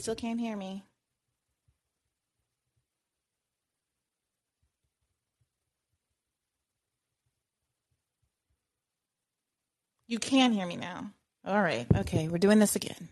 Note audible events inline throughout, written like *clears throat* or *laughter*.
still can't hear me. You can hear me now. All right. Okay. We're doing this again.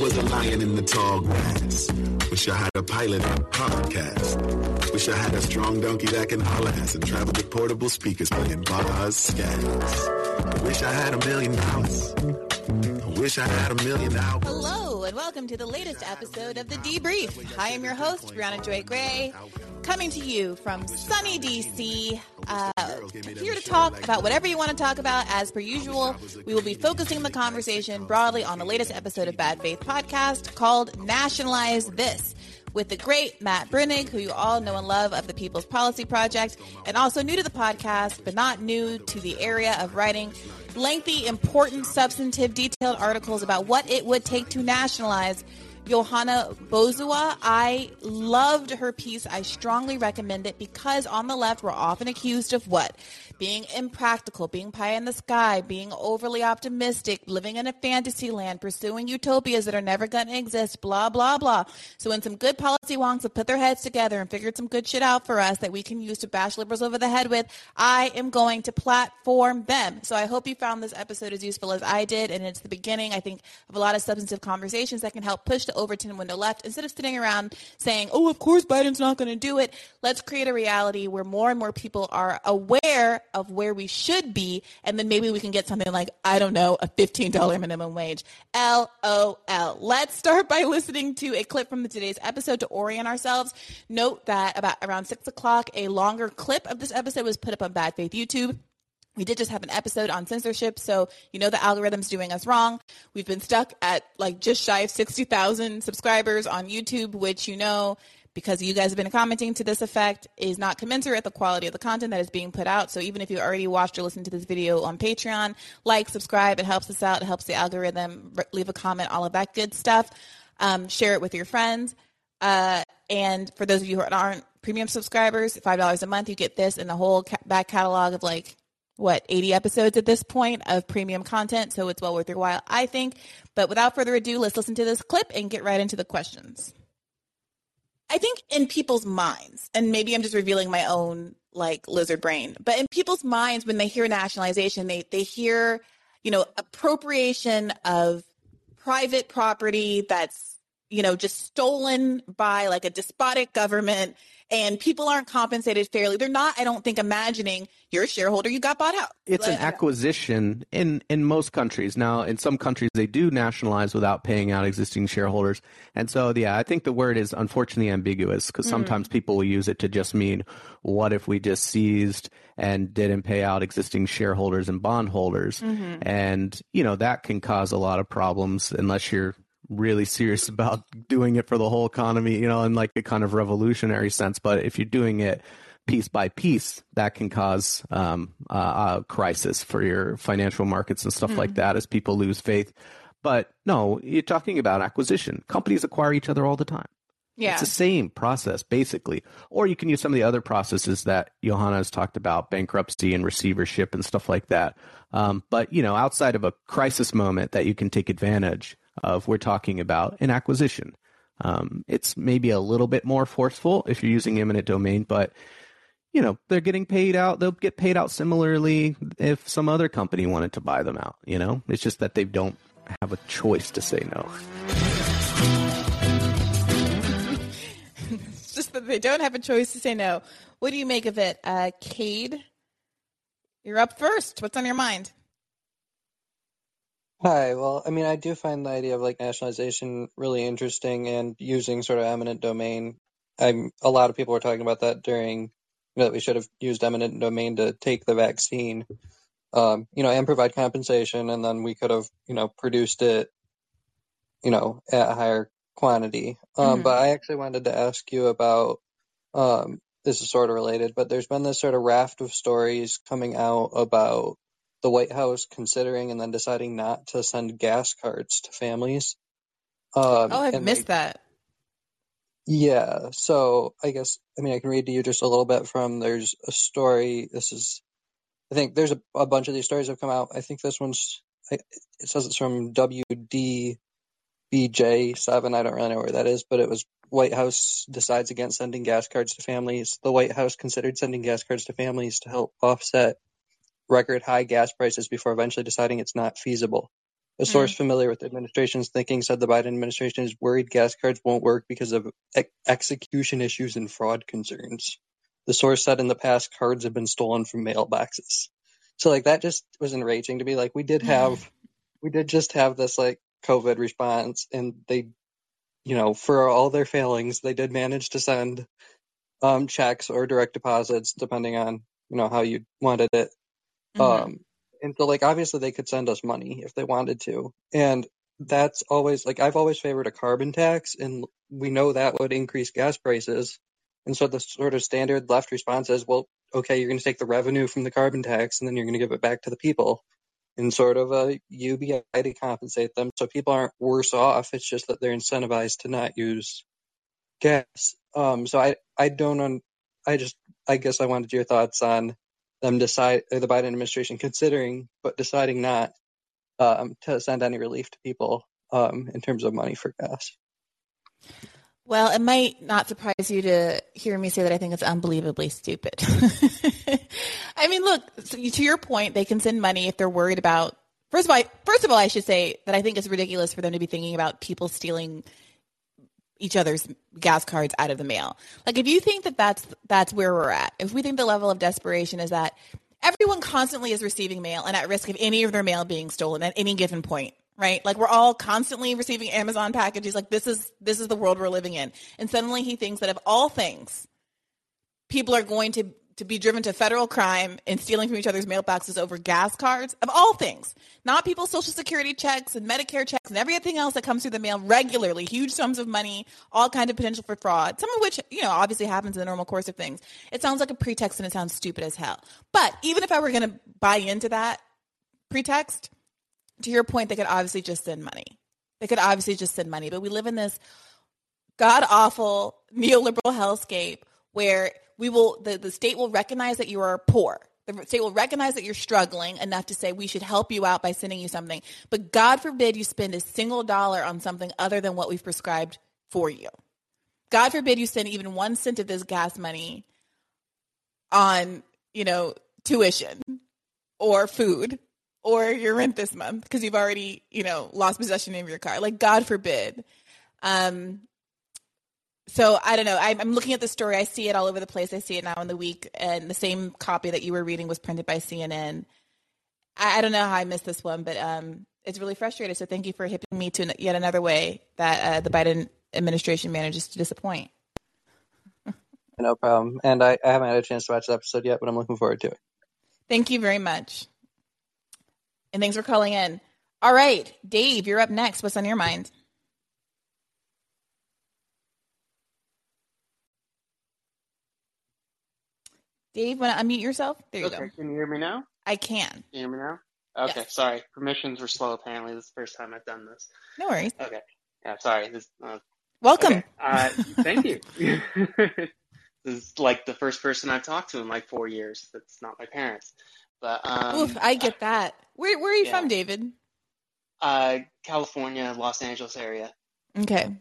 Was a lion in the tall grass. Wish I had a pilot podcast. Wish I had a strong donkey that can holler ass and travel with portable speakers playing bars, scats. Wish I had a million dollars. Wish I had a million dollars. Hello, and welcome to the latest episode of The Debrief. I am your host, Briahna Joy Gray, coming to you from sunny DC. Uh, here to talk about whatever you want to talk about. As per usual, we will be focusing the conversation broadly on the latest episode of Bad Faith Podcast called Nationalize This with the great Matt Bruenig, who you all know and love of the People's Policy Project, and also new to the podcast, but not new to the area of writing lengthy, important, substantive, detailed articles about what it would take to nationalize Johanna Bozuwa. I loved her piece. I strongly recommend it because on the left, we're often accused of what? Being impractical, being pie in the sky, being overly optimistic, living in a fantasy land, pursuing utopias that are never going to exist, blah, blah, blah. So when some good policy wonks have put their heads together and figured some good shit out for us that we can use to bash liberals over the head with, I am going to platform them. So I hope you found this episode as useful as I did. And it's the beginning, I think, of a lot of substantive conversations that can help push the Overton window left instead of sitting around saying, oh, of course Biden's not going to do it. Let's create a reality where more and more people are aware of where we should be. And then maybe we can get something like, I don't know, a $15 minimum wage. LOL. Let's start by listening to a clip from today's episode to orient ourselves. Note that about around six o'clock, a longer clip of this episode was put up on Bad Faith YouTube. We did just have an episode on censorship, so you know the algorithm's doing us wrong. We've been stuck at like just shy of 60,000 subscribers on YouTube, which you know, because you guys have been commenting to this effect, is not commensurate the quality of the content that is being put out. So even if you already watched or listened to this video on Patreon, like, subscribe, it helps us out, it helps the algorithm, leave a comment, all of that good stuff. Um, share it with your friends. Uh, and for those of you who aren't premium subscribers, $5 a month, you get this and the whole ca- back catalog of like what 80 episodes at this point of premium content so it's well worth your while i think but without further ado let's listen to this clip and get right into the questions i think in people's minds and maybe i'm just revealing my own like lizard brain but in people's minds when they hear nationalization they they hear you know appropriation of private property that's you know just stolen by like a despotic government and people aren't compensated fairly. They're not, I don't think, imagining you're a shareholder, you got bought out. It's an acquisition in in most countries. Now, in some countries, they do nationalize without paying out existing shareholders, and so yeah, I think the word is unfortunately ambiguous because mm-hmm. sometimes people will use it to just mean, what if we just seized and didn't pay out existing shareholders and bondholders, mm-hmm. and you know that can cause a lot of problems unless you're really serious about doing it for the whole economy, you know, in like a kind of revolutionary sense. But if you're doing it piece by piece, that can cause um, uh, a crisis for your financial markets and stuff like that as people lose faith. But no, you're talking about acquisition. Companies acquire each other all the time. yeah. It's the same process, basically. Or you can use some of the other processes that Johanna has talked about, bankruptcy and receivership and stuff like that. Um, but, you know, outside of a crisis moment that you can take advantage of, we're talking about an acquisition. Um, it's maybe a little bit more forceful if you're using eminent domain, but you know they're getting paid out. They'll get paid out similarly if some other company wanted to buy them out. You know, it's just that they don't have a choice to say no. It's *laughs* just that they don't have a choice to say no. What do you make of it? Uh, Cade, you're up first. What's on your mind? Hi. Well, I mean, I do find the idea of like nationalization really interesting and using sort of eminent domain. I'm a lot of people were talking about that during you know, that we should have used eminent domain to take the vaccine, um, you know, and provide compensation, and then we could have you know produced it, you know, at a higher quantity. Um, Mhm. But I actually wanted to ask you about um, this is sort of related, but there's been this sort of raft of stories coming out about the White House considering and then deciding not to send gas cards to families. Um, oh, I've missed that. Yeah, so I guess I mean I can read to you just a little bit from there's a story. This is I think there's a, a bunch of these stories have come out. I think this one's it says it's from WDBJ7. I don't really know where that is, but it was White House decides against sending gas cards to families. The White House considered sending gas cards to families to help offset record high gas prices before eventually deciding it's not feasible. A source mm. familiar with the administration's thinking said the Biden administration is worried gas cards won't work because of ex- execution issues and fraud concerns. The source said in the past cards have been stolen from mailboxes. So like that just was enraging to me. Like we did have, we did just have this like COVID response, and they, you know, for all their failings, they did manage to send um, checks or direct deposits, depending on you know how you wanted it. Mm-hmm. Um, and so like obviously they could send us money if they wanted to, and that's always like I've always favored a carbon tax, and we know that would increase gas prices. And so the sort of standard left response is, well, okay, you're going to take the revenue from the carbon tax and then you're going to give it back to the people in sort of a UBI to compensate them. So people aren't worse off. It's just that they're incentivized to not use gas. Um, so I, I don't, un, I just, I guess I wanted your thoughts on them decide, or the Biden administration considering, but deciding not um, to send any relief to people um, in terms of money for gas. Well, it might not surprise you to hear me say that I think it's unbelievably stupid. *laughs* I mean, look, to your point, they can send money if they're worried about. First of all, first of all, I should say that I think it's ridiculous for them to be thinking about people stealing each other's gas cards out of the mail. Like, if you think that that's that's where we're at, if we think the level of desperation is that everyone constantly is receiving mail and at risk of any of their mail being stolen at any given point, right? Like we're all constantly receiving Amazon packages. Like this is this is the world we're living in. And suddenly he thinks that of all things, people are going to to be driven to federal crime and stealing from each other's mailboxes over gas cards? Of all things. Not people's social security checks and medicare checks and everything else that comes through the mail regularly. Huge sums of money all kind of potential for fraud. Some of which you know obviously happens in the normal course of things. It sounds like a pretext and it sounds stupid as hell. But even if i were going to buy into that pretext to your point, they could obviously just send money. They could obviously just send money, but we live in this god awful neoliberal hellscape where we will the, the state will recognize that you are poor. The state will recognize that you're struggling enough to say we should help you out by sending you something. But God forbid you spend a single dollar on something other than what we've prescribed for you. God forbid you spend even one cent of this gas money on, you know, tuition or food or your rent this month because you've already, you know, lost possession of your car. Like, God forbid. Um, so I don't know. I'm, I'm, looking at the story. I see it all over the place. I see it now in the week, and the same copy that you were reading was printed by CNN. I, I don't know how I missed this one, but um, it's really frustrating. So thank you for hipping me to yet another way that uh, the Biden administration manages to disappoint. *laughs* no problem. And I, I haven't had a chance to watch the episode yet, but I'm looking forward to it. Thank you very much. And thanks for calling in. All right, Dave, you're up next. What's on your mind? Dave, want to unmute yourself? There you okay, go. Can you hear me now? I can. Can you hear me now? Okay, yes. sorry. Permissions were slow, apparently. This is the first time I've done this. No worries. Okay. Yeah, sorry. This, uh, Welcome. Okay. Uh, thank you. *laughs* this is like the first person I've talked to in like four years. That's not my parents. But um, Oof, I get that. Where Where are you yeah. from, David? Uh, California, Los Angeles area. Okay.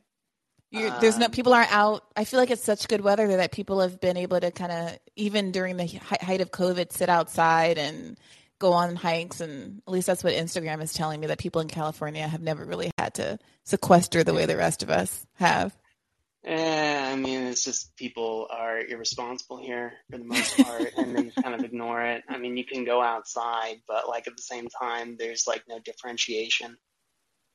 Um, there's no people aren't out. I feel like it's such good weather that people have been able to kind of even during the height of COVID sit outside and go on hikes and at least that's what Instagram is telling me that people in California have never really had to sequester the way the rest of us have. Eh, I mean, it's just people are irresponsible here for the most part, and they kind of ignore it. I mean, you can go outside, but like at the same time, there's like no differentiation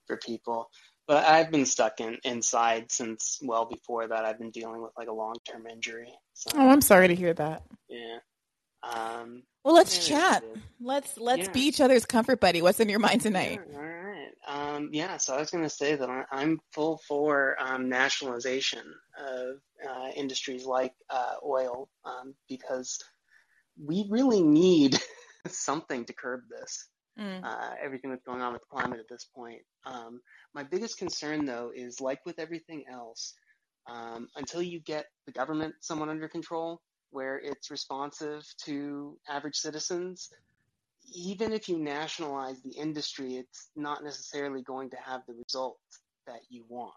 for people. But I've been stuck in inside since well before that. I've been dealing with like a long term injury. So, oh, I'm sorry to hear that. Yeah. Um, well, let's chat. Let's let's yeah. be each other's comfort buddy. What's in your mind tonight? Yeah, all right. Um, yeah, so I was going to say that I, I'm full for um, nationalization of uh, industries like uh, oil um, because we really need *laughs* something to curb this. Mm. Uh, everything that's going on with climate at this point. Um, my biggest concern, though, is like with everything else, um, until you get the government somewhat under control, where it's responsive to average citizens, even if you nationalize the industry, it's not necessarily going to have the result that you want.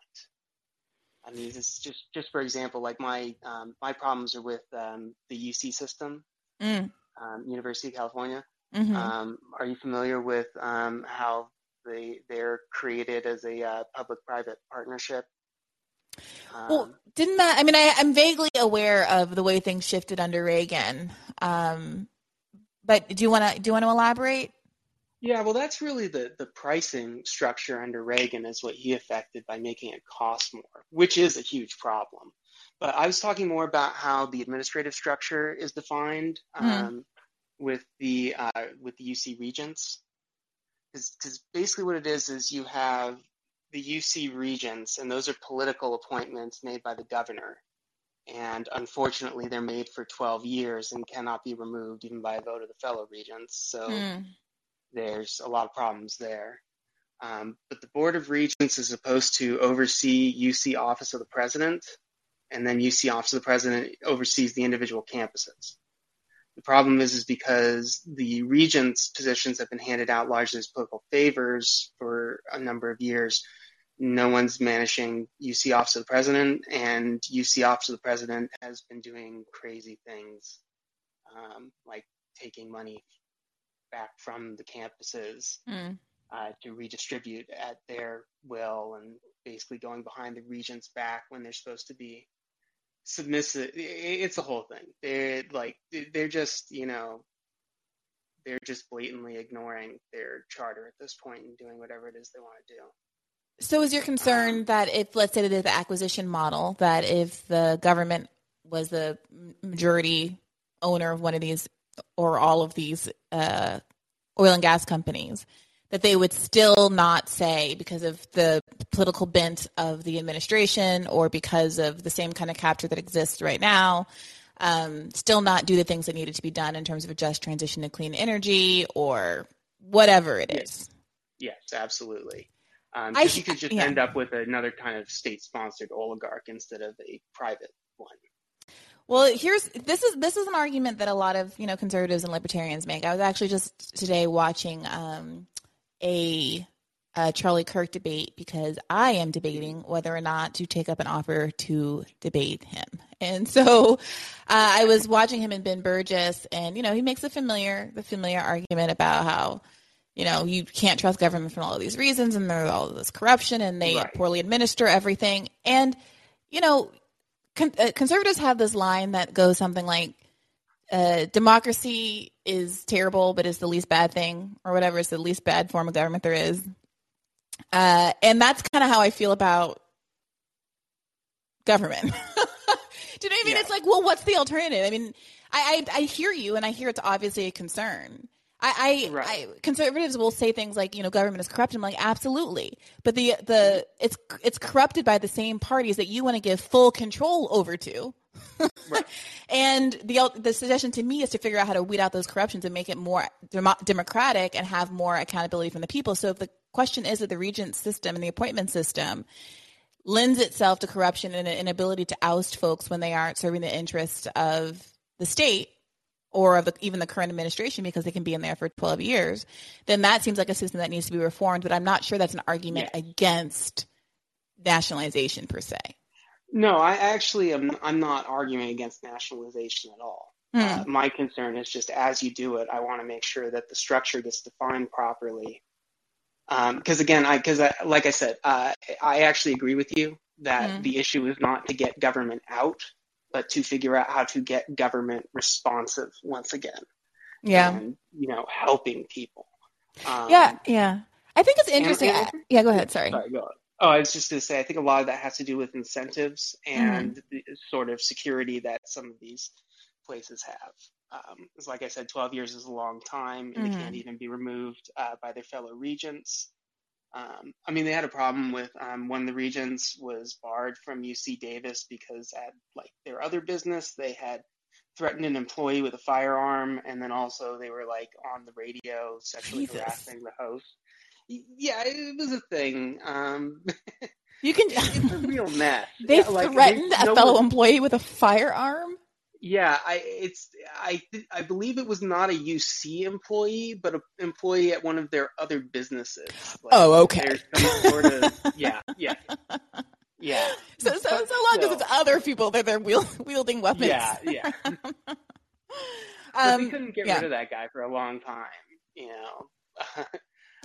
I mean, it's just just for example, like my um, my problems are with um, the UC system, Mm. um, University of California. Hmm Um, are you familiar with um, how they they're created as a uh, public-private partnership? Um, Well, didn't that? I mean, I, I'm vaguely aware of the way things shifted under Reagan. Um, but do you want to do you want to elaborate? Yeah, well, that's really the, the pricing structure under Reagan is what he affected by making it cost more, which is a huge problem. But I was talking more about how the administrative structure is defined um, with the uh, with the UC regents, because basically what it is is you have the UC regents, and those are political appointments made by the governor, and unfortunately they're made for 12 years and cannot be removed even by a vote of the fellow regents. So Mm. there's a lot of problems there. Um, but the Board of Regents is supposed to oversee UC Office of the President, and then UC Office of the President oversees the individual campuses. The problem is, is because the regents' positions have been handed out largely as political favors for a number of years. No one's managing UC Office of the President, and UC Office of the President has been doing crazy things, um, like taking money back from the campuses Mm. uh, to redistribute at their will and basically going behind the regents back when they're supposed to be submissive. It's a whole thing. They're like, they're just, you know, they're just blatantly ignoring their charter at this point and doing whatever it is they want to do. So, is your concern Um, that if, let's say, they did the acquisition model, that if the government was the majority owner of one of these or all of these uh, oil and gas companies, that they would still not say because of the political bent of the administration or because of the same kind of capture that exists right now, um, still not do the things that needed to be done in terms of a just transition to clean energy or whatever it is. Yes, absolutely. Um, I you could just yeah. end up with another kind of state-sponsored oligarch instead of a private one. Well, here's this is this is an argument that a lot of you know conservatives and libertarians make. I was actually just today watching um, a, a Charlie Kirk debate because I am debating whether or not to take up an offer to debate him. And so uh, I was watching him and Ben Burgis, and you know he makes a familiar the familiar argument about how you know you can't trust government for all of these reasons, and there's all of this corruption, and they Right. poorly administer everything, and you know con- uh, conservatives have this line that goes something like uh, democracy is terrible but it's the least bad thing or whatever it's the least bad form of government there is uh, and that's kind of how i feel about government *laughs* do you know what i mean Yeah. it's like well what's the alternative i mean I, I i hear you and i hear it's obviously a concern I, I, Right. I conservatives will say things like you know government is corrupt. I'm like absolutely, but the the it's it's corrupted by the same parties that you want to give full control over to. Right. *laughs* And the the suggestion to me is to figure out how to weed out those corruptions and make it more demo- democratic and have more accountability from the people. So if the question is that the regent system and the appointment system lends itself to corruption and an inability to oust folks when they aren't serving the interests of the state or of the, even the current administration because they can be in there for 12 years, then that seems like a system that needs to be reformed. But I'm not sure that's an argument against nationalization per se. No, I actually am. I'm not arguing against nationalization at all. Hmm. Uh, my concern is just as you do it, I want to make sure that the structure gets defined properly. Because again, I because I, like I said, uh, I actually agree with you that Mhm. the issue is not to get government out, but to figure out how to get government responsive once again. Yeah. and you know, helping people. Um, yeah. Yeah. I think it's interesting. and I- yeah. Go ahead. Sorry. Sorry, go on. Oh, I was just going to say, I think a lot of that has to do with incentives and Mm-hmm. the sort of security that some of these places have. Um, like I said, 12 years is a long time, and Mhm. they can't even be removed uh, by their fellow regents. Um, I mean, they had a problem with um, one of the regents was barred from UC Davis because at like their other business they had threatened an employee with a firearm, and then also they were like on the radio sexually Jesus. harassing the host. Yeah, it was a thing. Um, *laughs* You can. it's a real mess. *laughs* They Yeah, threatened a no fellow one- employee with a firearm. Yeah, I it's I I believe it was not a UC employee, but an employee at one of their other businesses. Like, Oh, okay. Sort of *laughs* yeah, yeah, yeah, So, so, so long as it's other people that they're wielding weapons. yeah, yeah. Um, couldn't get yeah. rid of that guy for a long time. You know.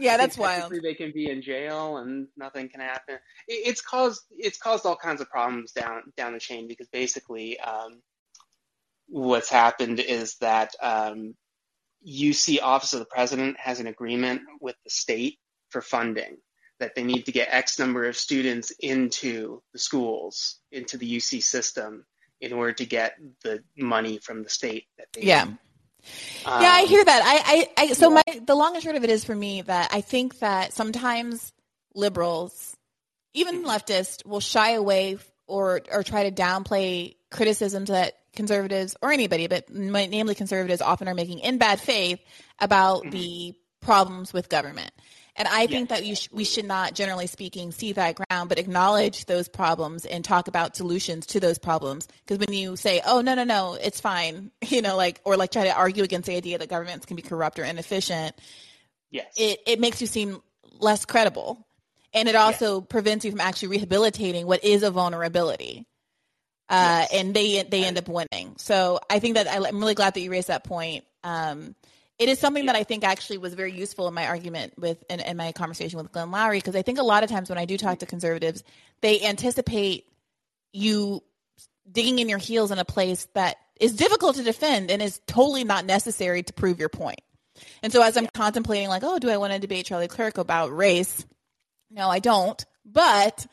Yeah, that's wild. They can be in jail and nothing can happen. It, it's caused it's caused all kinds of problems down down the chain because basically, um, what's happened is that um, UC Office of the President has an agreement with the state for funding that they need to get X number of students into the schools into the UC system in order to get the money from the state that they Yeah. need. Yeah, I Um, hear that. I, I, I so yeah. my the long and short of it is for me that I think that sometimes liberals, even leftists, will shy away or or try to downplay criticisms that conservatives or anybody, but namely conservatives, often are making in bad faith about Mhm. the problems with government. And I think that you sh- we should not, generally speaking, see that ground, but acknowledge those problems and talk about solutions to those problems. Because when you say, "Oh no, no, no, it's fine," *laughs* you know, like or like try to argue against the idea that governments can be corrupt or inefficient, Yes. it it makes you seem less credible, and it also prevents you from actually rehabilitating what is a vulnerability. Uh, Yes. and they they end up winning. So I think that I, I'm really glad that you raised that point. Um, it is something that I think actually was very useful in my argument with in, in my conversation with Glenn Loury because I think a lot of times when I do talk to conservatives, they anticipate you digging in your heels in a place that is difficult to defend and is totally not necessary to prove your point. And so as I'm contemplating, like, oh, do I want to debate Charlie Kirk about race? No, I don't. But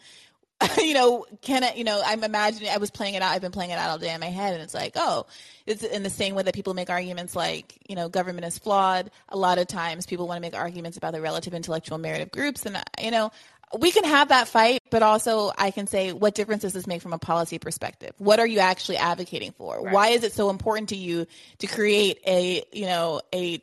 *laughs* you know, can I, you know, I'm imagining, I was playing it out, I've been playing it out all day in my head, and it's like, oh, it's in the same way that people make arguments like, you know, government is flawed. A lot of times people want to make arguments about the relative intellectual merit of groups. And, you know, we can have that fight, but also I can say, what difference does this make from a policy perspective? What are you actually advocating for? Right. Why is it so important to you to create a, you know, a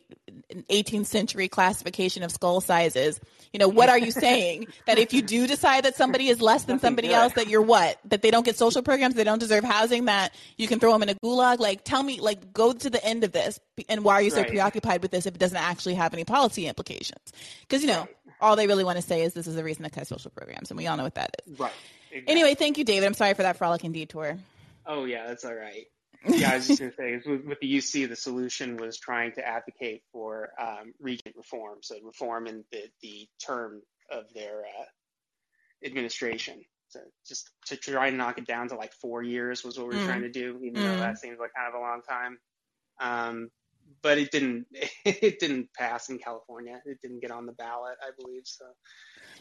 18th century classification of skull sizes? You know, what are you saying? *laughs* that if you do decide that somebody is less than Nothing somebody good. else, that you're what? That they don't get social programs, they don't deserve housing, that you can throw them in a gulag? Like, tell me, like, go to the end of this. And why are you so Right. preoccupied with this if it doesn't actually have any policy implications? Because, you know, all they really want to say is this is the reason to cut social programs. And we all know what that is. Right. Exactly. Anyway, thank you, David. I'm sorry for that frolicking detour. Oh yeah, that's all right. Yeah, I was just going to say, with, with the UC, the solution was trying to advocate for um, regent reform, so reform in the, the term of their uh, administration. So just to try and knock it down to like four years was what we were Mm. trying to do, even Mm. though that seems like kind of a long time. Um, but it didn't. *laughs* It didn't pass in California. It didn't get on the ballot, I believe. So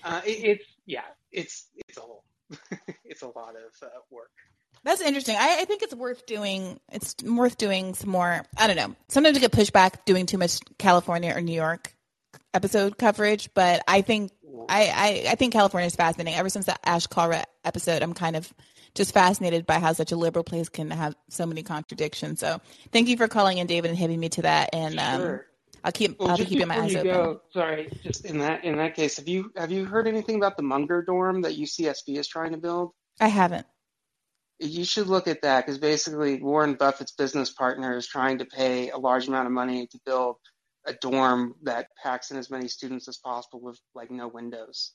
uh, it, it's yeah, it's it's a whole, *laughs* it's a lot of uh, work. That's interesting. I, I think it's worth doing. It's worth doing some more. I don't know. Sometimes you get pushback doing too much California or New York episode coverage, but I think I, I, I think California is fascinating. Ever since the Ash Cara episode, I'm kind of just fascinated by how such a liberal place can have so many contradictions. So thank you for calling in, David, and hitting me to that. And um, I'll keep Well, I'll be keeping my eyes open. go, sorry, just in that in that case, have you have you heard anything about the Munger dorm that UCSB is trying to build? I haven't. You should look at that because basically Warren Buffett's business partner is trying to pay a large amount of money to build a dorm that packs in as many students as possible with like no windows.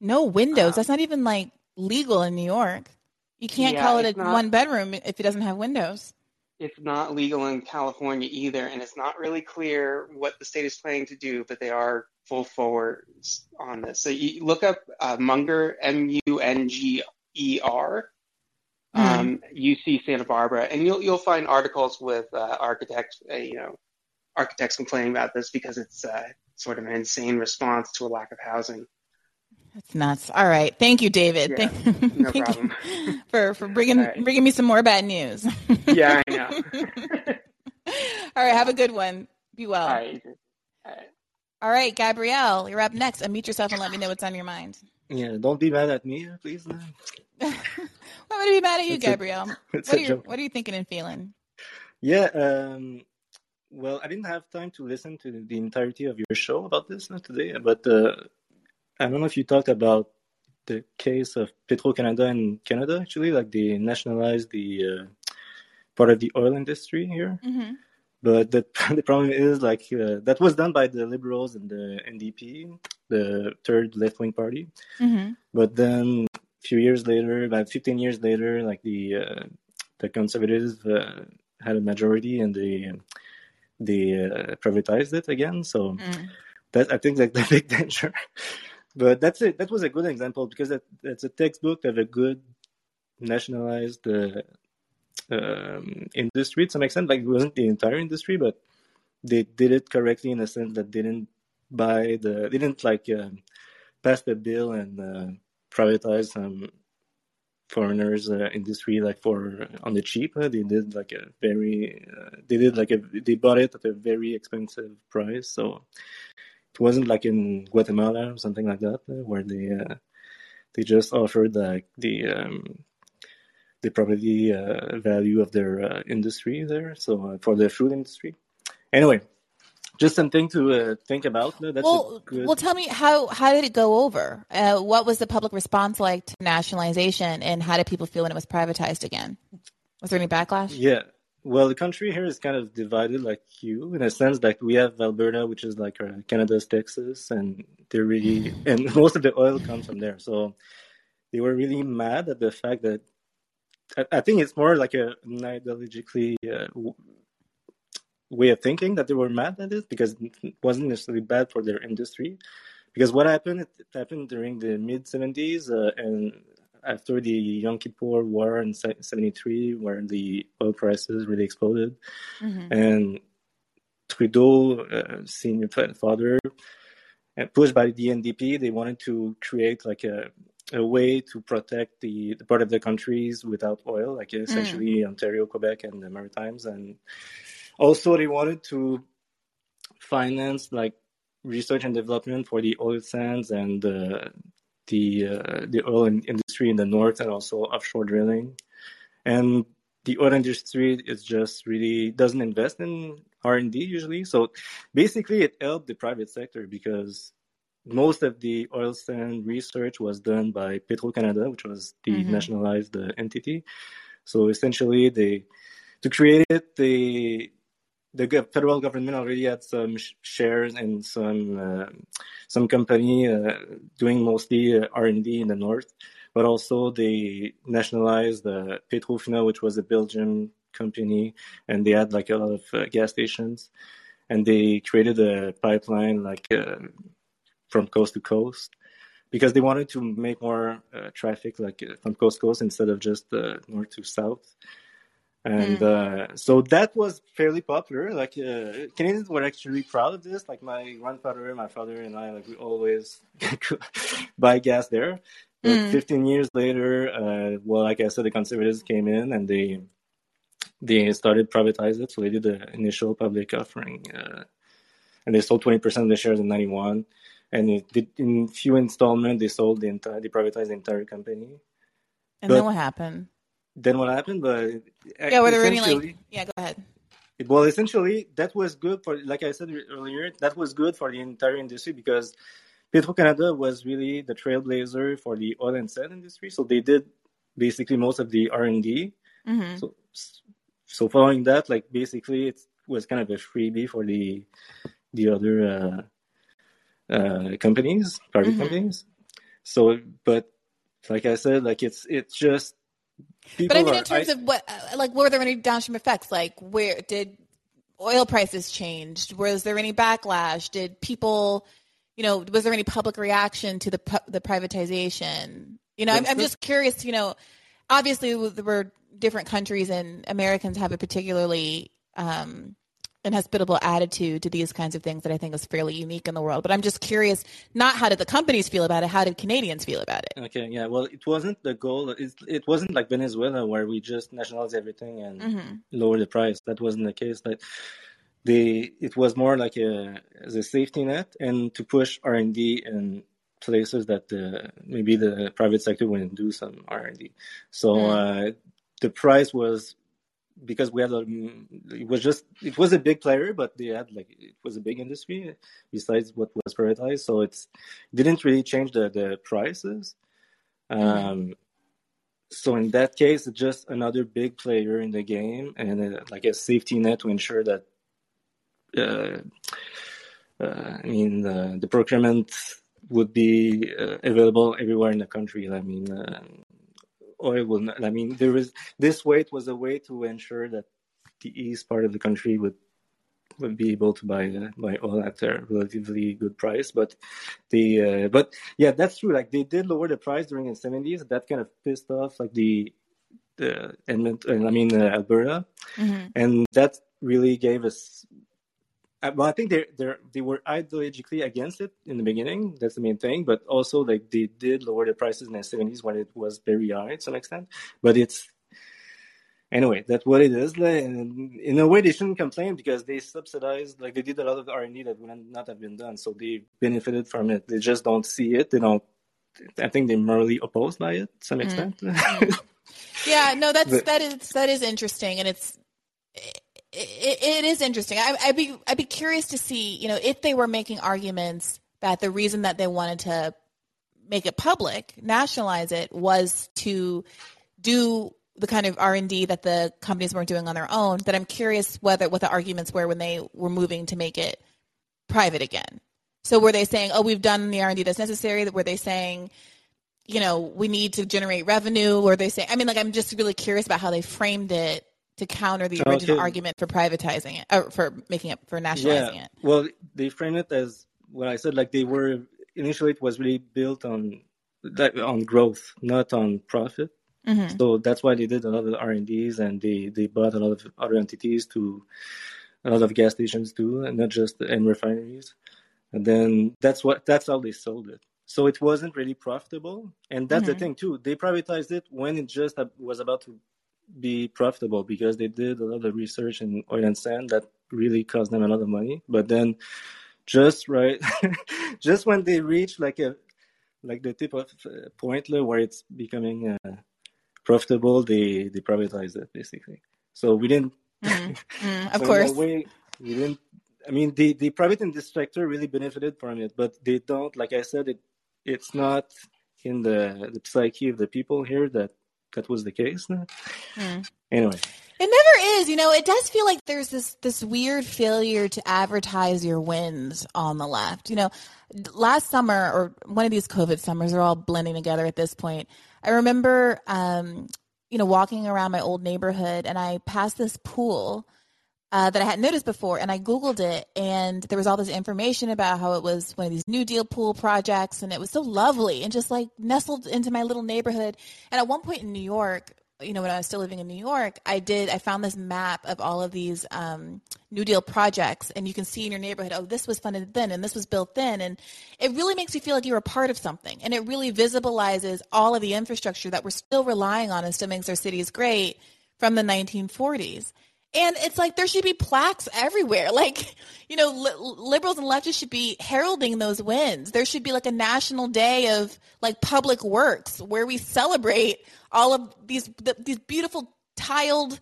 No windows. Uh, That's not even like legal in New York. You can't Yeah, call it a not- one bedroom if it doesn't have windows. It's not legal in California either, and it's not really clear what the state is planning to do, but they are full forward on this. So you look up uh, Munger, M U N G E R, um, UC Santa Barbara, and you'll you'll find articles with uh, architects, uh, you know, architects complaining about this because it's uh, sort of an insane response to a lack of housing. That's nuts. All right. Thank you, David. Yeah, Thank, no *laughs* thank problem. you *laughs* for, for bringing, right. bringing me some more bad news. Yeah, I know. *laughs* All right. Have a good one. Be well. All right. All right. All right, Gabrielle, you're up next. Unmute yourself and let me know what's on your mind. Yeah, don't be mad at me, please. *laughs* Why would I be mad at you, It's a- Gabrielle? *laughs* it's what, a are you, what are you thinking and feeling? Yeah, um, well, I didn't have time to listen to the entirety of your show about this uh, today, but uh, I don't know if you talked about the case of Petro-Canada in Canada, actually, like they nationalized the uh, part of the oil industry here. hmm But the, *laughs* the problem is, like, uh, that was done by the Liberals and the NDP, the third left-wing party. hmm But then a few years later, about 15 years later, like the uh, the conservatives uh, had a majority and they they uh, privatized it again. So Mm. that I think like *laughs* the big danger. But that's it. That was a good example because that, that's a textbook of a good nationalized uh, um, industry to some extent. Like it wasn't the entire industry, but they did it correctly in a sense that they didn't buy the they didn't like um, pass the bill and uh, privatize some foreigners uh, industry like for on the cheap. Uh, they did like a very uh, they did like a they bought it at a very expensive price. So it wasn't like in Guatemala or something like that uh, where they uh, they just offered like the um, the property value of their industry there. So for the food industry. Anyway, just something to uh, think about. That's well, good. well, tell me how how did it go over? Uh, what was the public response like to nationalization, and how did people feel when it was privatized again? Was there any backlash? Yeah. Well, the country here is kind of divided like you in a sense. Like we have Alberta, which is like uh, Canada's Texas, and they're really and *laughs* most of the oil comes from there. So they were really mad at the fact that I, I think it's more like a an ideologically uh, way of thinking that they were mad at it because it wasn't necessarily bad for their industry. Because what happened, it happened during the mid 70s uh, and after the Yom Kippur War in se- 73, where the oil prices really exploded. hmm And Trudeau, uh, senior father, and pushed by the NDP, they wanted to create like a, a way to protect the, the part of the countries without oil, like essentially Ontario, Quebec, and the Maritimes. And also, they wanted to finance like research and development for the oil sands and uh, the uh, the oil industry in the north, and also offshore drilling. And the oil industry is just really doesn't invest in R and D usually. So basically, it helped the private sector because most of the oil sand research was done by Petro Canada, which was the Mhm. nationalized uh, entity. So essentially, they to create it, they the federal government already had some sh- shares in some uh, some company uh, doing mostly uh, R and D in the north, but also they nationalized uh, Petrofina, which was a Belgian company, and they had like a lot of uh, gas stations, and they created a pipeline like uh, from coast to coast because they wanted to make more uh, traffic like from coast to coast instead of just north to south and uh, so that was fairly popular. Like uh, Canadians were actually proud of this. Like my grandfather, my father, and I, like we always *laughs* buy gas there. But Mm. 15 years later, uh, well, like I said, the conservatives came in and they they started privatize it. So they did the initial public offering, uh, and they sold 20 percent of the shares in 91. And it did, in few installments, they sold the entire, they privatized the entire company. And But- then what happened? Then what happened? But Yeah, were there any like? Yeah, go ahead. Well, essentially, that was good for, like I said earlier, that was good for the entire industry because Petro Canada was really the trailblazer for the oil and sand industry. So they did basically most of the R and D. hmm So, so following that, like basically, it was kind of a freebie for the the other uh, uh, companies, private Mhm. companies. So, but like I said, like it's it's just people But I mean, are in terms of what, uh, like, were there any downstream effects? Like, where did oil prices change? Was there any backlash? Did people, you know, was there any public reaction to the the privatization? You know, I'm, I'm just curious. You know, obviously there were different countries, and Americans have a particularly um, inhospitable attitude to these kinds of things that I think is fairly unique in the world. But I'm just curious, not how did the companies feel about it? How did Canadians feel about it? Okay, yeah. Well, it wasn't the goal. It, it wasn't like Venezuela where we just nationalize everything and Mhm. lower the price. That wasn't the case. Like they it was more like a as a safety net and to push R and D in places that the, maybe the private sector wouldn't do some R and D. So mm. uh, the price was because we had a, it was just it was a big player, but they had like it was a big industry besides what was privatized, so it's didn't really change the the prices. Mm-hmm. Um, so in that case, it's just another big player in the game and uh, like a safety net to ensure that. Uh, uh, I mean, the, the procurement would be uh, available everywhere in the country. I mean, uh, oil will not, I mean, there is this weight was a way to ensure that the east part of the country would would be able to buy uh, buy oil at a relatively good price. But the uh, but yeah, that's true. Like they did lower the price during the seventies. That kind of pissed off like the the Edmonton, I mean uh, Alberta, mm-hmm. and that really gave us well, I think they they they were ideologically against it in the beginning. That's the main thing. But also, like they did lower the prices in the seventies when it was very high to some extent. But it's anyway, that's what it is. And in a way, they shouldn't complain because they subsidized, like they did a lot of R and D that would not have been done. So they benefited from it. They just don't see it. They don't. I think they're morally opposed by it to some mm. extent. Mm. *laughs* yeah, no, that's but, that is that is interesting, and it's it, it is interesting. I, would be I'd be curious to see, you know, if they were making arguments that the reason that they wanted to make it public, nationalize it, was to do the kind of R and D that the companies weren't doing on their own. That I'm curious whether what the arguments were when they were moving to make it private again. So were they saying, "Oh, we've done the R and D that's necessary"? Were they saying, you know, we need to generate revenue? Or they say, I mean, like I'm just really curious about how they framed it to counter the original okay. argument for privatizing it or for making it for nationalizing yeah. it. Well, they frame it as what I said, like they were initially it was really built on on growth, not on profit. Mm-hmm. So that's why they did a lot of R and D's and they they bought a lot of other entities to a lot of gas stations too, and not just and refineries. And then that's what that's how they sold it. So it wasn't really profitable, and that's mm-hmm. the thing too. They privatized it when it just was about to be profitable because they did a lot of research in oil and sand that really cost them a lot of money. But then, just right, *laughs* just when they reach like a like the tip of uh, point where it's becoming uh, profitable, they they privatize it basically. So we didn't. Mm, *laughs* mm, of so course. Way, we didn't. I mean, the the private in this sector really benefited from it, but they don't. Like I said, it it's not in the the psyche of the people here that that was the case. Mm. Anyway. It never is, you know. It does feel like there's this this weird failure to advertise your wins on the left. You know, last summer or one of these COVID summers are all blending together at this point. I remember, um, you know, walking around my old neighborhood and I passed this pool uh, that I hadn't noticed before. And I Googled it, and there was all this information about how it was one of these New Deal pool projects, and it was so lovely and just like nestled into my little neighborhood. And at one point in New York, you know, when I was still living in New York, I did, I found this map of all of these um, New Deal projects, and you can see in your neighborhood, oh, this was funded then, and this was built then. And it really makes you feel like you're a part of something. And it really visibilizes all of the infrastructure that we're still relying on and still makes our cities great from the 1940s. And it's like there should be plaques everywhere. *laughs* Like, you know, li- liberals and leftists should be heralding those wins. There should be like a national day of like public works where we celebrate all of these the, these beautiful tiled,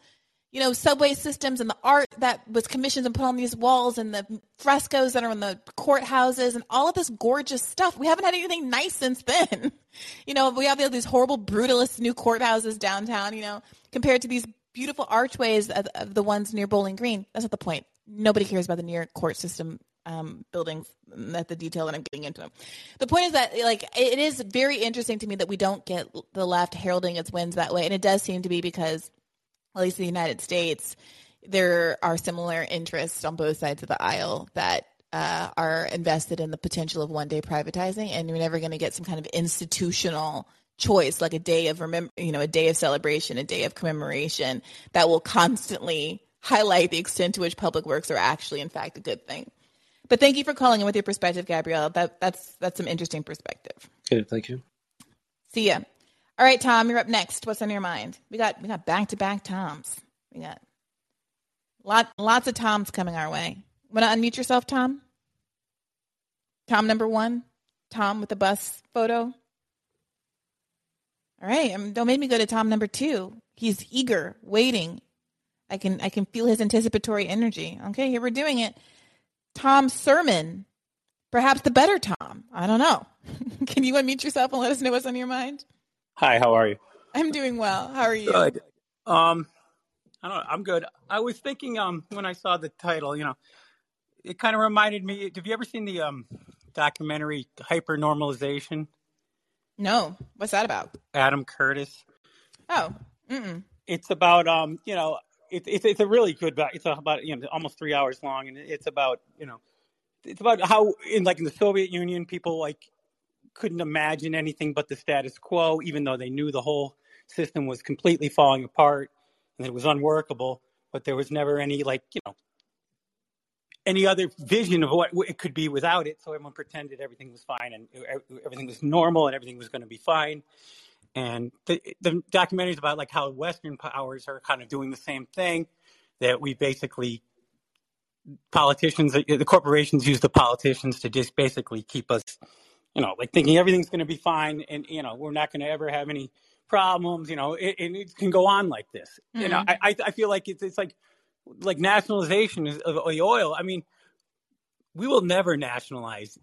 you know, subway systems and the art that was commissioned and put on these walls and the frescoes that are in the courthouses and all of this gorgeous stuff. We haven't had anything nice since then. *laughs* you know, we have these horrible brutalist new courthouses downtown, you know, compared to these beautiful archways of, of, the ones near Bowling Green. That's not the point. Nobody cares about the New York court system um, buildings. That's the detail that I'm getting into. The point is that like it is very interesting to me that we don't get the left heralding its wins that way, and it does seem to be because, at least in the United States, there are similar interests on both sides of the aisle that uh, are invested in the potential of one day privatizing, and you're never going to get some kind of institutional choice, like a day of remember, you know, a day of celebration, a day of commemoration that will constantly highlight the extent to which public works are actually, in fact, a good thing. But thank you for calling in with your perspective, Gabrielle. That that's that's some interesting perspective. Good, thank you. See ya. All right, Tom, you're up next. What's on your mind? We got we got back to back Toms. We got Lot, lots of Toms coming our way. Want to unmute yourself, Tom? Tom number one? Tom with the bus photo? All right. Um, don't make me go to Tom number two. He's eager, waiting. I can I can feel his anticipatory energy. Okay, here we're doing it. Tom Sermon, perhaps the better Tom. I don't know. *laughs* can you unmute yourself and let us know what's on your mind? Hi, how are you? I'm doing well. How are you? Good. Um, I don't. Know, I'm good. I was thinking, um, when I saw the title, you know, it kind of reminded me. Have you ever seen the um documentary Hypernormalization? No. What's that about? Adam Curtis. Oh. Mm-mm. It's about um, you know, it's it's it's a really good. It's about you know almost three hours long, and it's about you know, it's about how in like in the Soviet Union, people like couldn't imagine anything but the status quo, even though they knew the whole system was completely falling apart and it was unworkable. But there was never any like you know any other vision of what it could be without it. So everyone pretended everything was fine and everything was normal and everything was going to be fine. And the, the documentary is about like how Western powers are kind of doing the same thing. That we basically politicians, the corporations use the politicians to just basically keep us, you know, like thinking everything's going to be fine and you know we're not going to ever have any problems. You know, it, and it can go on like this. Mm-hmm. You know, mm-hmm. I I feel like it's it's like like nationalization of the oil. I mean, we will never nationalize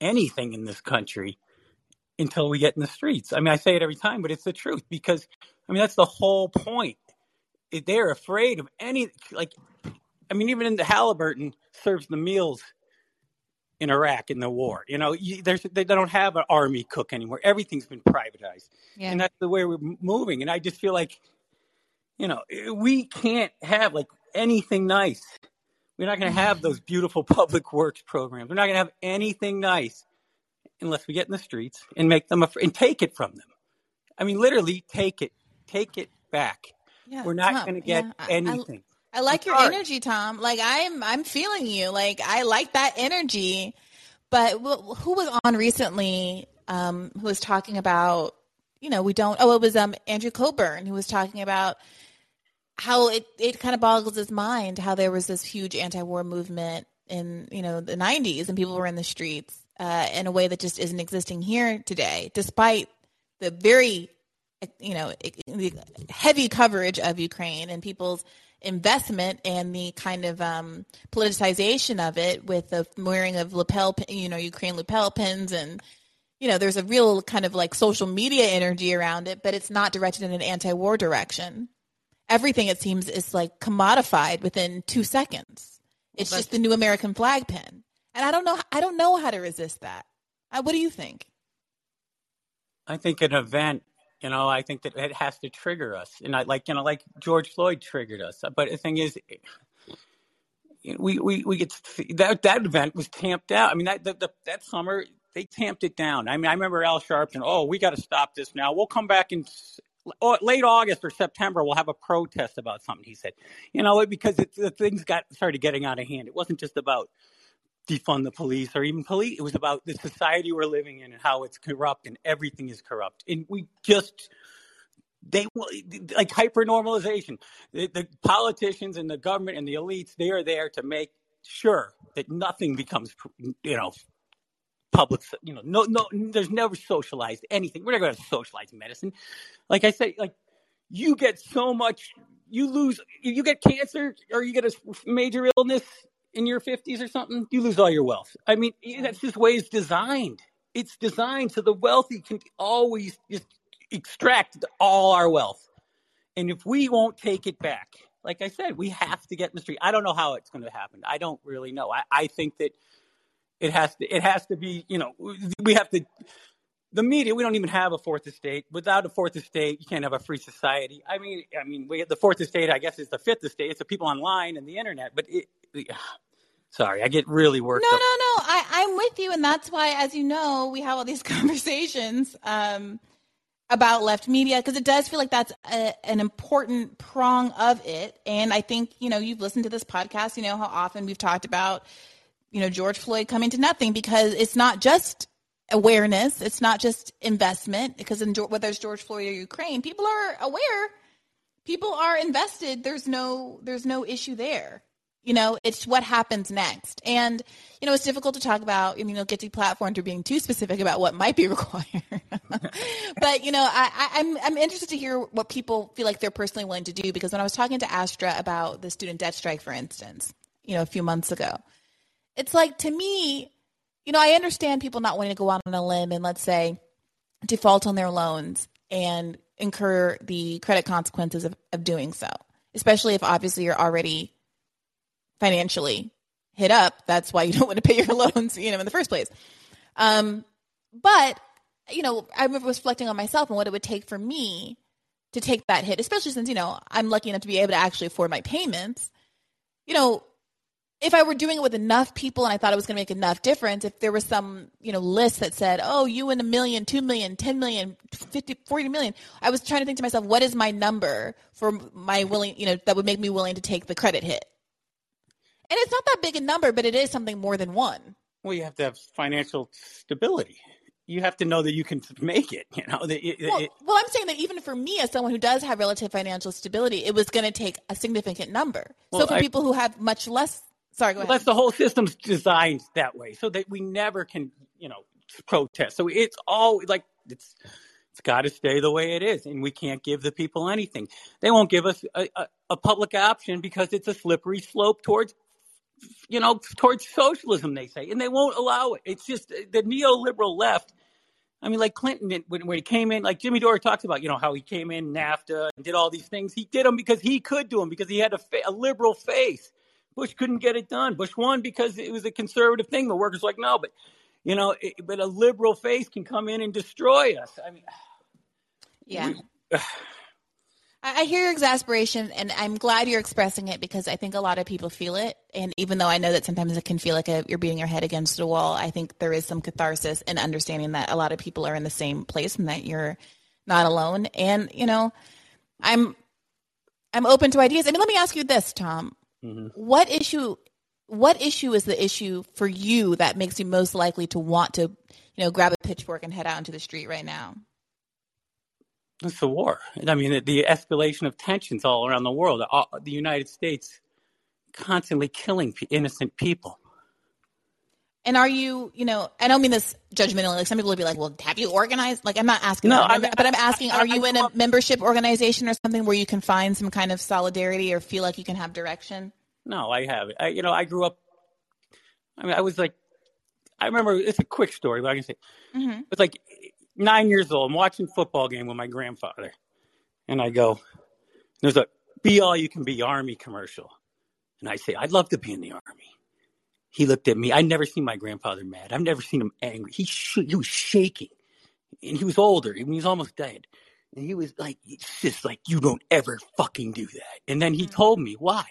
anything in this country until we get in the streets. I mean, I say it every time, but it's the truth because I mean that's the whole point. They're afraid of any like. I mean, even in the Halliburton serves the meals in Iraq in the war. You know, there's they don't have an army cook anymore. Everything's been privatized, yeah. and that's the way we're moving. And I just feel like, you know, we can't have like anything nice. We're not going to have those beautiful *laughs* public works programs. We're not going to have anything nice unless we get in the streets and make them and take it from them. I mean, literally, take it, take it back. Yeah, We're not going to get yeah, anything. I, I, I like your energy, Tom. Like I'm, I'm feeling you. Like I like that energy. But who was on recently? Um, who was talking about? You know, we don't. Oh, it was um Andrew Cockburn who was talking about how it, it kind of boggles his mind how there was this huge anti-war movement in you know the 90s and people were in the streets uh, in a way that just isn't existing here today despite the very you know heavy coverage of ukraine and people's investment and the kind of um, politicization of it with the wearing of lapel you know ukraine lapel pins and you know there's a real kind of like social media energy around it but it's not directed in an anti-war direction everything it seems is like commodified within two seconds. It's well, just the new American flag pin, and I don't know. I don't know how to resist that. Uh, what do you think? I think an event, you know, I think that it has to trigger us, and I like, you know, like George Floyd triggered us. But the thing is, we we we get that that event was tamped down. I mean, that the, the, that summer they tamped it down. I mean, I remember Al Sharpton. Oh, we got to stop this now. We'll come back and late August or September, we'll have a protest about something. He said, you know, because it, the things got started getting out of hand. It wasn't just about defund the police or even police. It was about the society we're living in and how it's corrupt and everything is corrupt. And we just they like hyper normalization. The, the politicians and the government and the elites they are there to make sure that nothing becomes you know public, you know, no, no, there's never socialized anything. We're not going to socialize medicine. Like I say, like you get so much, you lose, you get cancer or you get a major illness in your 50s or something, you lose all your wealth. I mean, that's just the way it's designed. It's designed so the wealthy can always just extract all our wealth. And if we won't take it back, like I said, we have to get in the street. I don't know how it's going to happen. I don't really know. I, I think that it has to. It has to be. You know, we have to. The media. We don't even have a fourth estate. Without a fourth estate, you can't have a free society. I mean, I mean, we the fourth estate. I guess is the fifth estate. It's the people online and the internet. But it, sorry, I get really worked. No, up. no, no. I, I'm with you, and that's why, as you know, we have all these *laughs* conversations. Um, about left media because it does feel like that's a, an important prong of it. And I think, you know, you've listened to this podcast, you know how often we've talked about you know, George Floyd coming to nothing because it's not just awareness, it's not just investment because in, whether it's George Floyd or Ukraine, people are aware, people are invested. There's no there's no issue there. You know, it's what happens next. And, you know, it's difficult to talk about, you know, get deplatformed or being too specific about what might be *laughs* required. but, you know, I, I'm, I'm interested to hear what people feel like they're personally willing to do because when I was talking to Astra about the student debt strike, for instance, you know, a few months ago, it's like to me, you know, I understand people not wanting to go out on a limb and let's say default on their loans and incur the credit consequences of, of doing so, especially if obviously you're already financially hit up. That's why you don't want to pay your *laughs* loans, you know, in the first place. Um, but you know, I was reflecting on myself and what it would take for me to take that hit, especially since you know I'm lucky enough to be able to actually afford my payments. You know, if I were doing it with enough people and I thought it was going to make enough difference, if there was some, you know, list that said, oh, you win a million, two million, 10 million, 50, 40 million, I was trying to think to myself, what is my number for my willing, you know, that would make me willing to take the credit hit? And it's not that big a number, but it is something more than one. Well, you have to have financial stability. You have to know that you can *laughs* make it. You know. It, well, it, well, I'm saying that even for me, as someone who does have relative financial stability, it was going to take a significant number. Well, so for I, people who have much less, sorry, go ahead. That's the whole system's designed that way, so that we never can, you know, protest. So it's all like it's it's got to stay the way it is, and we can't give the people anything. They won't give us a, a, a public option because it's a slippery slope towards you know, towards socialism, they say, and they won't allow it. It's just uh, the neoliberal left. I mean, like Clinton, when, when he came in, like Jimmy Dore talks about, you know, how he came in NAFTA and did all these things. He did them because he could do them because he had a, fa- a liberal face. Bush couldn't get it done. Bush won because it was a conservative thing. The workers like, no, but you know, it, but a liberal face can come in and destroy us. I mean, *sighs* yeah. We, *sighs* I hear your exasperation, and I'm glad you're expressing it because I think a lot of people feel it. And even though I know that sometimes it can feel like a, you're beating your head against a wall, I think there is some catharsis in understanding that a lot of people are in the same place and that you're not alone. And you know, I'm I'm open to ideas. I mean, let me ask you this, Tom: mm-hmm. What issue? What issue is the issue for you that makes you most likely to want to, you know, grab a pitchfork and head out into the street right now? It's the war. I mean, the, escalation of tensions all around the world. All, the United States constantly killing innocent people. And are you, you know, I don't mean this judgmentally. Like some people would be like, "Well, have you organized?" Like I'm not asking, no, that, I mean, but I'm asking, are you in a membership organization or something where you can find some kind of solidarity or feel like you can have direction? No, I haven't. I, you know, I grew up. I mean, I was like, I remember. It's a quick story, but I can say mm-hmm. it's like nine years old. I'm watching football game with my grandfather, and I go, "There's a be all you can be army commercial," and I say, "I'd love to be in the army." He looked at me. I'd never seen my grandfather mad. I've never seen him angry. He sh- he was shaking, and he was older. He was almost dead, and he was like, "It's just like you don't ever fucking do that." And then he told me why,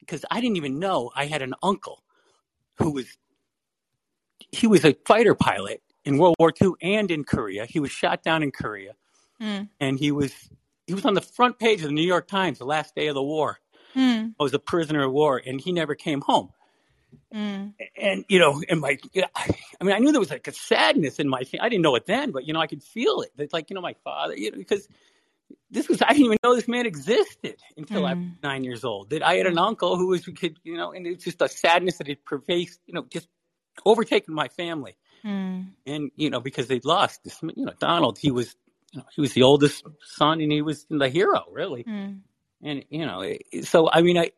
because I didn't even know I had an uncle who was he was a fighter pilot in World War II and in Korea. He was shot down in Korea, mm. and he was he was on the front page of the New York Times the last day of the war. Mm. I was a prisoner of war, and he never came home. Mm. And you know, in my, I mean, I knew there was like a sadness in my. I didn't know it then, but you know, I could feel it. It's like you know, my father, you know, because this was I didn't even know this man existed until I was mm. nine years old. That I had an uncle who was, could, you know, and it's just a sadness that it pervades, you know, just overtaken my family. Mm. And you know, because they lost this, you know, Donald, he was, you know, he was the oldest son, and he was the hero, really. Mm. And you know, so I mean, I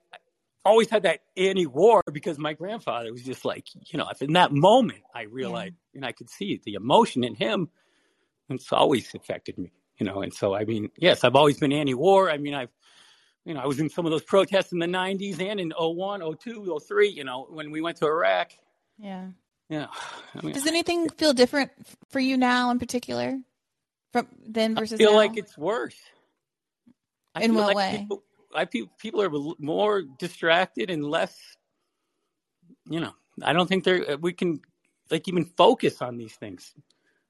always had that anti-war because my grandfather was just like, you know, if in that moment I realized, yeah. and I could see the emotion in him, and it's always affected me, you know. And so, I mean, yes, I've always been anti-war. I mean, I've you know, I was in some of those protests in the 90s and in 01, 02, 03, you know, when we went to Iraq. Yeah. Yeah. I mean, Does anything feel different for you now in particular from then versus I feel now? like it's worse. I in what like way? People, I people are more distracted and less you know, I don't think they're we can like even focus on these things.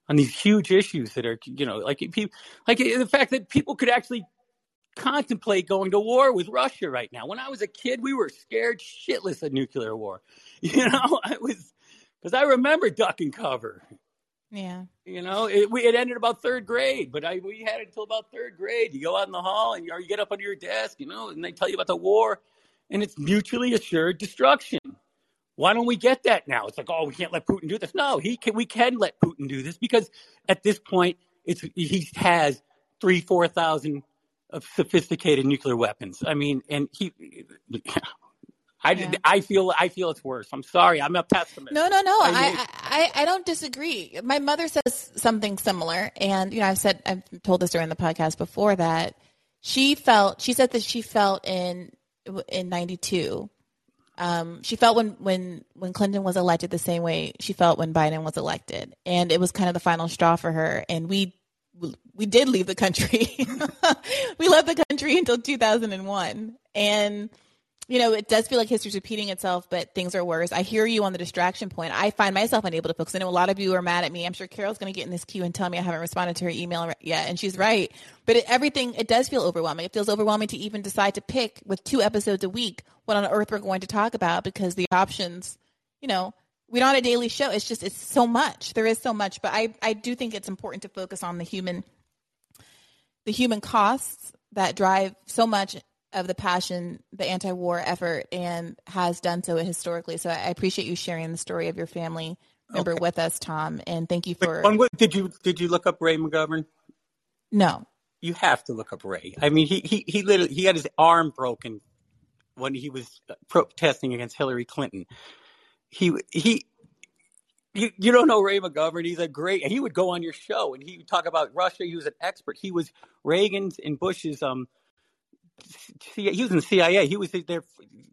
On these huge issues that are, you know, like people, like eh, the fact that people could actually contemplate going to war with Russia right now. When I was a kid, we were scared shitless of nuclear war. *laughs* You know, I was because I remember duck and cover. Yeah. You know, it, we, it ended about third grade, but I, we had it until about third grade. You go out in the hall and you, or you get up under your desk, you know, and they tell you about the war, and it's mutually assured destruction. Why don't we get that now? It's like, oh, we can't let Putin do this. No, he can. We can let Putin do this because at this point, it's he has three, four thousand of sophisticated nuclear weapons. I mean, and he. I, Yeah. I feel I feel it's worse. I'm sorry. I'm a pessimist. No, no, no. I I, I, I, don't disagree. My mother says something similar, and you know, I've said I've told this during the podcast before that she felt. She said that she felt in in '92. Um, she felt when when when Clinton was elected the same way she felt when Biden was elected, and it was kind of the final straw for her. And we we did leave the country. *laughs* we left the country until 2001, and you know, it does feel like history's repeating itself, but things are worse. I hear you on the distraction point. I find myself unable to focus. I know a lot of you are mad at me. I'm sure Carol's going to get in this queue and tell me I haven't responded to her email yet, and she's right. But it, everything, it does feel overwhelming. It feels overwhelming to even decide to pick with two episodes a week what on earth we're going to talk about because the options, you know, we don't have a daily show. It's just, it's so much. There is so much, but I, I do think it's important to focus on the human, the human costs that drive so much of the passion, the anti-war effort, and has done so historically. So I appreciate you sharing the story of your family member Okay. with us, Tom, and thank you for. One, did you did you look up Ray McGovern? no, You have to look up Ray. I mean, he he he literally he had his arm broken when he was protesting against Hillary Clinton. He he. You, you don't know Ray McGovern. He's a great. He would go on your show and he would talk about Russia. He was an expert. He was Reagan's and Bush's. Um, he was in the CIA. He was there.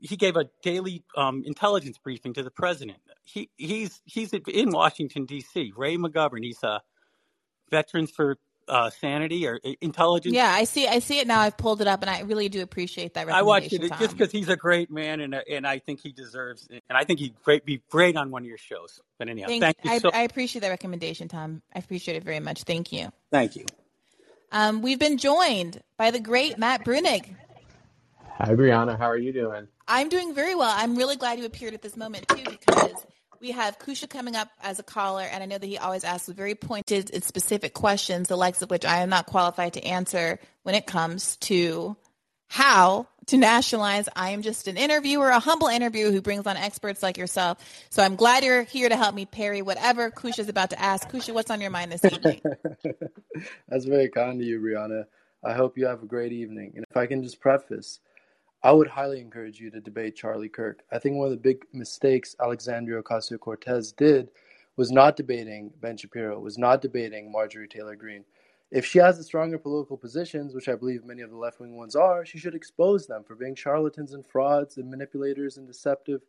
He gave a daily um, intelligence briefing to the president. He he's he's in Washington D.C. Ray McGovern. He's a Veterans for uh, Sanity or intelligence. yeah, I see. I see it now. I've pulled it up, and I really do appreciate that. Recommendation. I watched it recommendation, just because he's a great man, and and I think he deserves, and I think he'd great, be great on one of your shows. But anyhow, Thank, thank, you I, so. I appreciate that recommendation, Tom. I appreciate it very much. Thank you. thank you. Um, we've been joined by the great Matt Bruenig. Hi, Briahna. How are you doing? I'm doing very well. I'm really glad you appeared at this moment too, because we have Kusha coming up as a caller, and I know that he always asks very pointed and specific questions, the likes of which I am not qualified to answer when it comes to how to nationalize. I am just an interviewer, a humble interviewer who brings on experts like yourself. So I'm glad you're here to help me parry whatever Kusha's about to ask. Kusha, what's on your mind this evening? *laughs* That's very kind of you, Briahna. I hope you have a great evening. And if I can just preface, I would highly encourage you to debate Charlie Kirk. I think one of the big mistakes Alexandria Ocasio Cortez did was not debating Ben Shapiro, was not debating Marjorie Taylor Greene. If she has the stronger political positions, which I believe many of the left wing ones are, she should expose them for being charlatans and frauds and manipulators and deceptive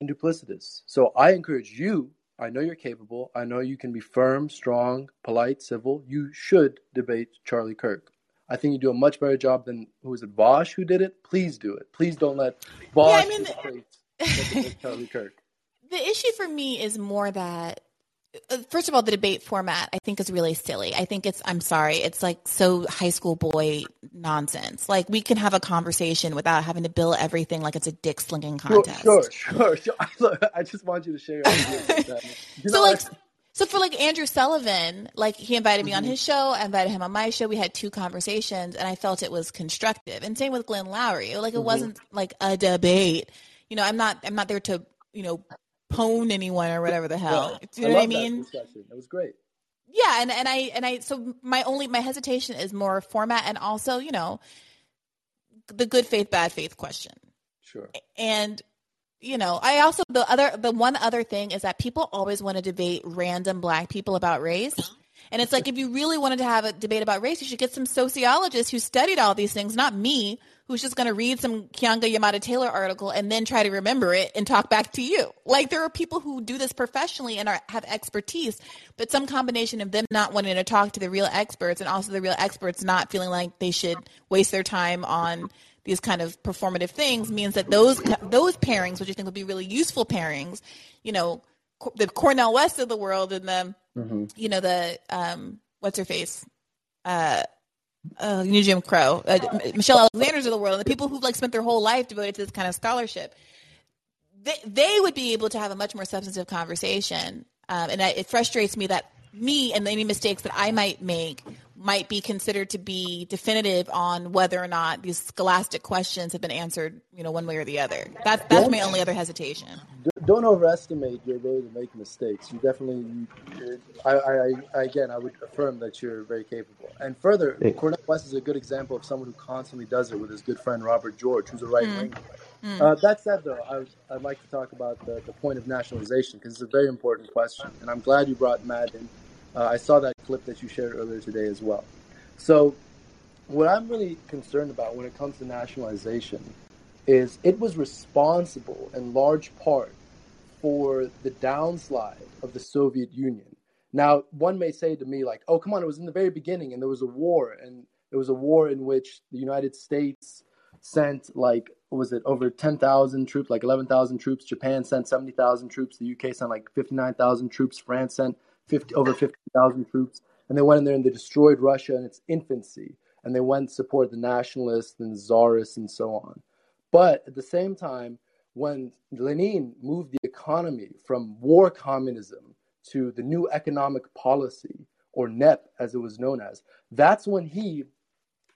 and duplicitous. So I encourage you, I know you're capable, I know you can be firm, strong, polite, civil. You should debate Charlie Kirk. I think you do a much better job than who was it, Bosch who did it? Please do it. Please don't let Bosch I mean, debate Charlie Kirk. *laughs* The issue for me is more that first of all, the debate format I think is really silly. I think it's I'm sorry, it's like so high school boy nonsense. Like we can have a conversation without having to bill everything like it's a dick slinging contest. sure, sure, sure. *laughs* Look, I just want you to share your ideas with that. *laughs* You so like I- so for like Andrew Sullivan, like he invited me on Mhm. his show, I invited him on my show. We had two conversations and I felt it was constructive. And same with Glenn Loury. Like it Mhm. wasn't like a debate. You know, I'm not I'm not there to, you know, pwn anyone or whatever the hell. Do you know what I mean? discussion. It was great. Yeah, and, and I and I so my only my hesitation is more format and also, you know, the good faith, bad faith question. Sure. And you know, I also the other the one other thing is that people always want to debate random black people about race. And it's like if you really wanted to have a debate about race, you should get some sociologists who studied all these things, not me, who's just going to read some Keeanga-Yamahtta Taylor article and then try to remember it and talk back to you. Like there are people who do this professionally and are, have expertise, but some combination of them not wanting to talk to the real experts and also the real experts not feeling like they should waste their time on these kind of performative things means that those those pairings, which I think would be really useful pairings, you know, the Cornel West of the world and the hmm you know the um what's her face? Uh uh New Jim Crow. Uh, Michelle Alexander's of the world and the people who've like spent their whole life devoted to this kind of scholarship. They they would be able to have a much more substantive conversation. Um and I, it frustrates me that me and any mistakes that I might make might be considered to be definitive on whether or not these scholastic questions have been answered, you know, one way or the other. That's that's my only other hesitation. Don't overestimate your ability to make mistakes. You definitely, I, I, I, again, I would affirm that you're very capable. And further, Cornel West is a good example of someone who constantly does it with his good friend Robert George, who's a right winger. Mm. Mm. Uh, that said, though, I, would like to talk about the, the point of nationalization because it's a very important question, and I'm glad you brought Matt in. Uh, I saw that clip that you shared earlier today as well. So, what I'm really concerned about when it comes to nationalization is it was responsible in large part for the downslide of the Soviet Union. Now, one may say to me, like, oh, come on, it was in the very beginning and there was a war, and it was a war in which the United States sent like was it over 10,000 troops, like 11,000 troops. Japan sent 70,000 troops. The UK sent like 59,000 troops. France sent 50, over 50,000 troops. And they went in there and they destroyed Russia in its infancy. And they went to support the nationalists and the czarists and so on. But at the same time, when Lenin moved the economy from war communism to the new economic policy, or NEP as it was known as, that's when he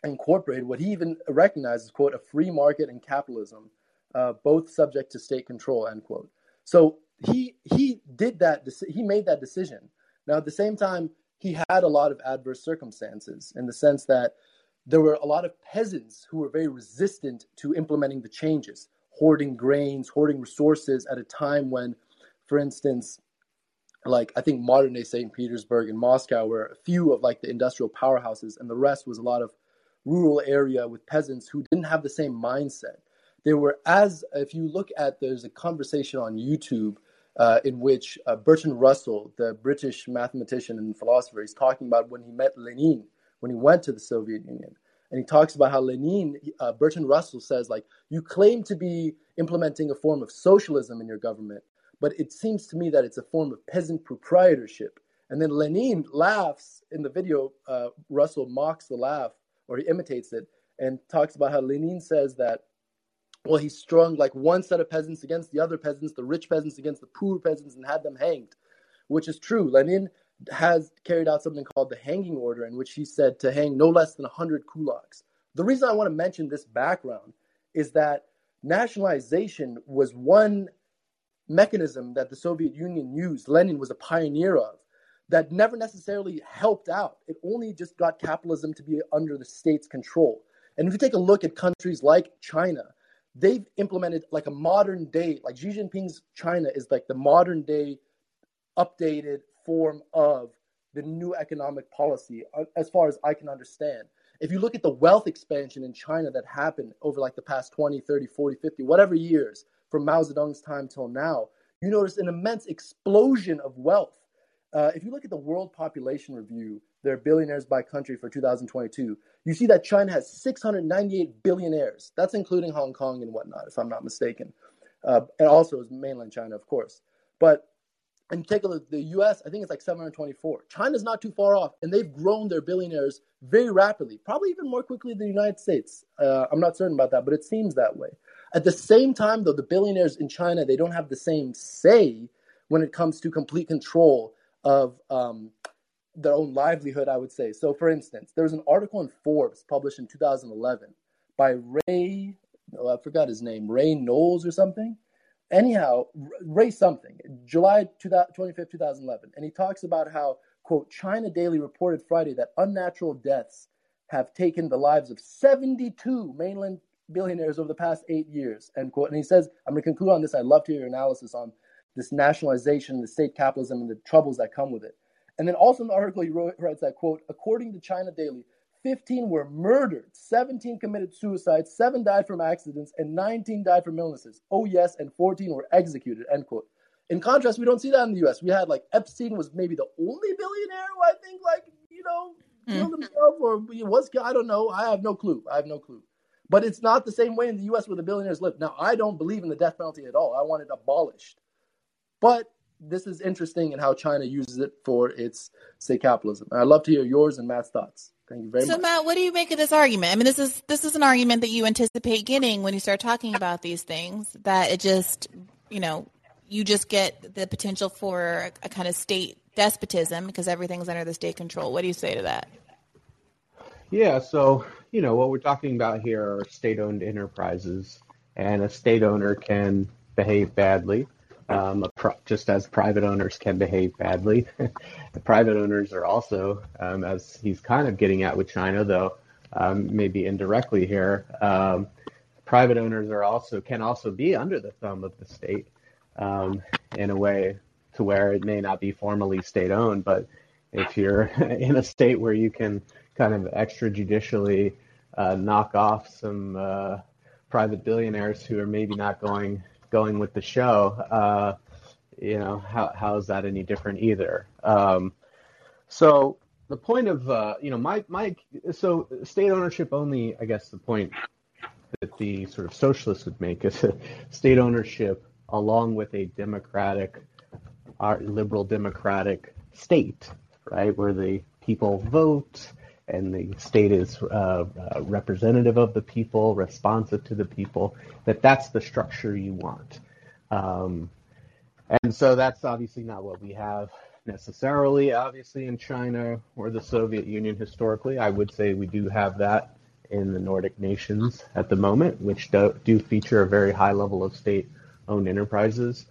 incorporated what he even recognizes, quote, a free market and capitalism, uh, both subject to state control, end quote. So he he did that. He made that decision. Now, at the same time, he had a lot of adverse circumstances in the sense that there were a lot of peasants who were very resistant to implementing the changes, hoarding grains, hoarding resources at a time when, for instance, like I think modern day St. Petersburg and Moscow were a few of like the industrial powerhouses, and the rest was a lot of rural area with peasants who didn't have the same mindset. They were as if you look at there's a conversation on YouTube uh, in which uh, Bertrand Russell, the British mathematician and philosopher, is talking about when he met Lenin when he went to the Soviet Union. And he talks about how Lenin, uh, Bertrand Russell says, like, you claim to be implementing a form of socialism in your government, but it seems to me that it's a form of peasant proprietorship. And then Lenin laughs in the video. Uh, Russell mocks the laugh or he imitates it and talks about how Lenin says that well, he strung like one set of peasants against the other peasants, the rich peasants against the poor peasants, and had them hanged, which is true. Lenin has carried out something called the hanging order, in which he said to hang no less than 100 kulaks. The reason I want to mention this background is that nationalization was one mechanism that the Soviet Union used, Lenin was a pioneer of, that never necessarily helped out. It only just got capitalism to be under the state's control. And if you take a look at countries like China, they've implemented like a modern day, like Xi Jinping's China is like the modern day updated form of the new economic policy, uh, as far as I can understand. If you look at the wealth expansion in China that happened over like the past 20, 30, 40, 50, whatever years from Mao Zedong's time till now, you notice an immense explosion of wealth uh, if you look at the World Population Review, their billionaires by country for 2022, you see that China has 698 billionaires. That's including Hong Kong and whatnot, if I'm not mistaken. Uh, and also is mainland China, of course. But and take a look, at the US, I think it's like 724. China's not too far off, and they've grown their billionaires very rapidly, probably even more quickly than the United States. Uh, I'm not certain about that, but it seems that way. At the same time, though, the billionaires in China, they don't have the same say when it comes to complete control of um, their own livelihood, I would say. So, for instance, there was an article in Forbes published in 2011 by Ray, oh, I forgot his name, Ray Knowles or something. Anyhow, Ray something, July 25th, 2011. And he talks about how, quote, China Daily reported Friday that unnatural deaths have taken the lives of 72 mainland billionaires over the past eight years, end quote. And he says, I'm going to conclude on this. I'd love to hear your analysis on this nationalization, the state capitalism, and the troubles that come with it. And then also in the article, he wrote, writes that, quote, according to China Daily, 15 were murdered, 17 committed suicide, 7 died from accidents, and 19 died from illnesses. Oh, yes, and 14 were executed, end quote. In contrast, we don't see that in the US. We had like Epstein was maybe the only billionaire who I think, like, you know, killed mm. himself or was, I don't know. I have no clue. I have no clue. But it's not the same way in the US where the billionaires live. Now, I don't believe in the death penalty at all. I want it abolished. But this is interesting in how China uses it for its say capitalism. And I'd love to hear yours and Matt's thoughts. Thank you very so, much. So Matt, what do you make of this argument? I mean, this is this is an argument that you anticipate getting when you start talking about these things. That it just, you know, you just get the potential for a, a kind of state despotism because everything's under the state control. What do you say to that? Yeah, so you know what we're talking about here are state-owned enterprises, and a state owner can behave badly, um, just as private owners can behave badly. *laughs* private owners are also, um, as he's kind of getting at with China, though um, maybe indirectly here, um, private owners are also can also be under the thumb of the state um, in a way to where it may not be formally state owned, but if you're *laughs* in a state where you can kind of extrajudicially uh, knock off some uh, private billionaires who are maybe not going going with the show, uh, you know, how how is that any different either? Um, so the point of uh, you know my my so state ownership only, I guess the point that the sort of socialists would make is *laughs* state ownership along with a democratic, our liberal democratic state, right, where the people vote and the state is uh, uh, representative of the people, responsive to the people, that that's the structure you want. Um, and so that's obviously not what we have necessarily, obviously, in China or the Soviet Union historically. I would say we do have that in the Nordic nations at the moment, which do, do feature a very high level of state owned enterprises.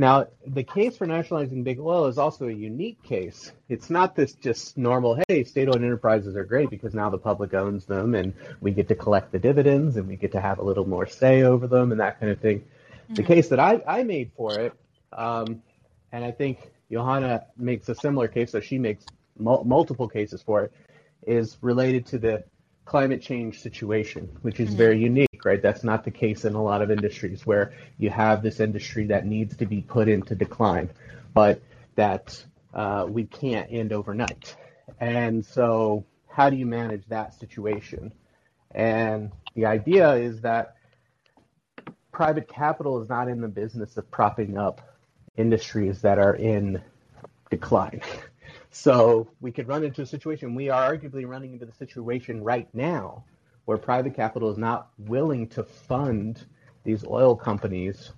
Now, the case for nationalizing big oil is also a unique case. It's not this just normal, hey, state owned enterprises are great because now the public owns them and we get to collect the dividends and we get to have a little more say over them and that kind of thing. Mm-hmm. The case that I, I made for it, um, and I think Johanna makes a similar case, so she makes mul- multiple cases for it, is related to the climate change situation, which is very unique, right? That's not the case in a lot of industries where you have this industry that needs to be put into decline, but that uh, we can't end overnight. And so, how do you manage that situation? And the idea is that private capital is not in the business of propping up industries that are in decline. So we could run into a situation, we are arguably running into the situation right now where private capital is not willing to fund these oil companies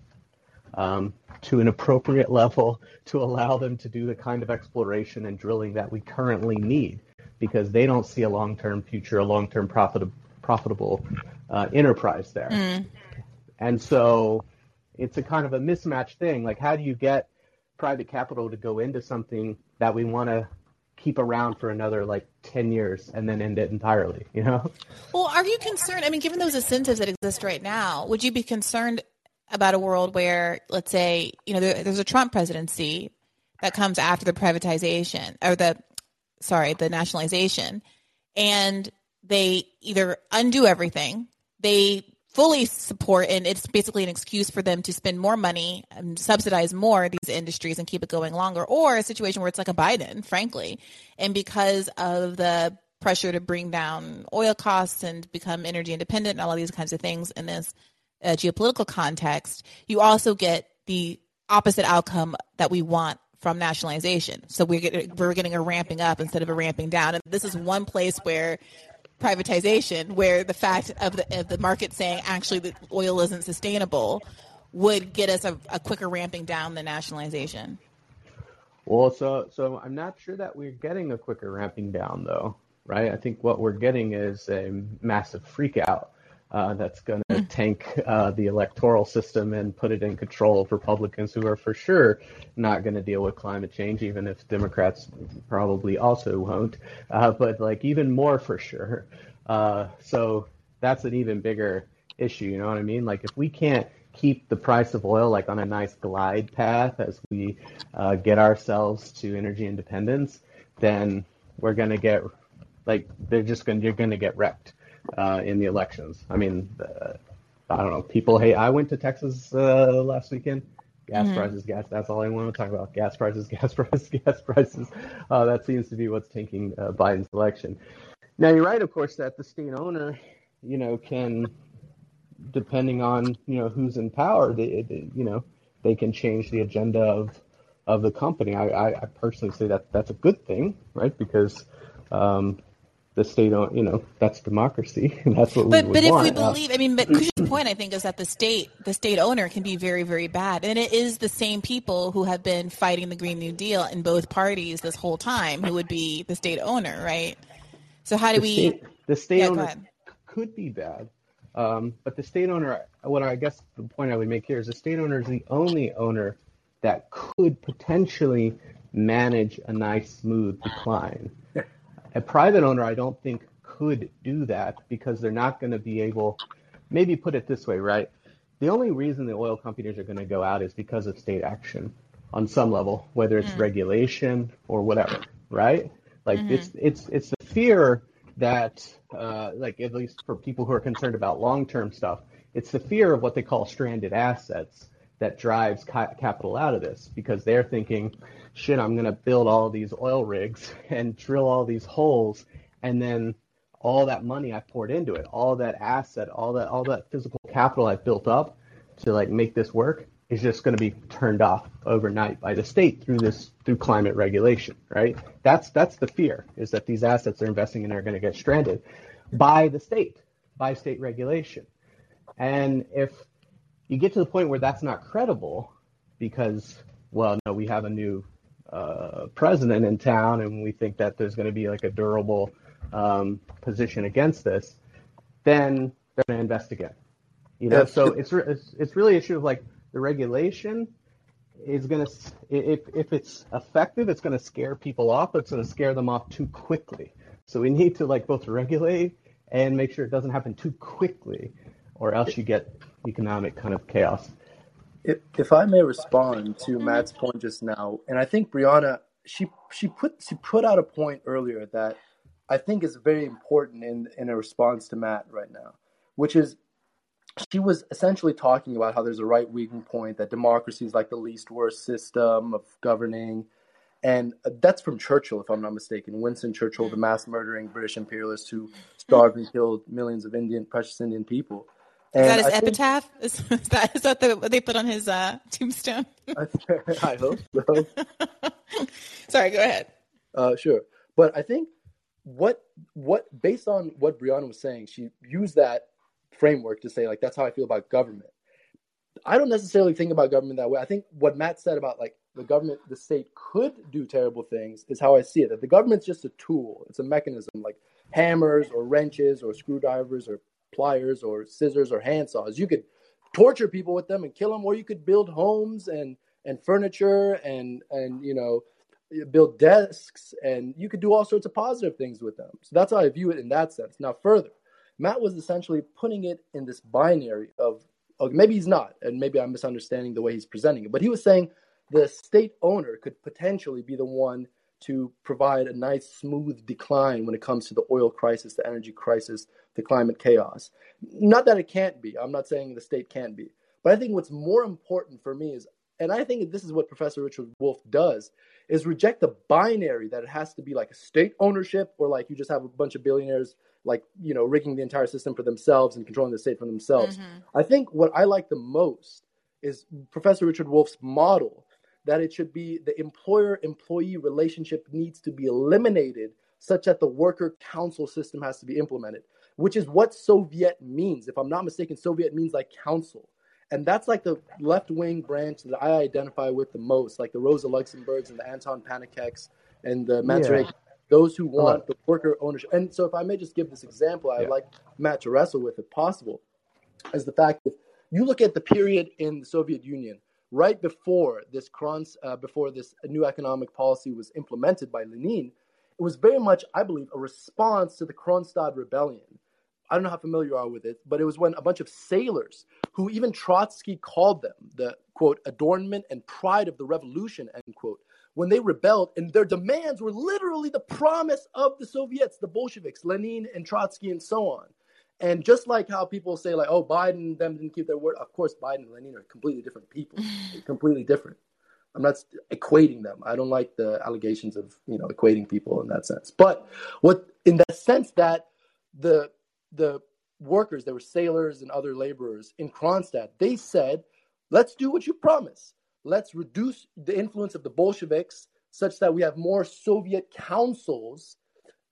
um, to an appropriate level to allow them to do the kind of exploration and drilling that we currently need because they don't see a long term future, a long term profit- profitable uh, enterprise there. Mm. And so it's a kind of a mismatch thing. Like, how do you get private capital to go into something that we want to keep around for another like 10 years and then end it entirely, you know? Well, are you concerned? I mean, given those incentives that exist right now, would you be concerned about a world where, let's say, you know, there, there's a Trump presidency that comes after the privatization or the, sorry, the nationalization, and they either undo everything, they fully support and it's basically an excuse for them to spend more money and subsidize more these industries and keep it going longer or a situation where it's like a biden frankly and because of the pressure to bring down oil costs and become energy independent and all of these kinds of things in this uh, geopolitical context you also get the opposite outcome that we want from nationalization. So we're getting, we're getting a ramping up instead of a ramping down. And this is one place where privatization, where the fact of the, of the market saying actually the oil isn't sustainable would get us a, a quicker ramping down than nationalization. Well, so so I'm not sure that we're getting a quicker ramping down, though, right? I think what we're getting is a massive freakout uh, that's going to mm. tank uh, the electoral system and put it in control of Republicans who are for sure not going to deal with climate change, even if Democrats probably also won't. Uh, but like even more for sure. Uh, so that's an even bigger issue. You know what I mean? Like if we can't keep the price of oil like on a nice glide path as we uh, get ourselves to energy independence, then we're going to get like they're just going to you're going to get wrecked uh, in the elections. I mean, uh, I don't know. People hate. I went to Texas uh, last weekend. Gas mm-hmm. prices, gas. That's all I want to talk about. Gas prices, *laughs* gas prices, gas prices. Uh, that seems to be what's tanking uh, Biden's election. Now you're right, of course, that the state owner, you know, can, depending on you know who's in power, they, they you know, they can change the agenda of of the company. I, I, I personally say that that's a good thing, right? Because um, the state, own, you know, that's democracy. *laughs* that's what but, we But if want. we believe, I mean, but Kush's point, I think, is that the state, the state owner can be very, very bad. And it is the same people who have been fighting the Green New Deal in both parties this whole time who would be the state owner, right? So how do the we? State, the state Yeah, owner could be bad, um, but the state owner. What I guess the point I would make here is the state owner is the only owner that could potentially manage a nice smooth decline. A private owner, I don't think, could do that because they're not going to be able. Maybe put it this way, right? The only reason the oil companies are going to go out is because of state action on some level, whether it's regulation or whatever, right? Like it's it's it's the fear that, uh, like at least for people who are concerned about long-term stuff, it's the fear of what they call stranded assets that drives ca- capital out of this because they're thinking, shit, I'm going to build all these oil rigs *laughs* and drill all these holes, and then all that money I poured into it, all that asset, all that all that physical capital I built up to like make this work is just going to be turned off overnight by the state through this through climate regulation, right? That's that's the fear is that these assets they're investing in are going to get stranded by the state, by state regulation. And if you get to the point where that's not credible because well, no, we have a new uh, president in town and we think that there's going to be like a durable um, position against this, then they're going to invest again. You know, Yeah. so it's, re- it's really an issue of like the regulation is going to if if it's effective, it's going to scare people off, but it's going to scare them off too quickly. So we need to like both regulate and make sure it doesn't happen too quickly, or else you get economic kind of chaos. If, if I may respond to Matt's point just now, and I think Briahna, she she put she put out a point earlier that I think is very important in in a response to Matt right now, which is she was essentially talking about how there's a right wing point that democracy is like the least worst system of governing. And that's from Churchill, if I'm not mistaken. Winston Churchill, the mass murdering British imperialist who starved and killed millions of Indian, precious Indian people. Is that his I think- epitaph? Is, *laughs* is that is that the, what they put on his uh, tombstone? *laughs* I hope so. *laughs* Sorry, go ahead. Uh, sure, but I think what what based on what Briahna was saying, she used that framework to say like that's how I feel about government. I don't necessarily think about government that way. I think what Matt said about like the government, the state could do terrible things is how I see it. That the government's just a tool. It's a mechanism like hammers or wrenches or screwdrivers or pliers or scissors or handsaws. You could torture people with them and kill them, or you could build homes and and furniture and and you know build desks and you could do all sorts of positive things with them. So that's how I view it in that sense. Now further, Matt was essentially putting it in this binary of okay, maybe he's not, and maybe I'm misunderstanding the way he's presenting it, but he was saying the state owner could potentially be the one to provide a nice smooth decline when it comes to the oil crisis, the energy crisis, the climate chaos. Not that it can't be. I'm not saying the state can't be. But I think what's more important for me is and I think this is what Professor Richard Wolff does is reject the binary that it has to be like a state ownership or like you just have a bunch of billionaires like you know rigging the entire system for themselves and controlling the state for themselves. Mm-hmm. I think what I like the most is Professor Richard Wolff's model that it should be the employer employee relationship needs to be eliminated such that the worker council system has to be implemented, which is what Soviet means. If I'm not mistaken, Soviet means like council. And that's like the left wing branch that I identify with the most, like the Rosa Luxemburgs and the Anton Pannekoeks and the Mansurek, those who want the worker ownership. And so, if I may just give this example, I'd Yeah. like Matt to wrestle with, if possible, is the fact that you look at the period in the Soviet Union right before this Kronz, uh, before this new economic policy was implemented by Lenin. It was very much, I believe, a response to the Kronstadt rebellion. I don't know how familiar you are with it, but it was when a bunch of sailors, who even Trotsky called them the quote adornment and pride of the revolution end quote, when they rebelled, and their demands were literally the promise of the Soviets, the Bolsheviks, Lenin and Trotsky, and so on. And just like how people say, like, oh, Biden them didn't keep their word, of course, Biden and Lenin are completely different people, *laughs* completely different. I'm not equating them. I don't like the allegations of you know equating people in that sense. But what in the sense that the the workers, there were sailors and other laborers in Kronstadt, they said, let's do what you promise. Let's reduce the influence of the Bolsheviks such that we have more Soviet councils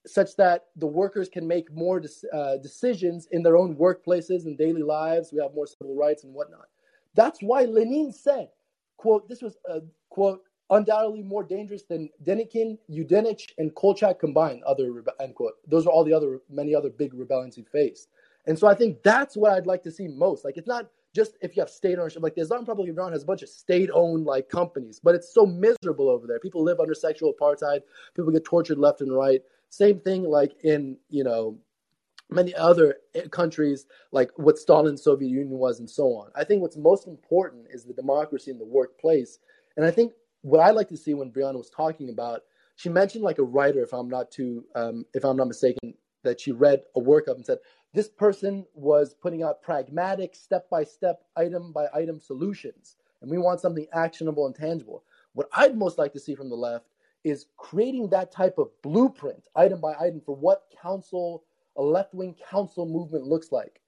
such that the workers can make more uh, decisions in their own workplaces and daily lives. We have more civil rights and whatnot. That's why Lenin said, "quote This was uh, quote undoubtedly more dangerous than Denikin, Yudenich, and Kolchak combined." Other end quote. Those are all the other many other big rebellions he faced. And so I think that's what I'd like to see most. Like it's not just if you have state ownership, like the Islamic Republic of Iran has a bunch of state-owned like companies, but it's so miserable over there. People live under sexual apartheid. People get tortured left and right. Same thing like in you know many other eh, countries, like what Stalin's Soviet Union was, and so on. I think what's most important is the democracy in the workplace. And I think what I like to see when Briahna was talking about, she mentioned like a writer, if I'm not too, um, if I'm not mistaken, that she read a workup and said, this person was putting out pragmatic, step by step, item by item solutions. And we want something actionable and tangible. What I'd most like to see from the left is creating that type of blueprint, item by item, for what council, a left wing council movement looks like.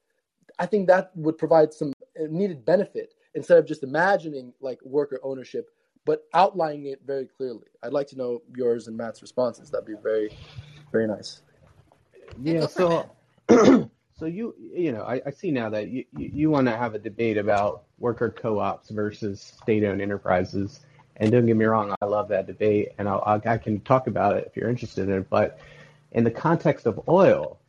I think that would provide some needed benefit instead of just imagining like worker ownership, but outlining it very clearly. I'd like to know yours and Matt's responses. That'd be very, very nice. Yeah. So *clears throat* So you you know I, I see now that you you, you want to have a debate about worker co-ops versus state-owned enterprises, and don't get me wrong, I love that debate, and I'll, I can talk about it if you're interested in it. But in the context of oil,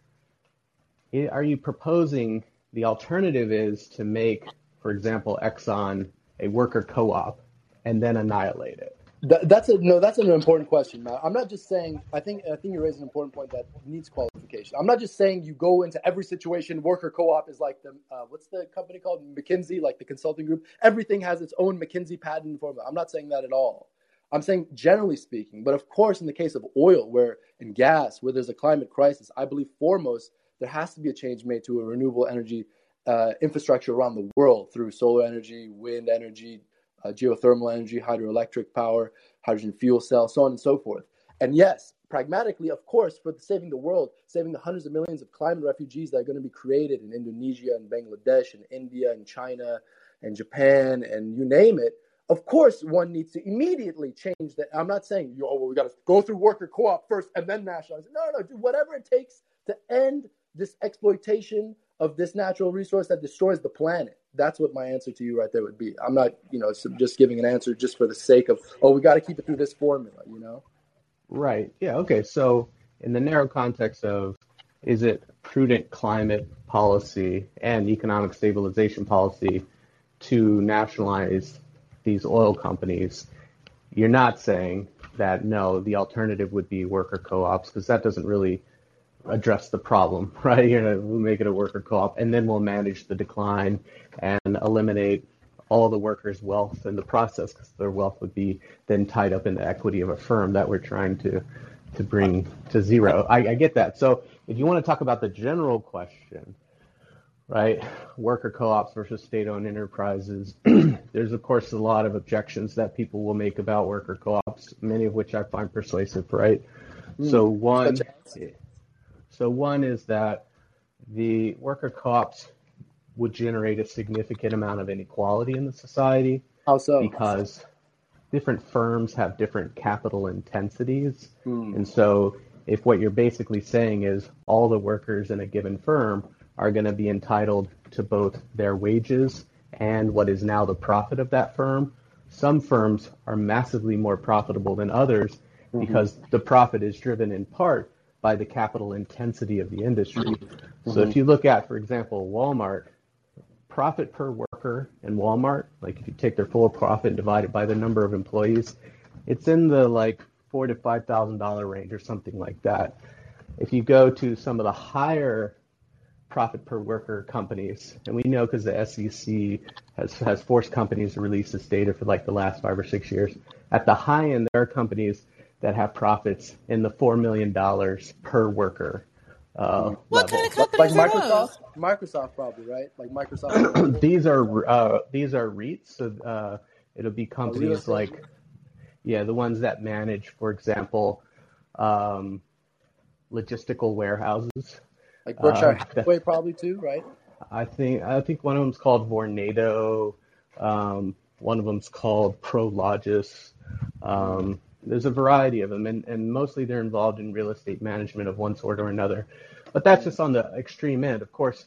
are you proposing the alternative is to make, for example, Exxon a worker co-op and then annihilate it? That, that's a no. That's an important question, Matt. I'm not just saying. I think I think you raised an important point that needs qualification. I'm not just saying you go into every situation. Worker co-op is like the uh, what's the company called McKinsey, like the consulting group. Everything has its own McKinsey patent formula. I'm not saying that at all. I'm saying generally speaking, but of course, in the case of oil, where and gas, where there's a climate crisis, I believe foremost there has to be a change made to a renewable energy uh, infrastructure around the world through solar energy, wind energy, uh, geothermal energy, hydroelectric power, hydrogen fuel cells, so on and so forth. And yes, pragmatically, of course, for saving the world, saving the hundreds of millions of climate refugees that are going to be created in Indonesia and Bangladesh and India and China and Japan and you name it, of course, one needs to immediately change that. I'm not saying, oh, well, we got to go through worker co op first and then nationalize it. No, no, do whatever it takes to end this exploitation of this natural resource that destroys the planet. That's what my answer to you right there would be. I'm not, you know, just giving an answer just for the sake of, oh, we got to keep it through this formula, you know? Right. Yeah. Okay. So, in the narrow context of, is it prudent climate policy and economic stabilization policy to nationalize these oil companies? You're not saying that no, the alternative would be worker co-ops because that doesn't really address the problem, *laughs* right? You know, we'll make it a worker co-op, and then we'll manage the decline and eliminate all the workers' wealth in the process, because their wealth would be then tied up in the equity of a firm that we're trying to to bring to zero. I, I get that. So if you want to talk about the general question, right, worker co-ops versus state-owned enterprises, *clears throat* there's of course a lot of objections that people will make about worker co-ops, many of which I find persuasive, right? Mm, so one. So one is that the worker co-ops would generate a significant amount of inequality in the society. How so? Because different firms have different capital intensities. Hmm. And so if what you're basically saying is all the workers in a given firm are going to be entitled to both their wages and what is now the profit of that firm, some firms are massively more profitable than others mm-hmm. because the profit is driven in part by the capital intensity of the industry. Mm-hmm. So if you look at, for example, Walmart, profit per worker in Walmart, like if you take their full profit and divide it by the number of employees, it's in the like four to five thousand dollar range or something like that. If you go to some of the higher profit per worker companies, and we know because the SEC has has forced companies to release this data for like the last five or six years. At the high end, there are companies that have profits in the four million dollars per worker. Uh, what level. kind of companies like Microsoft? Microsoft probably right. Like Microsoft. *clears throat* these are uh, these are REITs. So uh, it'll be companies like yeah, the ones that manage, for example, um, logistical warehouses. Like Berkshire uh, Hathaway probably too, right? I think I think one of them's called Vornado. Um, one of them's called Prologis. Um, there's a variety of them, and, and mostly they're involved in real estate management of one sort or another. But that's just on the extreme end. Of course,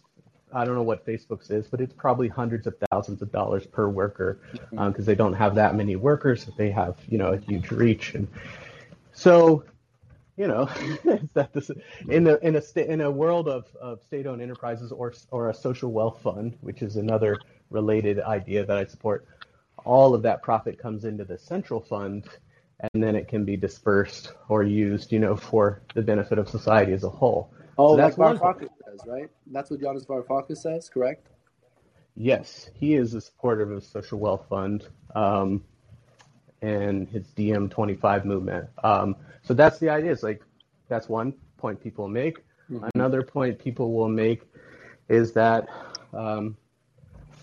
I don't know what Facebook's is, but it's probably hundreds of thousands of dollars per worker because um, they don't have that many workers. They have, you know, a huge reach, and so, you know, *laughs* that this, in a in a sta- in a world of, of state-owned enterprises or or a social wealth fund, which is another related idea that I support, all of that profit comes into the central fund, and then it can be dispersed or used, you know, for the benefit of society as a whole. Oh, so that's like Varoufakis says, right? That's what Yanis Varoufakis says, correct? Yes, he is a supporter of the social wealth fund um, and his DiEM25 movement. Um, so that's the idea. It's like that's one point people make. Mm-hmm. Another point people will make is that um,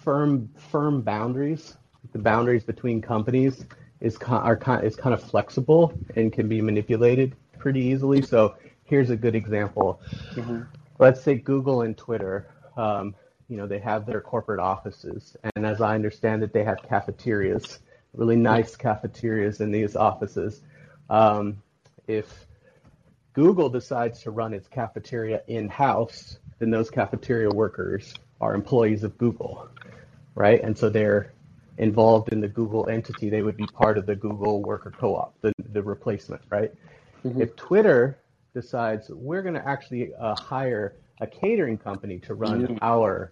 firm firm boundaries, the boundaries between companies, is are is kind of flexible and can be manipulated pretty easily. So here's a good example. Mm-hmm. Let's say Google and Twitter, um, you know, they have their corporate offices, and as I understand it, they have cafeterias, really nice cafeterias in these offices. Um, if Google decides to run its cafeteria in house, then those cafeteria workers are employees of Google, right? And so they're involved in the Google entity. They would be part of the Google worker co op, the, the replacement, right? Mm-hmm. If Twitter decides we're going to actually uh, hire a catering company to run mm-hmm. our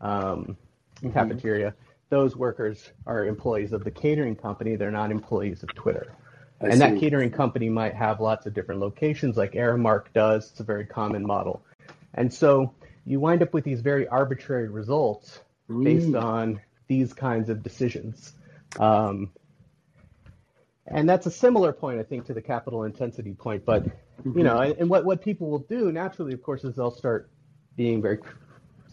um, mm-hmm. cafeteria, those workers are employees of the catering company. They're not employees of Twitter. I and see. that catering company might have lots of different locations, like Aramark does. It's a very common model. And so you wind up with these very arbitrary results based on these kinds of decisions. Um, and that's a similar point, I think, to the capital intensity point. But mm-hmm. you know, and, and, what what people will do naturally, of course, is they'll start being very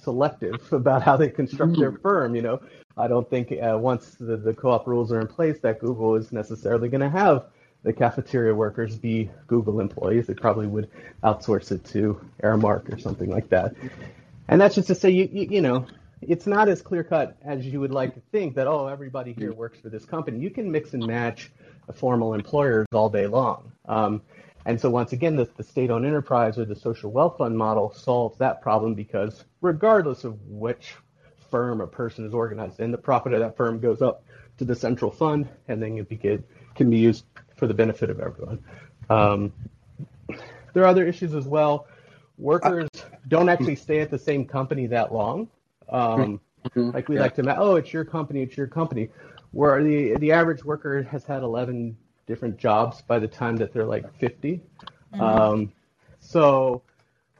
selective *laughs* about how they construct mm-hmm. their firm. You know, I don't think uh, once the, the co-op rules are in place that Google is necessarily going to have the cafeteria workers be Google employees. They probably would outsource it to Aramark or something like that. And that's just to say, you, you, you know, it's not as clear cut as you would like to think that, oh, everybody here works for this company. You can mix and match formal employers all day long. Um, and so once again, the, the state-owned enterprise or the social wealth fund model solves that problem because regardless of which firm a person is organized in, the profit of that firm goes up to the central fund and then it can be used for the benefit of everyone. Um, there are other issues as well. Workers don't actually stay at the same company that long. Um, mm-hmm. like we yeah. like to, oh, it's your company, it's your company where the the average worker has had 11 different jobs by the time that they're like 50. Mm-hmm. Um, so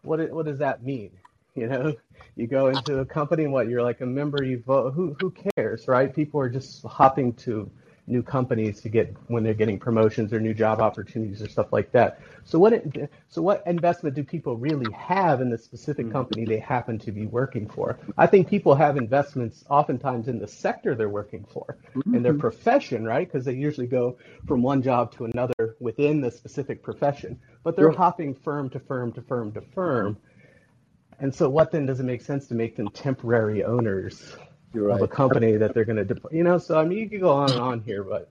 what what does that mean? You know, you go into a company and what you're like a member, you vote. Who who cares, right? People are just hopping to new companies to get when they're getting promotions or new job opportunities or stuff like that. So what it, so what investment do people really have in the specific mm-hmm. company they happen to be working for? I think people have investments oftentimes in the sector they're working for, mm-hmm. in their profession, right? Because they usually go from one job to another within the specific profession, but they're hopping firm to firm to firm to firm. And so, what then does it make sense to make them temporary owners right. of a company that they're going to, deploy. you know. So I mean, you could go on and on here, but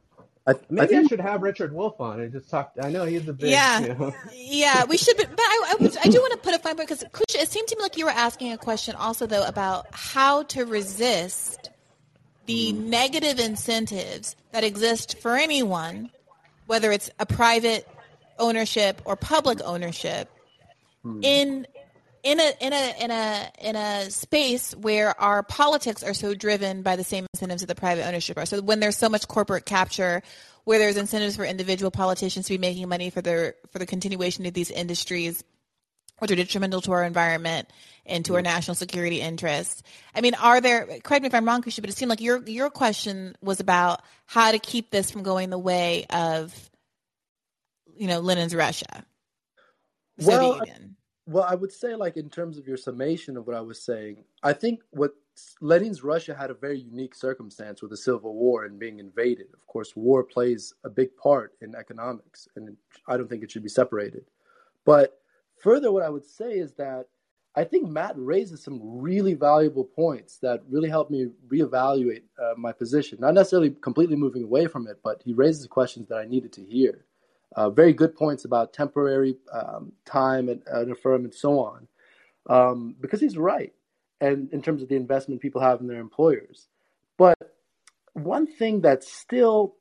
I, maybe I, think, I, should have Richard Wolff on and just talk. I know he's a big, yeah, you know. yeah. We should, but, but I, I, I do want to put a fine point because it seemed to me like you were asking a question also though about how to resist the mm. negative incentives that exist for anyone, whether it's a private ownership or public ownership, mm. in in a in a in a in a space where our politics are so driven by the same incentives that the private ownership are. So when there's so much corporate capture, where there's incentives for individual politicians to be making money for their for the continuation of these industries, which are detrimental to our environment and to our national security interests. I mean, are there? Correct me if I'm wrong, Kusha, but it seemed like your your question was about how to keep this from going the way of, you know, Lenin's Russia. Well, Union. Well, I would say, like, in terms of your summation of what I was saying, I think what Lenin's Russia had a very unique circumstance with the Civil War and being invaded. Of course, war plays a big part in economics, and I don't think it should be separated. But further, what I would say is that I think Matt raises some really valuable points that really helped me reevaluate uh, my position. Not necessarily completely moving away from it, but he raises questions that I needed to hear. Uh, very good points about temporary um, time at, at, a firm and so on, um, because he's right, and in terms of the investment people have in their employers. But one thing that's still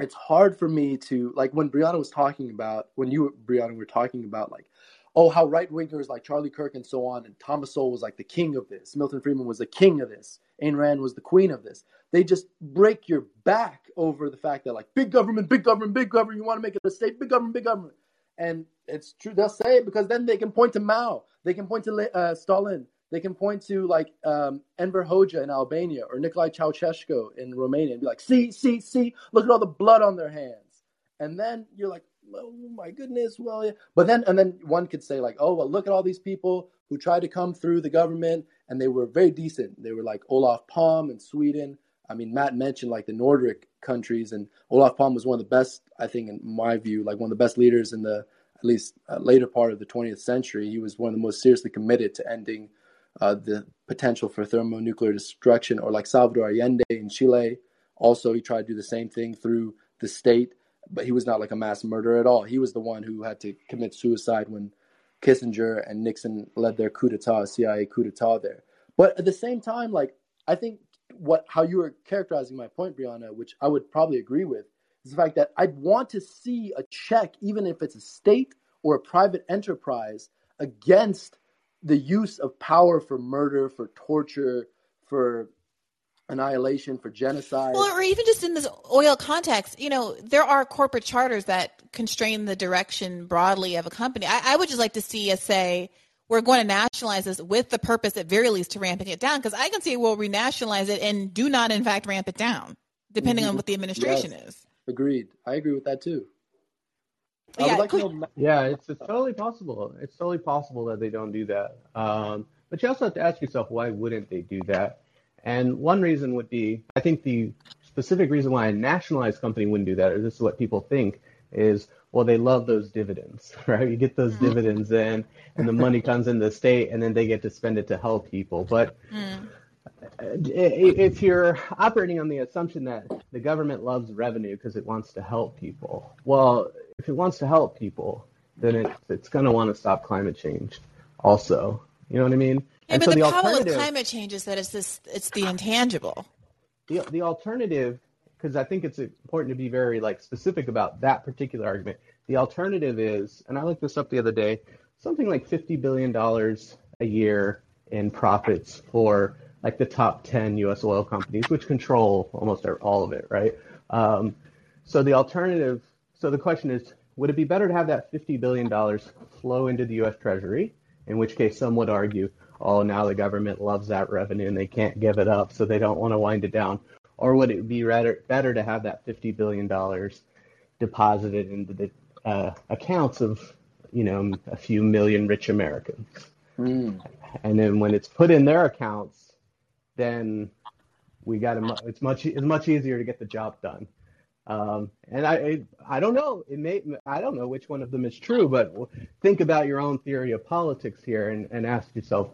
it's hard for me to like when Briahna was talking about when you Briahna were talking about like oh how right wingers like Charlie Kirk and so on and Thomas Sowell was like the king of this Milton Friedman was the king of this Ayn Rand was the queen of this they just break your back over the fact that like big government big government big government you want to make it a state big government big government and it's true they'll say it because then they can point to Mao they can point to uh, Stalin they can point to like um, Enver Hoxha in Albania or Nicolae Ceausescu in Romania and be like, see, see, see, look at all the blood on their hands. And then you're like, oh my goodness, well, yeah. But then, and then one could say like, oh, well, look at all these people who tried to come through the government and they were very decent. They were like Olof Palme in Sweden. I mean, Matt mentioned like the Nordic countries, and Olof Palme was one of the best, I think, in my view, like one of the best leaders in the at least uh, later part of the 20th century. He was one of the most seriously committed to ending uh, the potential for thermonuclear destruction, or like Salvador Allende in Chile. Also, he tried to do the same thing through the state, but he was not like a mass murderer at all. He was the one who had to commit suicide when Kissinger and Nixon led their coup d'etat, CIA coup d'etat there. But at the same time, like I think what how you were characterizing my point, Briahna, which I would probably agree with, is the fact that I'd want to see a check, even if it's a state or a private enterprise, against the use of power for murder, for torture, for annihilation, for genocide. Well, or even just in this oil context, you know, there are corporate charters that constrain the direction broadly of a company. I, I would just like to see us say, we're going to nationalize this with the purpose, at very least, to ramping it down. Because I can see we'll renationalize it and do not, in fact, ramp it down, depending mm-hmm. on what the administration yes. is. Agreed. I agree with that too. Yeah, like know, yeah, it's, it's totally possible. It's totally possible that they don't do that. Um, but you also have to ask yourself, why wouldn't they do that? And one reason would be, I think the specific reason why a nationalized company wouldn't do that, or this is what people think, is well, they love those dividends, *laughs* right? You get those mm. dividends in, and the money comes in the state, and then they get to spend it to help people. But mm. if you're operating on the assumption that the government loves revenue because it wants to help people, well, if it wants to help people, then it, it's going to want to stop climate change also. You know what I mean? Yeah, and but so the, the problem with climate change is that it's this it's the intangible. The the alternative because I think it's important to be very like specific about that particular argument. The alternative is, and I looked this up the other day, something like fifty billion dollars a year in profits for like the top ten U.S. oil companies, which control almost all of it, right? Um, so the alternative so the question is, would it be better to have that $50 billion flow into the U.S. Treasury, in which case some would argue, oh, now the government loves that revenue and they can't give it up, so they don't want to wind it down? Or would it be rather, better to have that $50 billion deposited into the uh, accounts of, you know, a few million rich Americans? Mm. And then when it's put in their accounts, then we got to, it's much, it's much easier to get the job done. Um, and I, I don't know. It may, I don't know which one of them is true, but think about your own theory of politics here and, and ask yourself,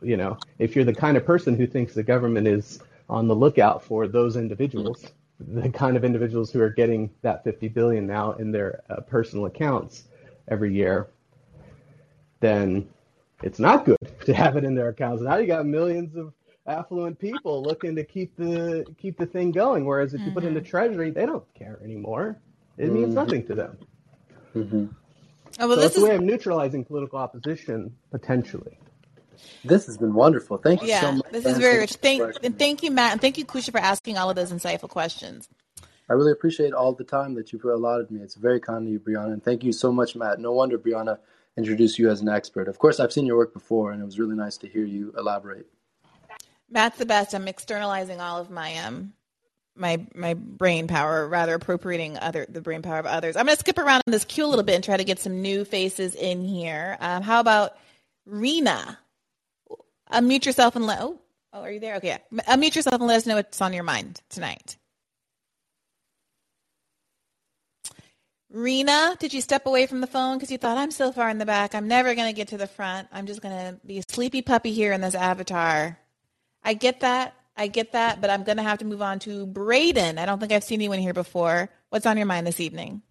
you know, if you're the kind of person who thinks the government is on the lookout for those individuals, the kind of individuals who are getting that 50 billion now in their uh, personal accounts every year, then it's not good *laughs* to have it in their accounts. Now you got millions of affluent people looking to keep the keep the thing going. Whereas if mm-hmm. you put in the mm-hmm. treasury, they don't care anymore. It means mm-hmm. nothing to them. Mm-hmm. Oh, well, so it's is... a way of neutralizing political opposition potentially. This has been wonderful. Thank you yeah, so much. This is very rich. Thank and thank you, Matt, and thank you, Kusha, for asking all of those insightful questions. I really appreciate all the time that you've allotted me. It's very kind of you, Briahna, and thank you so much, Matt. No wonder Briahna introduced you as an expert. Of course, I've seen your work before, and it was really nice to hear you elaborate. Matt's the best. I'm externalizing all of my um my my brain power, rather appropriating other the brain power of others. I'm gonna skip around in this queue a little bit and try to get some new faces in here. Um, how about Rena? Unmute yourself and let oh oh are you there? Okay, yeah. unmute yourself and let us know what's on your mind tonight. Rena, did you step away from the phone because you thought I'm so far in the back? I'm never going to get to the front. I'm just going to be a sleepy puppy here in this avatar. I get that. I get that, but I'm going to have to move on to Braden. I don't think I've seen anyone here before. What's on your mind this evening?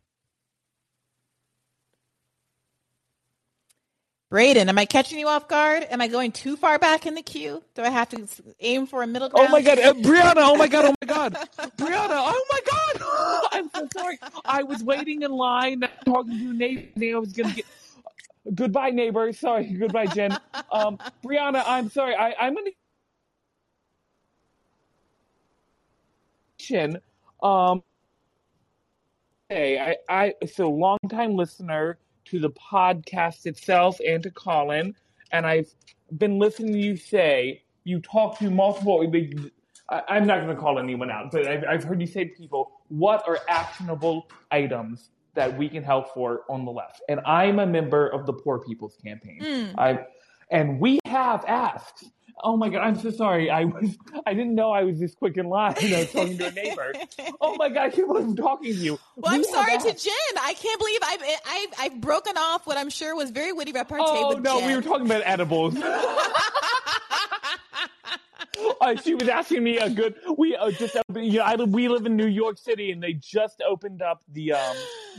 Braden, am I catching you off guard? Am I going too far back in the queue? Do I have to aim for a middle ground? Oh my god, uh, *laughs* Briahna! Oh my god! Oh my god, Briahna! Oh my god! *gasps* I'm so sorry. I was waiting in line, talking to neighbor. I was gonna get. Goodbye, neighbor. Sorry. Goodbye, Jen. Um, Briahna, I'm sorry. I, I'm gonna Um, hey, I, I, so long time listener to the podcast itself and to Callin, and I've been listening to you say you talk to multiple. I, am not going to call anyone out, but I've, I've heard you say to people, "What are actionable items that we can help for on the left?" And I'm a member of the Poor People's Campaign. Mm. I, and we have asked Oh my god, I'm so sorry. I was I didn't know I was this quick in line. I was talking to a neighbor. oh my god, I wasn't talking to you. Well, we I'm sorry to Jen. I can't believe I've, I've I've broken off what I'm sure was very witty repartee oh, no, Jen. we were talking about edibles. *laughs* uh, she was asking me a good. We uh, just opened, you know, I, we live in New York City, and they just opened up the. Um,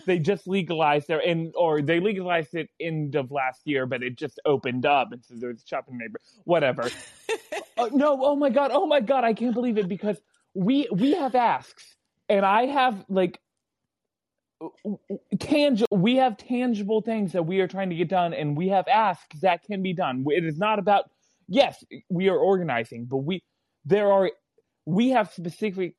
they just legalized their and or they legalized it end of last year, but it just opened up, and so there's a shopping neighbor, whatever. *laughs* uh, no, oh my god, oh my god, I can't believe it because we we have asks, and I have like tangible we have tangible things that we are trying to get done and we have asks that can be done it is not about yes, we are organizing, but we there are we have specific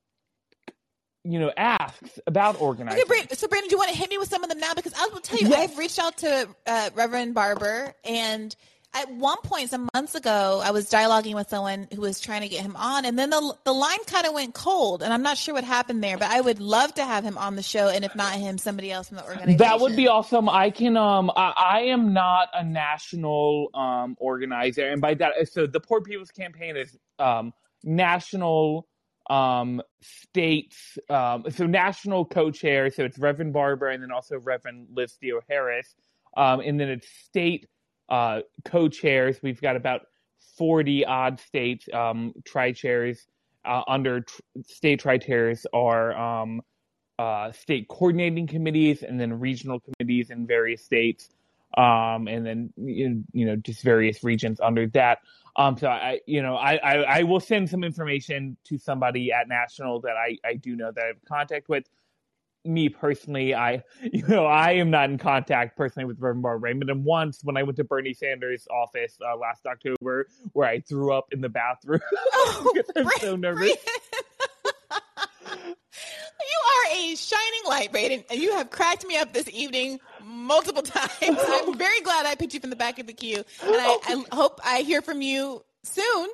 you know asks about organizing. Okay, Brandon, so Brandon, do you want to hit me with some of them now? Because I will tell you, yes. I've reached out to uh, Reverend Barber and at one point some months ago i was dialoguing with someone who was trying to get him on and then the, the line kind of went cold and i'm not sure what happened there but i would love to have him on the show and if not him somebody else from the organization. That would be awesome. I can um i, I am not a national um organizer and by that so the poor people's campaign is um national um states um so national co-chair so it's reverend barber and then also reverend liz theoharis um and then it's state uh, co-chairs. We've got about 40 odd states um, tri-chairs uh, under tr- state tri-chairs are um, uh, state coordinating committees and then regional committees in various states. Um, and then you know just various regions under that. Um, so I, you know, I, I, I will send some information to somebody at national that I, I do know that I have contact with me personally, I *laughs* you know I am not in contact personally with Reverend Barber Raymond. And once when I went to Bernie Sanders' office uh, last October, where I threw up in the bathroom *laughs* oh, because I'm so nervous. *laughs* you are a shining light, Braden, and you have cracked me up this evening multiple times. I'm very glad I picked you from the back of the queue, and I, I hope I hear from you soon.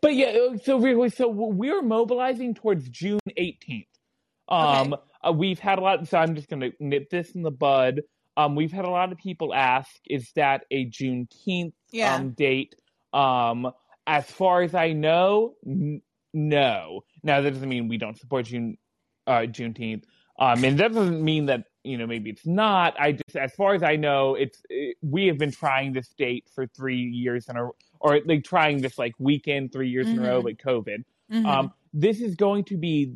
But yeah, so we so we're mobilizing towards June 18th. Um, okay. Uh, we've had a lot, so I'm just going to nip this in the bud. Um, we've had a lot of people ask, is that a Juneteenth yeah. um, date? Um, as far as I know, n- no. Now that doesn't mean we don't support June uh, Juneteenth. Um, and that doesn't mean that you know maybe it's not. I just, as far as I know, it's it, we have been trying this date for three years in a or like trying this like weekend three years mm-hmm. in a row, mm-hmm. COVID. Mm-hmm. Um, this is going to be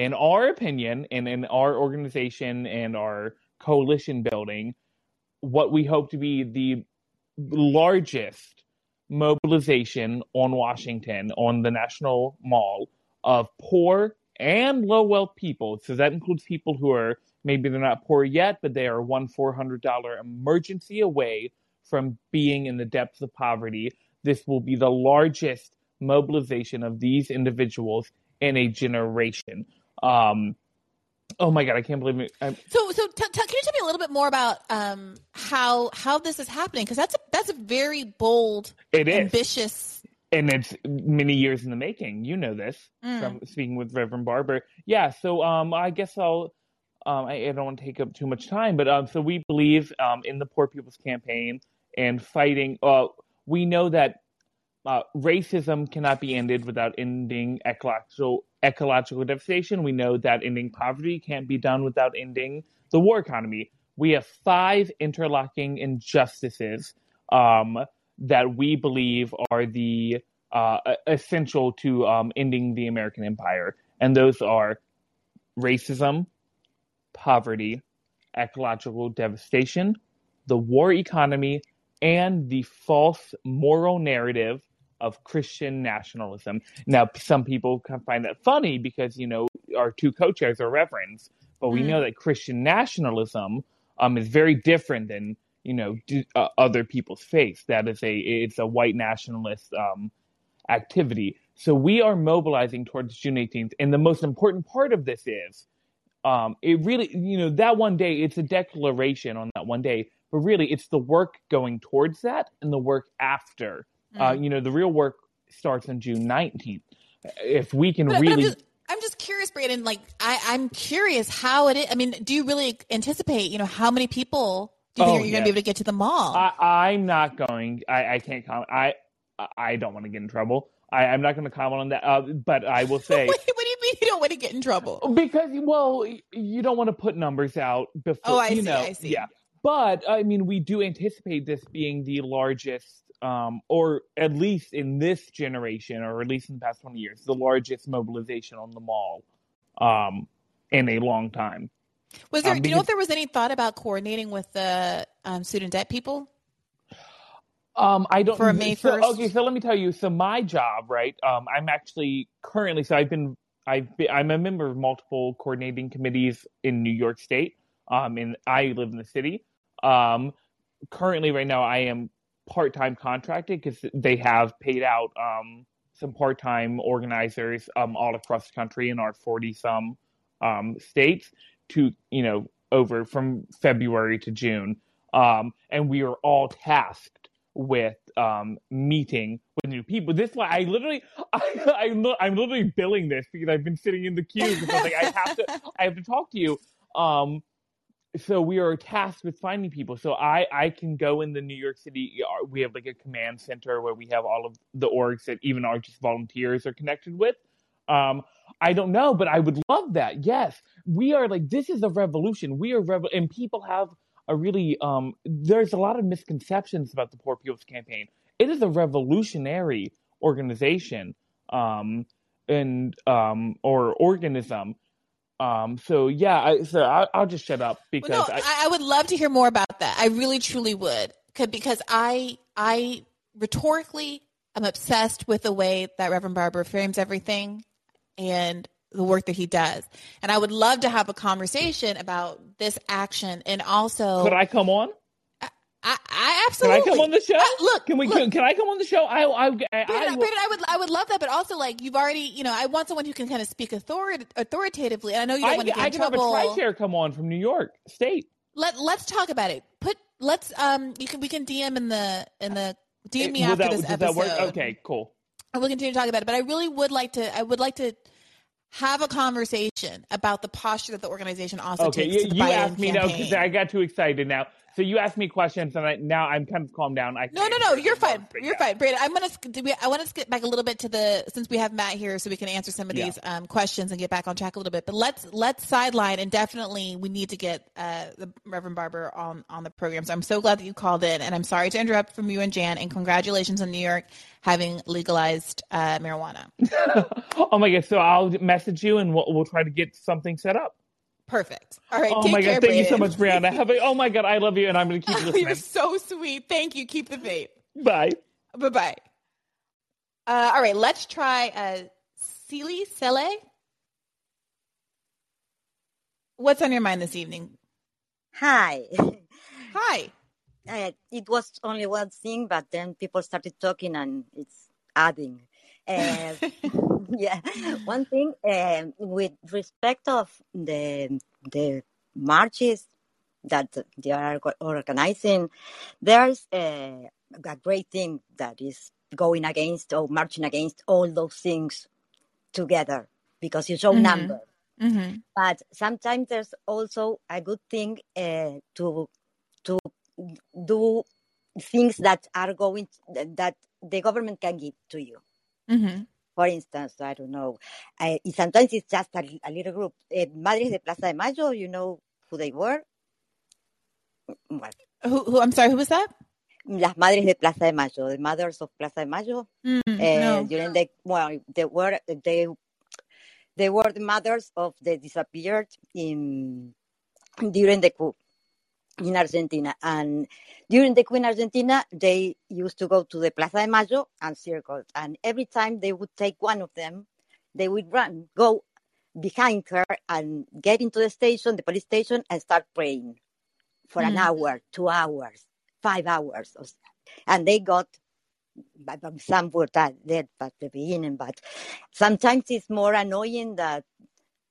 in our opinion and in our organization and our coalition building, what we hope to be the largest mobilization on Washington, on the National Mall, of poor and low wealth people. So that includes people who are maybe they're not poor yet, but they are one four hundred dollar emergency away from being in the depths of poverty. This will be the largest mobilization of these individuals in a generation. Um, oh my god, I can't believe it. I'm... So, so t- t- can you tell me a little bit more about um, how how this is happening? Because that's a that's a very bold, it is. ambitious, and it's many years in the making. You know this mm. from speaking with Reverend Barber. Yeah, so um, I guess I'll. Um, I, I, don't want to take up too much time, but um, so we believe um, in the Poor People's Campaign and fighting. Uh, we know that uh, racism cannot be ended without ending ecological ecological devastation. We know that ending poverty can't be done without ending the war economy. We have five interlocking injustices um, that we believe are the uh, essential to um, ending the American empire, and those are racism, poverty, ecological devastation, the war economy, and the false moral narrative of Christian nationalism. Now, some people can find that funny because, you know, our two co chairs are reverends, but we Mm. know that Christian nationalism um, is very different than, you know, d- uh, other people's faith. That is a, it's a white nationalist um, activity. So we are mobilizing towards June 18th. And the most important part of this is um, it really, you know, that one day, it's a declaration on that one day, but really it's the work going towards that and the work after. Uh, Mm. you know, the real work starts on June 19th. If we can But, but I'm really. just I'm just curious, Brandon. Like I, I'm curious how it is. I mean, do you really anticipate? You know, how many people do you think Oh, you're going to be able to get to the mall? I, I'm not going. I, I can't comment. I I don't want to get in trouble. I, I'm not going to comment on that. Uh, but I will *laughs* say what, what do you mean you don't want to get in trouble? because well, you don't want to put numbers out before. Oh, I you see, know, I see. Yeah, but I mean, we do anticipate this being the largest, um, or at least in this generation, or at least in the past 20 years, the largest mobilization on the mall, um, in a long time. Was there? Um, do you know if there was any thought about coordinating with the um, student debt people? Um, I don't For May so- 1st? Okay, so let me tell you. So my job, right? Um, I'm actually currently. So I've been. I've been, I'm a member of multiple coordinating committees in New York State. Um, and I live in the city. Um, currently, right now, I am part time contracted because they have paid out um some part time organizers um all across the country in our forty some um states to you know over from February to June. Um, and we are all tasked with um, meeting with new people. This I literally, *laughs* I, I, I'm literally billing this because I've been sitting in the queue because like, I have to, I have to talk to you. Um, so we are tasked with finding people. So I, I can go in the New York City. We have like a command center where we have all of the orgs that even our just volunteers are connected with. Um, I don't know, but I would love that. Yes, we are like this is a revolution. We are rev- and people have a really um. There's a lot of misconceptions about the Poor People's Campaign. It is a revolutionary organization, um, and um, or organism. Um, so yeah, I, so I, I'll just shut up because Well, no, I, I would love to hear more about that. I really, truly would because I, I rhetorically am obsessed with the way that Reverend Barber frames everything and the work that he does, and I would love to have a conversation about this action and also. could I come on? I, I Can I come on the show? I- look, Can we? look, Can, can I come on the show? I, I, I, Brandon, I Brandon, I would I would love that, but also like you've already you know I want someone who can kind of speak authority, authoritatively. And I know you don't I, want to get I in can have a trouble. tri chair come on from New York State. Let Let's talk about it. Put let's um you can we can DM in the in the DM me after that, this episode. Okay, cool. and we'll continue to talk about it. But I really would like to I would like to have a conversation about the posture that the organization also Okay, takes you, to the you asked me now because I got too excited now. So you asked me questions, and I, now I'm kind of calmed down. I No, no, no. You're fine. You're fine, Brandon. I'm gonna. do we- I want to skip back a little bit to the since we have Matt here, so we can answer some of Yeah. these um, questions and get back on track a little bit. But let's let's sideline and definitely we need to get uh, the Reverend Barber on on the program. So I'm so glad that you called in, and I'm sorry to interrupt from you and Jan. And congratulations on New York having legalized uh, marijuana. *laughs* oh my god! So I'll message you, and we'll, we'll try to get something set up. Perfect. All right. oh take my care, god! Thank you so much, Briahna. Have a, oh my god! I love you, and I'm going to keep *laughs* You're so sweet. Thank you. Keep the faith. Bye. Bye bye. Uh, all right, let's try uh, Celie Sele. What's on your mind this evening? Hi. *laughs* Hi. Uh, it was only one thing, but then people started talking and it's adding. Uh, *laughs* yeah, one thing um, with respect of the the marches that they are organizing, there's a, a great thing that is going against or marching against all those things together because you show Mhm. numbers Mm-hmm. but sometimes there's also a good thing uh, to to do things that are going that the government can give to you. Mm-hmm. For instance, I don't know. Uh, sometimes it's just a, a little group. Uh, Madres de Plaza de Mayo, you know who they were? Well, Who, who? I'm sorry. Who was that? Las Madres de Plaza de Mayo, the mothers of Plaza de Mayo. Mm, Uh, no. during the well, they were they they were the mothers of the disappeared in during the coup. In Argentina. And during the Queen Argentina, they used to go to the Plaza de Mayo and circle. And every time they would take one of them, they would run, go behind her and get into the station, the police station, and start praying for an Mm. hour, two hours, five hours. And they got, some were that dead at the beginning, but sometimes it's more annoying that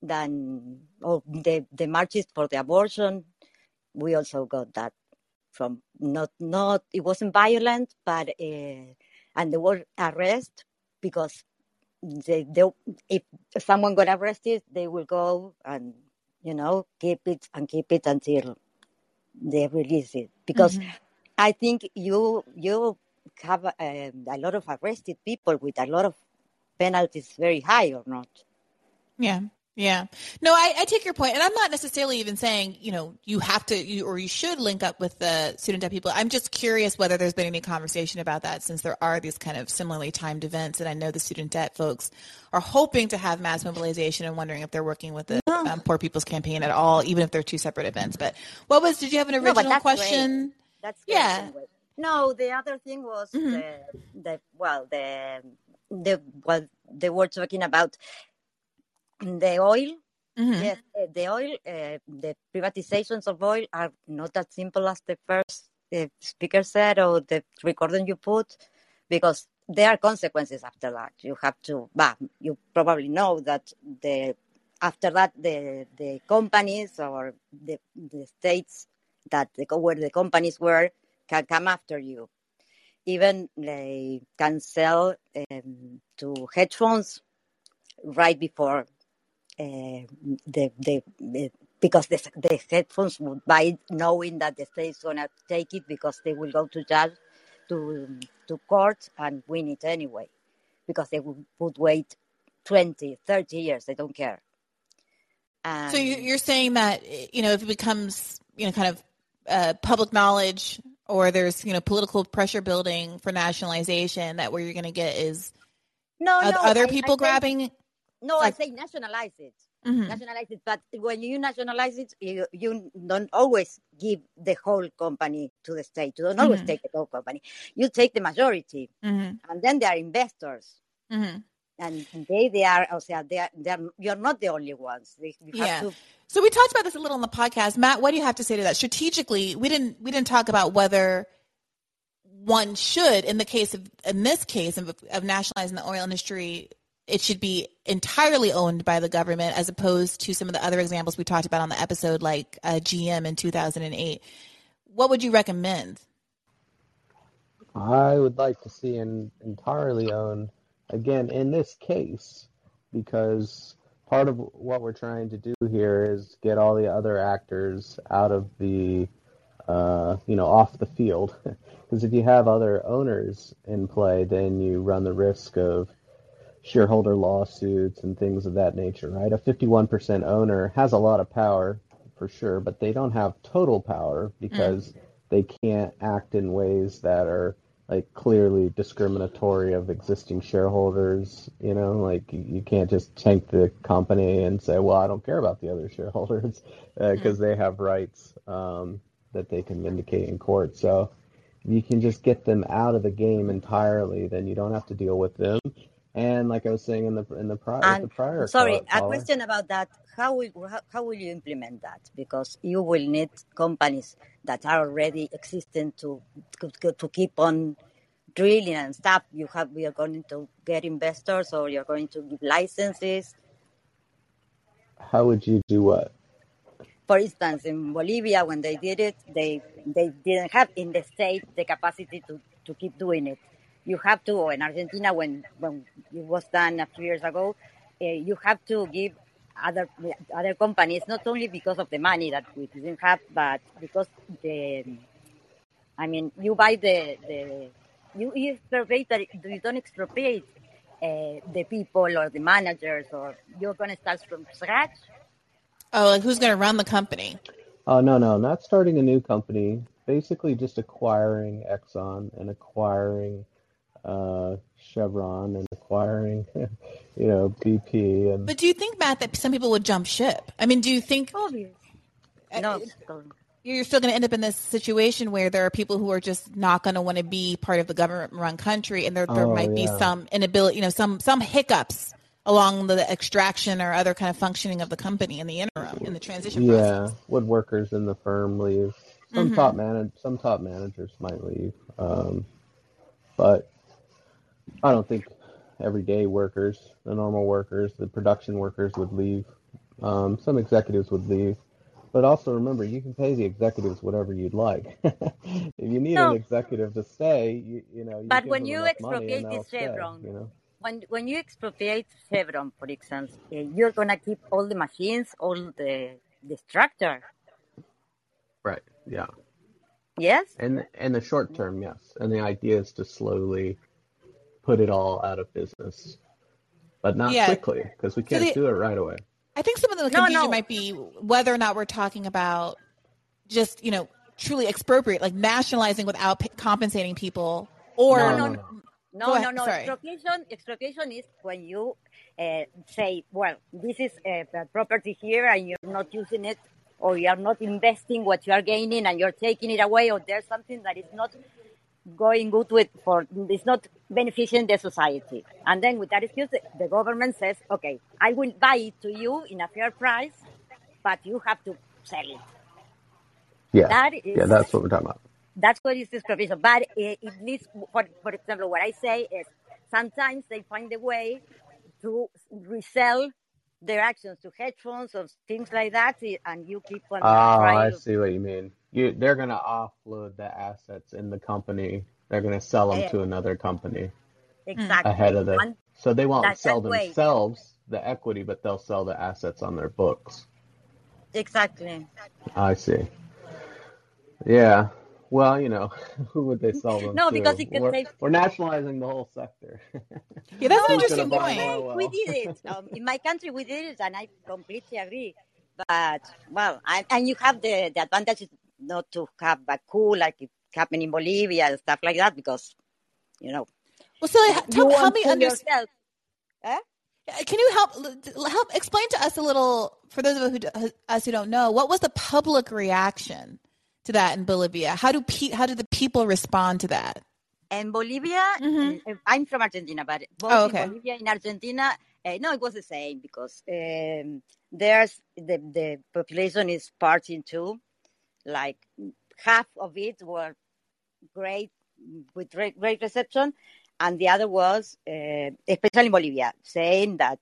than oh, the, the marches for the abortion. We also got that from not, not, it wasn't violent, but, uh, and there were arrests because they, they, if someone got arrested, they will go and, you know, keep it and keep it until they release it. Because Mhm. I think you you have um, a lot of arrested people with a lot of penalties very high or not. Yeah. Yeah. No, I, I take your point, and I'm not necessarily even saying you know you have to you, or you should link up with the student debt people. I'm just curious whether there's been any conversation about that since there are these kind of similarly timed events, and I know the student debt folks are hoping to have mass mobilization and wondering if they're working with the No, um, Poor People's Campaign at all, even if they're two separate events. But what was? Did you have an no, but original great. question? That's great Yeah. anyway. No, the other thing was hmm the the well the the what they were talking about the oil. hmm Yes, the oil, uh, the privatizations of oil are not that simple as the first uh, speaker said or the recording you put, because there are consequences after that. You have to, bah, you probably know that the after that the the companies or the the states that the, where the companies were can come after you. Even they can sell um, to hedge funds right before the, the, the because the, the hedge funds would buy it knowing that the state is gonna take it because they will go to judge to to court and win it anyway. Because they would, would wait 20 30 years they don't care. So you- and you're saying that you know if it becomes you know kind of uh, public knowledge or there's you know political pressure building for nationalization that where you're going to get is no oth- no other I, I people say no i say nationalize it. Mhm. nationalize it but when you nationalize it you, you don't always give the whole company to the state. You don't always Mhm. take the whole company. You take the majority. Mhm. and then there are investors. Mhm. and they they are o sea, they are, they are you're not the only ones. They, you have yeah. to so we talked about this a little on the podcast. Matt what do you have to say to that? Strategically we didn't we didn't talk about whether one should in the case of in this case of, of nationalizing the oil industry it should be entirely owned by the government as opposed to some of the other examples we talked about on the episode like uh, gm in 2008 what would you recommend I would like to see an entirely owned, again, in this case, because part of what we're trying to do here is get all the other actors out of the, uh, you know, off the field. *laughs* Because if you have other owners in play, then you run the risk of shareholder lawsuits and things of that nature, right? A 51% owner has a lot of power for sure, but they don't have total power because mm. they can't act in ways that are like clearly discriminatory of existing shareholders. You know, like you can't just tank the company and say, well, I don't care about the other shareholders *laughs* uh, mm. because they have rights um, that they can vindicate in court. So if you can just get them out of the game entirely, then you don't have to deal with them. And like I was saying in the in the prior with the prior sorry a question about that. How will how, how will you implement that? Because you will need companies that are already existing to to, to keep on drilling and stuff. You have we are going to get investors or you're going to give licenses. How would you do what? for instance in bolivia when they did it they they didn't have in the state the capacity to to keep doing it you have to or in argentina when when it was done a few years ago uh, you have to give other other companies not only because of the money that we didn't have but because the i mean you buy the the you, you expropriate you don't expropriate uh, the people or the managers or you're going to start from scratch oh like who's going to run the company Oh no, no, not starting a new company. Basically, just acquiring Exxon and acquiring uh, Chevron and acquiring, *laughs* you know, BP and but do you think matt that some people would jump ship? I mean do you think obvious uh, no you're still going to end up in this situation where there are people who are just not going to want to be part of the government run country and there, there Oh, might be some inability you know some some hiccups along the extraction or other kind of functioning of the company in the interim in the transition Yeah, process. would workers in the firm leave? Some Mhm. top manage some top managers might leave, um, but I don't think everyday workers, the normal workers, the production workers would leave. Um, some executives would leave, but also remember you can pay the executives whatever you'd like. *laughs* if you need No. an executive to stay, you, you know, you But when you expropriate and they'll this stay. Chevron, You know. when when you expropriate Chevron, for instance, uh, you're gonna keep all the machines, all the the structure. Right. Yeah. Yes. And in the short term, yes. And the idea is to slowly put it all out of business, but not Yeah. quickly because we can't the- do it right away. I think some of the confusion no. might be whether or not we're talking about just, you know, truly expropriate, like nationalizing without p- compensating people, or No, No, no, no, no. no. No, Go no, ahead, no. sorry. Expropriation, expropriation is when you uh, say, well, this is uh, property here and you're not using it or you're not investing what you are gaining and you're taking it away or there's something that is not going good with for it's not benefiting the society and then with that excuse the, government says okay i will buy it to you in a fair price but you have to sell it Yeah. that is Yeah, that's what we're talking about. that's what is this provision. But uh, it leads, for, for example, what I say is sometimes they find a way to resell their actions to hedge funds or things like that, eh, and you keep on Oh, I see what you mean. You they're gonna offload the assets in the company. They're gonna sell them Uh, to another company exactly. ahead of the. So they won't that, sell that way, themselves the equity, but they'll sell the assets on their books. exactly. I see. Yeah. Well, you know, *laughs* who would they sell them No, because it could we're, save. we're nationalizing the whole sector. yeah, that's an No, Who's gonna interesting in your buy them point. all? we did it. Um, in my country, we did it, and I completely agree. But well, I, and you have the the advantage not to have a coup like it happened in Bolivia and stuff like that because you know Well, you tell, help me understand. Eh? Can you help help explain to us a little for those of us who, us who don't know what was the public reaction to that in Bolivia? How do pe- how do the people respond to that? In Bolivia, hmm uh, I'm from Argentina, but both Oh, in. Bolivia and Argentina, uh, no, it was the same because um, there's the the population is part into like half of it were great with great, reception, and the other was uh, especially in Bolivia saying that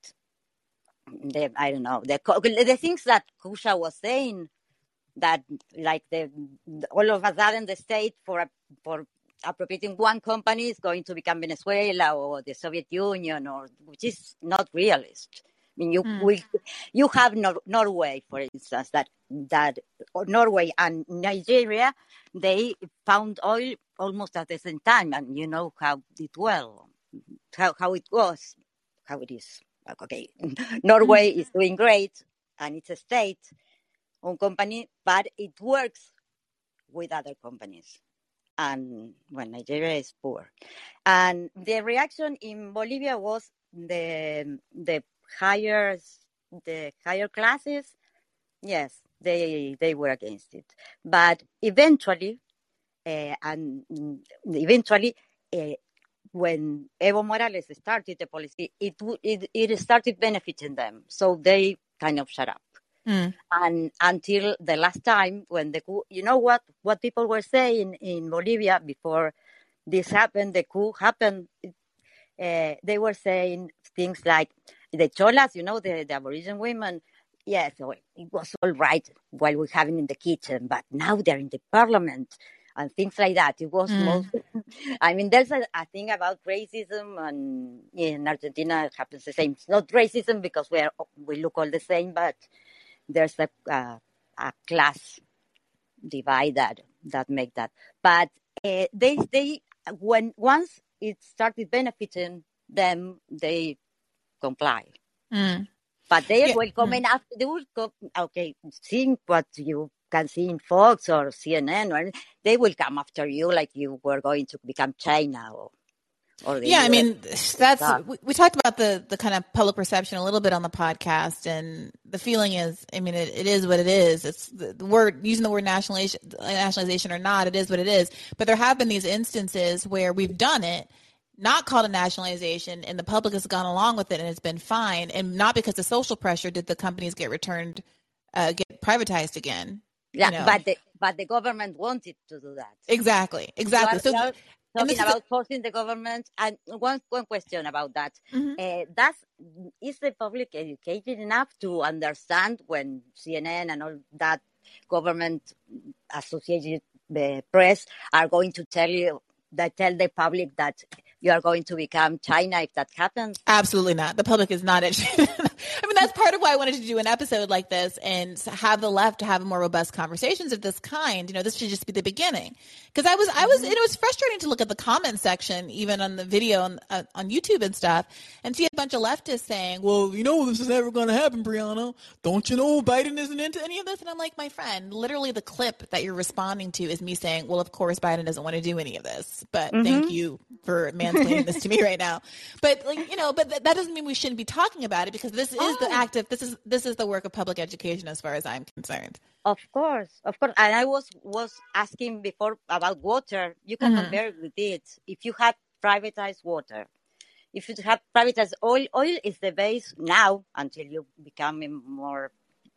the I don't know the the things that Kusha was saying that like the all of a sudden the state for for appropriating one company is going to become Venezuela or the Soviet Union or which is not realist. I mean, you Mm. we, you have Nor- Norway, for instance, that that Norway and Nigeria they found oil almost at the same time, and you know how it well, how how it was, how it is. Okay, *laughs* Norway is doing great, and it's a state-owned company, but it works with other companies and when Nigeria is poor. And the reaction in Bolivia was the the higher the higher classes, yes, they they were against it. But eventually, uh, and eventually, uh, when Evo Morales started the policy, it, it it started benefiting them, so they kind of shut up Mm. and until the last time when the coup, you know what what people were saying in Bolivia before this happened, the coup happened. Uh, they were saying things like the cholas, you know, the, the Aboriginal women. Yes, it was all right while we're having in the kitchen, but now they're in the parliament and things like that. It was Mm. most. I mean, there's a, a thing about racism, and in Argentina it happens the same. It's not racism because we are we look all the same, but there's a uh, a class divide that that make that. But uh, they they when once it started benefiting them, they comply. Mm. But they Yeah. will come Mm. in after they will come. Okay, seeing what you can see in Fox or CNN, or they will come after you like you were going to become China or Yeah, I mean that's we, we talked about the the kind of public perception a little bit on the podcast, and the feeling is, I mean, it, it is what it is. It's the, the word using the word nationalization, nationalization or not, it is what it is. But there have been these instances where we've done it, not called a nationalization, and the public has gone along with it, and it's been fine, and not because of social pressure did the companies get returned, uh, get privatized again. yeah, you know. but the but the government wanted to do that. Exactly, exactly. So, you are and this talking about forcing the government. And one one question about that: Mhm. uh, Does is the public educated enough to understand when CNN and all that government associated the press are going to tell you that tell the public that you are going to become China if that happens? Absolutely not. The public is not *laughs* educated. That's part of why I wanted to do an episode like this and have the left to have more robust conversations of this kind. You know, this should just be the beginning. Because I was, I was, it was frustrating to look at the comment section, even on the video on, uh, on YouTube and stuff, and see a bunch of leftists saying, "Well, you know, this is never going to happen, Briahna. Don't you know Biden isn't into any of this?" And I'm like, my friend, literally the clip that you're responding to is me saying, "Well, of course, Biden doesn't want to do any of this, but thank you for mansplaining this to me *laughs* right now." But like, you know, but th- that doesn't mean we shouldn't be talking about it because this is the active. This is this is the work of public education, as far as I'm concerned. Of course, of course. And I was was asking before about water. You can Mhm. compare with it. If you had privatized water, if you have privatized oil, oil is the base now until you become more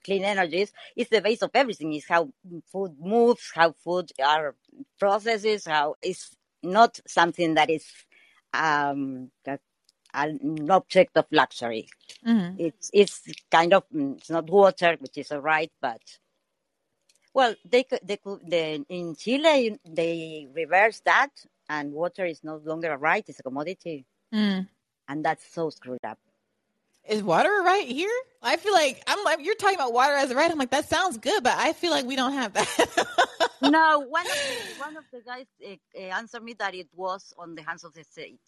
clean energies. It's the base of everything. Is how food moves, how food are processes, how it's not something that is um, that, an object of luxury. Mm-hmm. It's it's kind of mm, it's not water, which is all right, but well, they could they could the, in Chile they reversed that, and water is no longer a right; it's a commodity, Mm. and that's so screwed up. Is water a right here? I feel like I'm like you're talking about water as a right. I'm like that sounds good, but I feel like we don't have that. no, *laughs* one of the, one of the guys uh, answered me that it was on the hands of the state,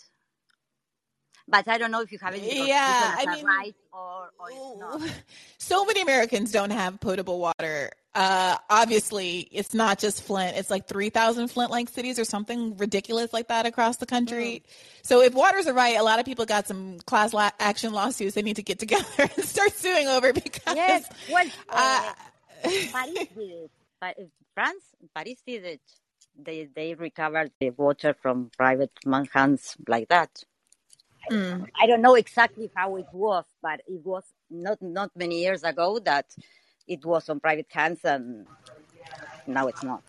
but I don't know if you have any Yeah, I mean- right or or not. *laughs* so many Americans don't have potable water. Uh, obviously, it's not just Flint. It's like 3,000 Flint-like cities or something ridiculous like that across the country. So if water's a right, a lot of people got some class la- action lawsuits they need to get together *laughs* and start suing over because Yes, well, uh, uh, *laughs* Paris did it. France, Paris did it. They they recovered the water from private man- hands like that. Mm, I don't know exactly how it was, but it was not not many years ago that it was on private hands, and now it's not.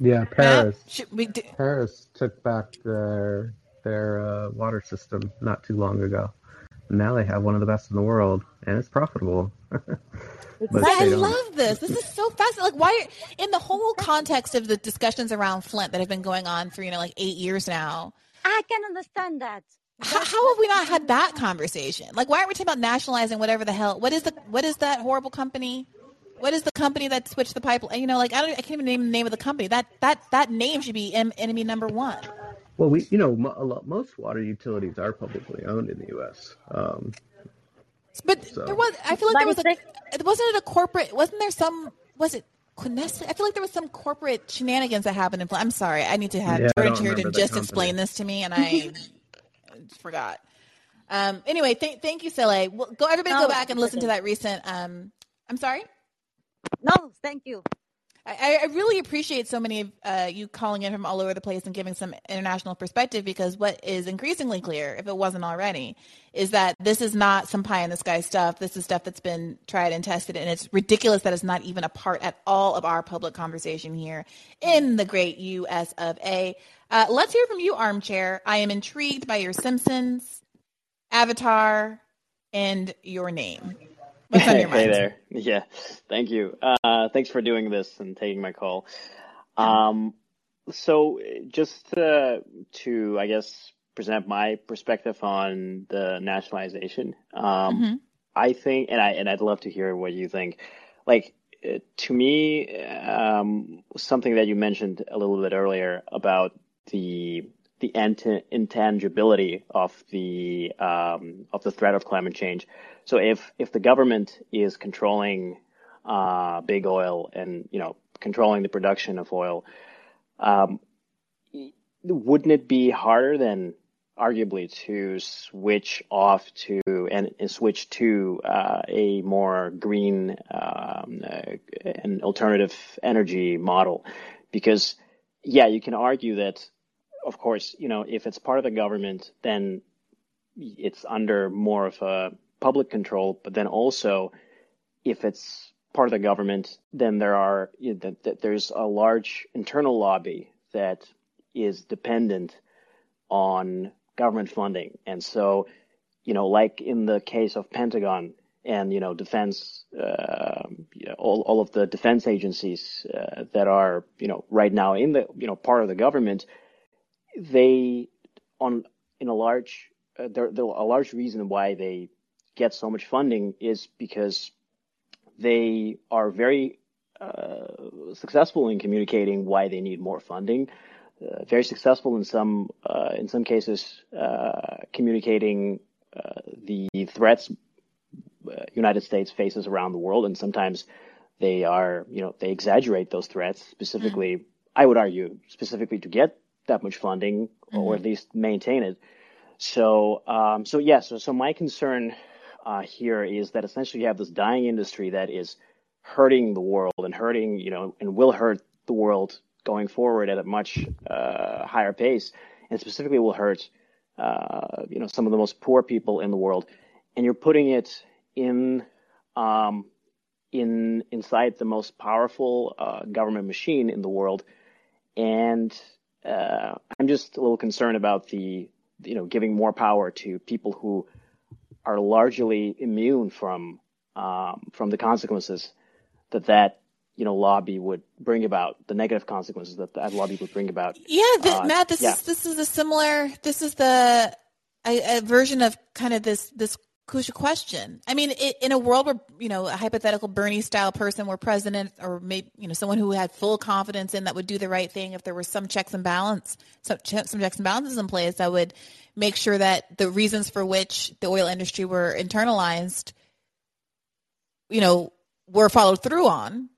Yeah, Paris. should we do, Paris took back their their uh, water system not too long ago. Now they have one of the best in the world, and it's profitable. *laughs* But I love this. This is so fascinating. Like, why, in the whole context of the discussions around Flint that have been going on for, you know, like eight years now, I can understand that. How, how have we not had that conversation? Like, why aren't we talking about nationalizing whatever the hell? What is the, what is that horrible company? What is the company that switched the pipeline? You know, like, I don't, I can't even name the name of the company. That, that, that name should be em- enemy number one. Well, we you know mo- lot, most water utilities are publicly owned in the U.S. Um, But So- there was, I feel like But there was it's a, it wasn't it a corporate, wasn't there some, was it Quinessa? I feel like there was some corporate shenanigans that happened in Flint. I'm sorry. I need to have Yeah, I Jordan don't Chariton just company. explain this to me and *laughs* I forgot. Um, anyway, th- thank you, Sile. Well, go, everybody go back and listen to that recent, um, I'm sorry? No, thank you. I, I really appreciate so many of uh, you calling in from all over the place and giving some international perspective because what is increasingly clear, if it wasn't already, is that this is not some pie in the sky stuff. This is stuff that's been tried and tested, and it's ridiculous that it's not even a part at all of our public conversation here in the great U.S. of A. Uh, let's hear from you, Armchair. I am intrigued by your Simpsons, Avatar, and your name. What's on your *laughs* hey there. Yeah, thank you. Uh, thanks for doing this and taking my call. Um, so just uh, to, I guess, present my perspective on the nationalization. Um, Mhm. I think, and I and I'd love to hear what you think. Like uh, to me, um, something that you mentioned a little bit earlier about the the int- intangibility of the um, of the threat of climate change. So if if the government is controlling uh, big oil and you know controlling the production of oil, um, wouldn't it be harder than arguably to switch off to and, and switch to uh, a more green um, uh, and alternative energy model, because yeah, you can argue that, of course, you know, if it's part of the government, then it's under more of a public control, but then also if it's part of the government, then there are you know, that, there's a large internal lobby that is dependent on government funding, and so you know, like in the case of Pentagon and you know, defense, uh, you know, all all of the defense agencies uh, that are you know right now in the you know part of the government, they on in a large uh, there, there a large reason why they get so much funding is because they are very uh, successful in communicating why they need more funding. Uh, very successful in some uh, in some cases uh, communicating uh, the threats United States faces around the world, and sometimes they are you know they exaggerate those threats specifically. Mm-hmm. I would argue specifically to get that much funding mm-hmm. or at least maintain it. So um, so yeah so so my concern uh, here is that essentially you have this dying industry that is hurting the world and hurting, you know, and will hurt the world going forward at a much uh, higher pace, and specifically will hurt, uh, you know, some of the most poor people in the world. And you're putting it in, um, in inside the most powerful uh, government machine in the world, and uh, I'm just a little concerned about the, you know, giving more power to people who are largely immune from um, from the consequences that that you know lobby would bring about, the negative consequences that that lobby would bring about. Yeah, uh, Matt, this yeah. is this is a similar. This is the a, a version of kind of this this crucial question. I mean, it, in a world where you know a hypothetical Bernie style person were president, or maybe you know someone who had full confidence in that would do the right thing if there were some checks and balance, some, some checks and balances in place that would make sure that the reasons for which the oil industry were internalized, you know, were followed through on.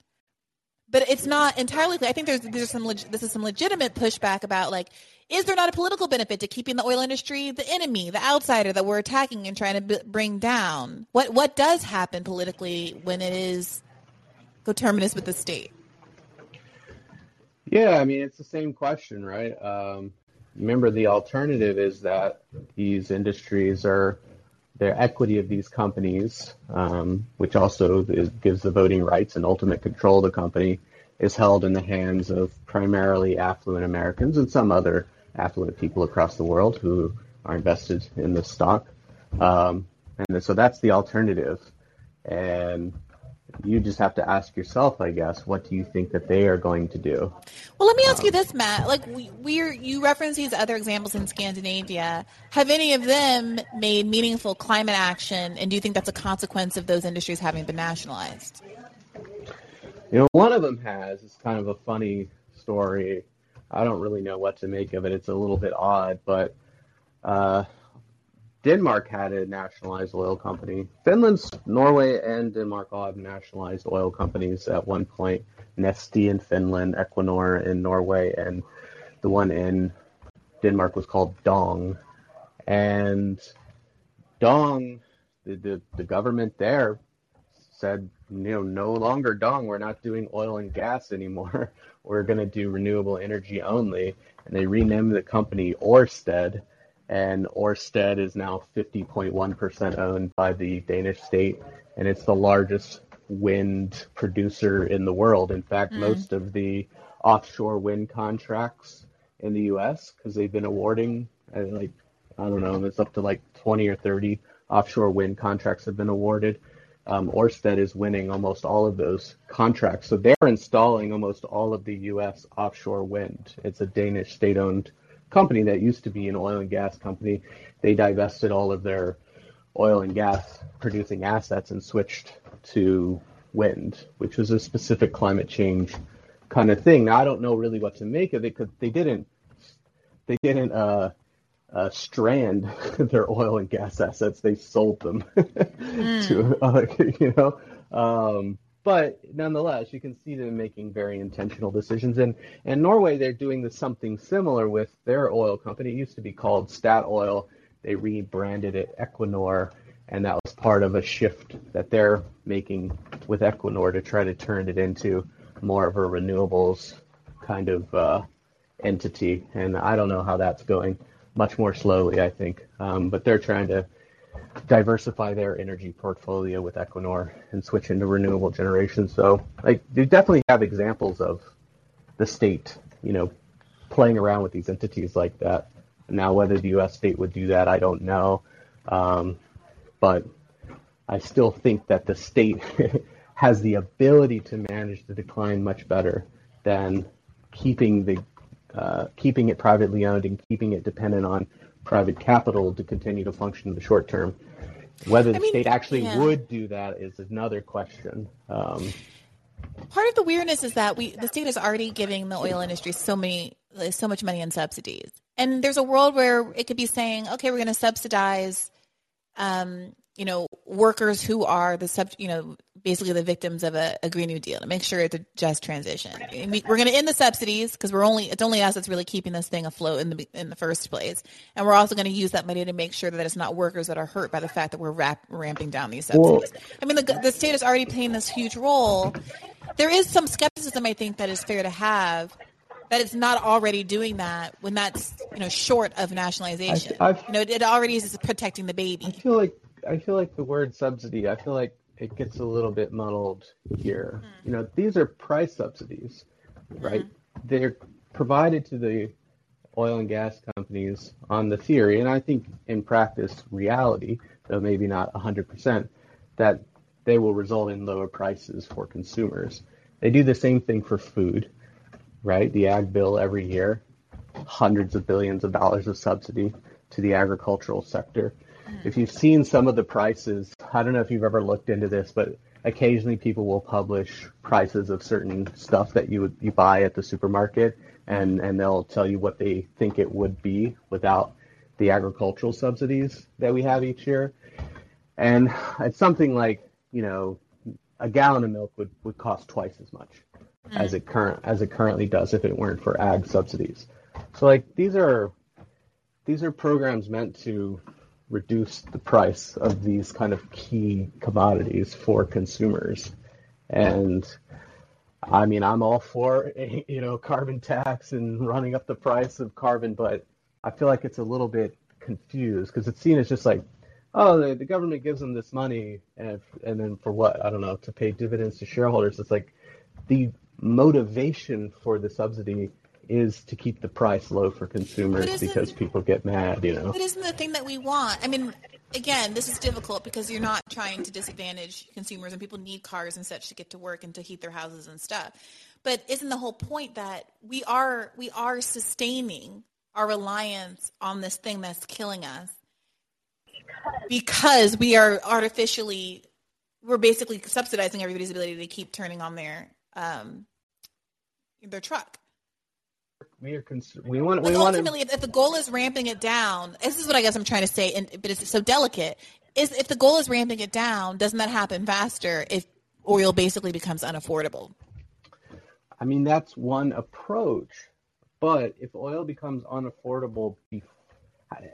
But it's not entirely clear. I think there's there's some this is some legitimate pushback about like is there not a political benefit to keeping the oil industry the enemy, the outsider that we're attacking and trying to b- bring down? What what does happen politically when it is coterminous with the state? Yeah, I mean it's the same question, right? Um, remember the alternative is that these industries are the equity of these companies, um, which also is, gives the voting rights and ultimate control of the company, is held in the hands of primarily affluent Americans and some other affluent people across the world who are invested in the stock. Um, and so that's the alternative. And you just have to ask yourself, I guess, what do you think that they are going to do? Well, let me ask um, you this, Matt. Like we, we're you reference these other examples in Scandinavia. Have any of them made meaningful climate action, and do you think that's a consequence of those industries having been nationalized? You know, one of them has. It's kind of a funny story. I don't really know what to make of it. It's a little bit odd, but uh, Denmark had a nationalized oil company. Finland, Norway, and Denmark all have nationalized oil companies at one point. Neste in Finland, Equinor in Norway, and the one in Denmark was called Dong. And Dong, the, the, the government there said, you know, no longer Dong, we're not doing oil and gas anymore. *laughs* we're going to do renewable energy only. And they renamed the company Orsted and Orsted is now 50.1% owned by the Danish state, and it's the largest wind producer in the world. In fact, mm. most of the offshore wind contracts in the U.S. because they've been awarding uh, like I don't know, it's up to like 20 or 30 offshore wind contracts have been awarded. Um, Orsted is winning almost all of those contracts, so they're installing almost all of the U.S. offshore wind. It's a Danish state-owned company that used to be an oil and gas company. They divested all of their oil and gas producing assets and switched to wind, which was a specific climate change kind of thing. Now I don't know really what to make of it because they didn't they didn't uh, uh, strand *laughs* their oil and gas assets. They sold them mm. *laughs* to uh, *laughs* you know. Um, but nonetheless, you can see them making very intentional decisions. And and Norway, they're doing this, something similar with their oil company. It used to be called Statoil. They rebranded it Equinor, and that was part of a shift that they're making with Equinor to try to turn it into more of a renewables kind of uh, entity. And I don't know how that's going. Much more slowly, I think. Um, but they're trying to diversify their energy portfolio with Equinor and switch into renewable generation. So, like, you definitely have examples of the state, you know, playing around with these entities like that. Now, whether the U.S. state would do that, I don't know. Um, but I still think that the state *laughs* has the ability to manage the decline much better than keeping the uh, keeping it privately owned and keeping it dependent on private capital to continue to function in the short term. Whether the I mean, state actually yeah. would do that is another question. Um, Part of the weirdness is that we the state is already giving the oil industry so many so much money in subsidies, and there's a world where it could be saying, okay, we're going to subsidize, um, you know, workers who are the sub, you know, basically the victims of a, a Green New Deal to make sure it's a just transition. We, we're going to end the subsidies because we're only it's only us that's really keeping this thing afloat in the in the first place, and we're also going to use that money to make sure that it's not workers that are hurt by the fact that we're rap, ramping down these subsidies. I mean, the the state is already playing this huge role. There is some skepticism, I think, that is fair to have. That it's not already doing that when that's you know short of nationalization. I've- you know, it, it already is protecting the baby. I feel like I feel like the word subsidy. I feel like it gets a little bit muddled here. Hmm. You know, these are price subsidies, hmm. right? They're provided to the oil and gas companies on the theory, and I think in practice, reality, though maybe not 100%, that they will result in lower prices for consumers. They do the same thing for food, right? The ag bill every year, hundreds of billions of dollars of subsidy to the agricultural sector. Hmm. If you've seen some of the prices, I don't know if you've ever looked into this, but occasionally people will publish prices of certain stuff that you would you buy at the supermarket and and they'll tell you what they think it would be without the agricultural subsidies that we have each year. And it's something like, you know, a gallon of milk would, would cost twice as much hmm. as it current as it currently does if it weren't for ag subsidies. So like these are these are programs meant to reduce the price of these kind of key commodities for consumers. And I mean, I'm all for *laughs* you know carbon tax and running up the price of carbon, but I feel like it's a little bit confused because it's seen as just like, oh, the, the government gives them this money, and and then for what? I don't know to pay dividends to shareholders. It's like the motivation for the subsidy is to keep the price low for consumers because people get mad, you know. But isn't the thing that we want? I mean, again, this is difficult because you're not trying to disadvantage consumers, and people need cars and such to get to work and to heat their houses and stuff. But isn't the whole point that we are we are sustaining our reliance on this thing that's killing us because we are artificially we're basically subsidizing everybody's ability to keep turning on their um their truck. We are cons- we want we want ultimately, if, the goal is ramping it down, this is what I guess I'm trying to say, and but it's so delicate. Is if the goal is ramping it down, doesn't that happen faster if oil basically becomes unaffordable? I mean, that's one approach. But if oil becomes unaffordable,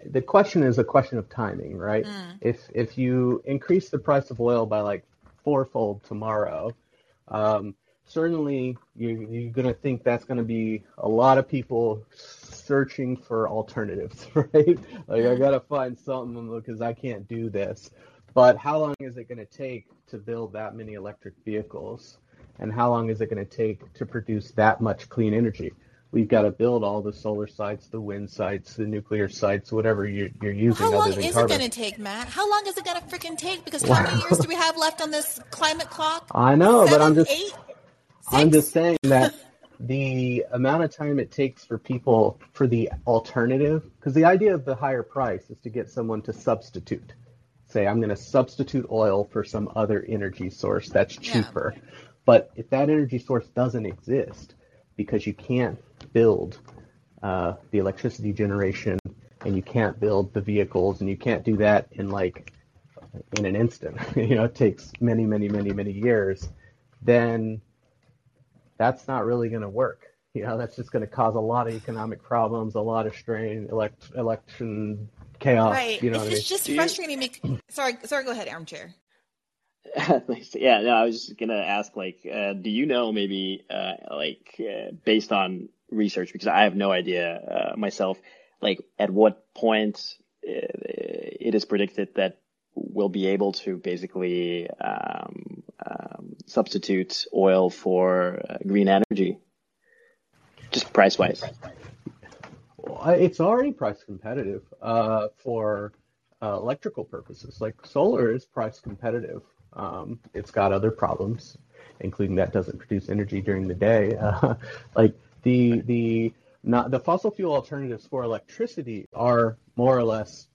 the question is a question of timing, right? If if you increase the price of oil by like fourfold tomorrow, um, certainly you, you're going to think that's going to be a lot of people searching for alternatives, *laughs* right? Like I got to find something because I can't do this. But how long is it going to take to build that many electric vehicles? And how long is it going to take to produce that much clean energy? We've got to build all the solar sites, the wind sites, the nuclear sites, whatever you're, you're using How long is carbon. it going to take, Matt? How long is it going to freaking take? Because how many *laughs* years do we have left on this climate clock? I know, but I'm just eight, I'm just saying that the amount of time it takes for people for the alternative, because the idea of the higher price is to get someone to substitute. Say, I'm going to substitute oil for some other energy source that's Yeah. cheaper. But if that energy source doesn't exist because you can't build uh, the electricity generation and you can't build the vehicles and you can't do that in like in an instant. *laughs* you know, it takes many, many, many, many years then that's not really going to work. You know, that's just going to cause a lot of economic problems, a lot of strain, elect, election chaos. Right. You know it's what I mean? just, just frustrating me. Sorry, sorry. Go ahead, armchair. *laughs* yeah, no, I was just gonna ask, like, uh, do you know maybe, uh, like, uh, based on research, because I have no idea uh, myself, like, at what point uh, it is predicted that we'll be able to basically um, um, substitute oil for uh, green energy, just price wise. It's already price competitive uh, for uh, electrical purposes. Like solar is price competitive. Um, it's got other problems, including that doesn't produce energy during the day. *laughs* Uh, like the the not the fossil fuel alternatives for electricity are more or less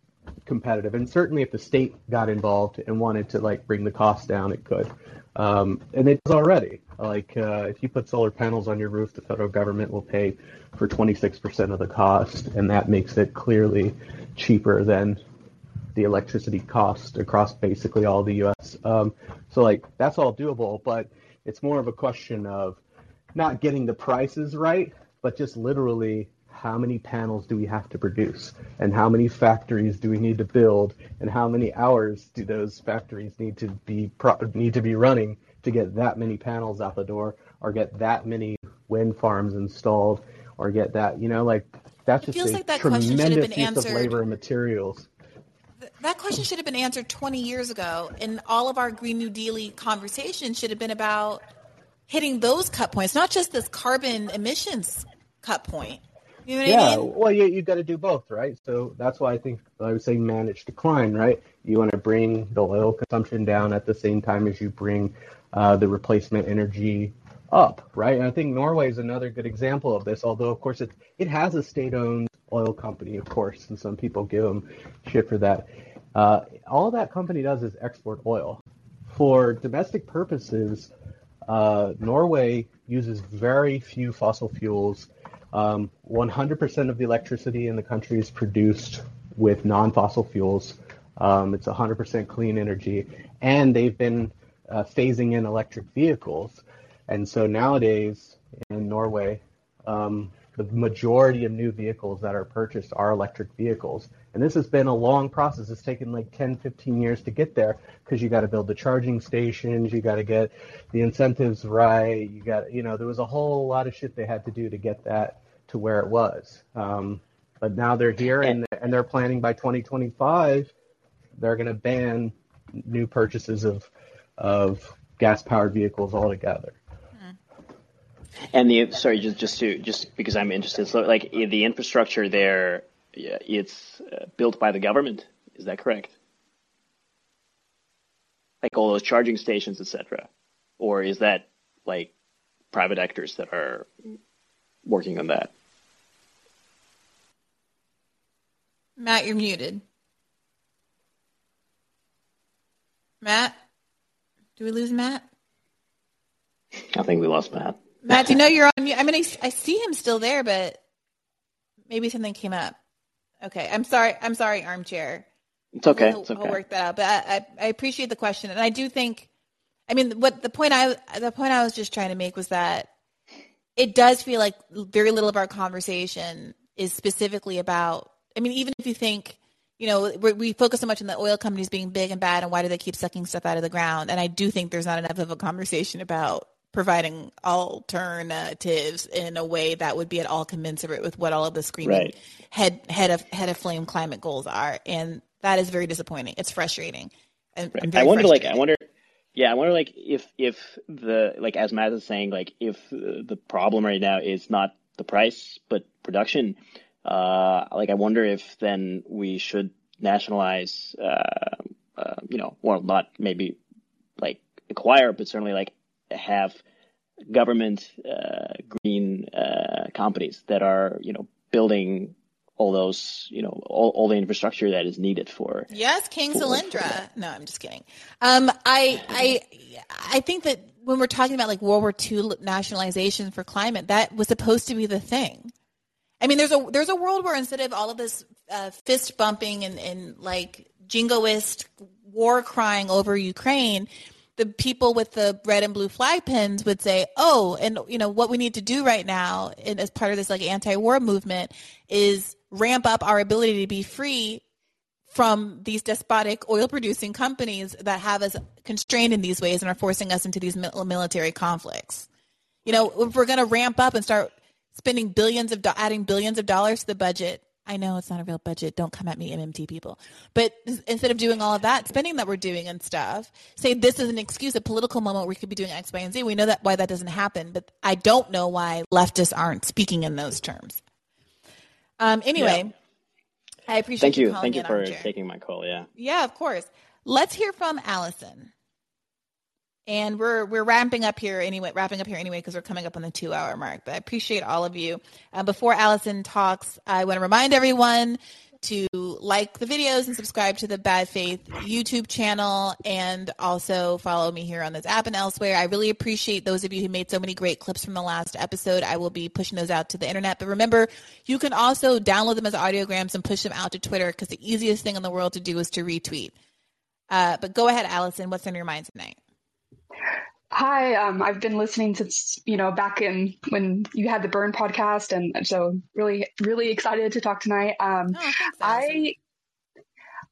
competitive, and certainly if the state got involved and wanted to like bring the cost down, it could. Um, and it's already. Like uh, if you put solar panels on your roof, the federal government will pay for 26% of the cost, and that makes it clearly cheaper than the electricity cost across basically all the U.S. Um, so like that's all doable, but it's more of a question of not getting the prices right, but just literally how many panels do we have to produce and how many factories do we need to build and how many hours do those factories need to be pro- need to be running to get that many panels out the door or get that many wind farms installed or get that you know like that's It just feels a like that question should have been use of answered. labor and materials That question should have been answered 20 years ago, and all of our Green New Deal conversation should have been about hitting those cut points, not just this carbon emissions cut point. You know yeah, I mean? well, you you got to do both, right? So that's why I think I was saying manage decline, right? You want to bring the oil consumption down at the same time as you bring uh, the replacement energy up, right? And I think Norway is another good example of this. Although, of course, it it has a state-owned oil company, of course, and some people give them shit for that. Uh, all that company does is export oil. For domestic purposes, uh, Norway uses very few fossil fuels. Um, 100% of the electricity in the country is produced with non-fossil fuels. Um, it's 100% clean energy, and they've been uh, phasing in electric vehicles. And so nowadays in Norway, um, the majority of new vehicles that are purchased are electric vehicles. And this has been a long process. It's taken like 10, 15 years to get there because you got to build the charging stations, you got to get the incentives right, you got, you know, there was a whole lot of shit they had to do to get that to where it was. Um, but now they're here and, and they're planning by 2025, they're going to ban new purchases of, of gas powered vehicles altogether. And the sorry, just just to just because I'm interested, so like the infrastructure there, it's uh, built by the government. Is that correct? Like all those charging stations, etc., or is that like private actors that are working on that? Matt, you're muted. Matt? Do we lose Matt? I think we lost Matt. Matt, do you know you're on mute? I mean, I, I see him still there, but maybe something came up. Okay, I'm sorry. I'm sorry, armchair. It's okay. We'll, It's we'll work that out. But I, I, I appreciate the question, and I do think, I mean, what the point I the point I was just trying to make was that it does feel like very little of our conversation is specifically about. I mean, even if you think, you know, we we focus so much on the oil companies being big and bad, and why do they keep sucking stuff out of the ground? And I do think there's not enough of a conversation about providing alternatives in a way that would be at all commensurate with what all of the screaming Right. head head of head of flame climate goals are, and that is very disappointing. It's frustrating. And I'm I wonder, like. I wonder, yeah, I wonder, like, if if the like as Matt is saying, like, if the problem right now is not the price but production, uh, like, I wonder if then we should nationalize, uh, uh, you know, well, not maybe like acquire, but certainly like have government uh, green uh, companies that are, you know, building all those, you know, all, all the infrastructure that is needed for Yes, King for- for No, I'm just kidding. Um, I, I, I think that when we're talking about like World War II nationalization for climate, that was supposed to be the thing. I mean, there's a there's a world where instead of all of this uh, fist bumping and, and like jingoist war crying over Ukraine, the people with the red and blue flag pins would say, "Oh, and you know what we need to do right now, and as part of this like anti-war movement, is ramp up our ability to be free from these despotic oil-producing companies that have us constrained in these ways and are forcing us into these military conflicts." You know, if we're going to ramp up and start spending billions of do- adding billions of dollars to the budget I know it's not a real budget. Don't come at me, MMT people. But instead of doing all of that spending that we're doing and stuff, say this is an excuse, a political moment where we could be doing X, Y, and Z. We know that why that doesn't happen, but I don't know why leftists aren't speaking in those terms. Um, anyway, yeah. I appreciate Thank you. you. Thank you for taking my call. Yeah. Yeah, of course. Let's hear from Allison and we're we're ramping up here anyway wrapping up here anyway because we're coming up on the two hour mark. But i appreciate all of you. Uh, before allison talks i want to remind everyone to like the videos and subscribe to the bad faith youtube channel and also follow me here on this app and elsewhere. I really appreciate those of you who made so many great clips from the last episode. I will be pushing those out to the internet. But remember you can also download them as audiograms and push them out to twitter because the easiest thing in the world to do is to retweet. Uh, but go ahead allison. What's on your mind tonight Hi, um, I've been listening since you know back in when you had the Burn podcast, and so really, really excited to talk tonight. Um, oh, I,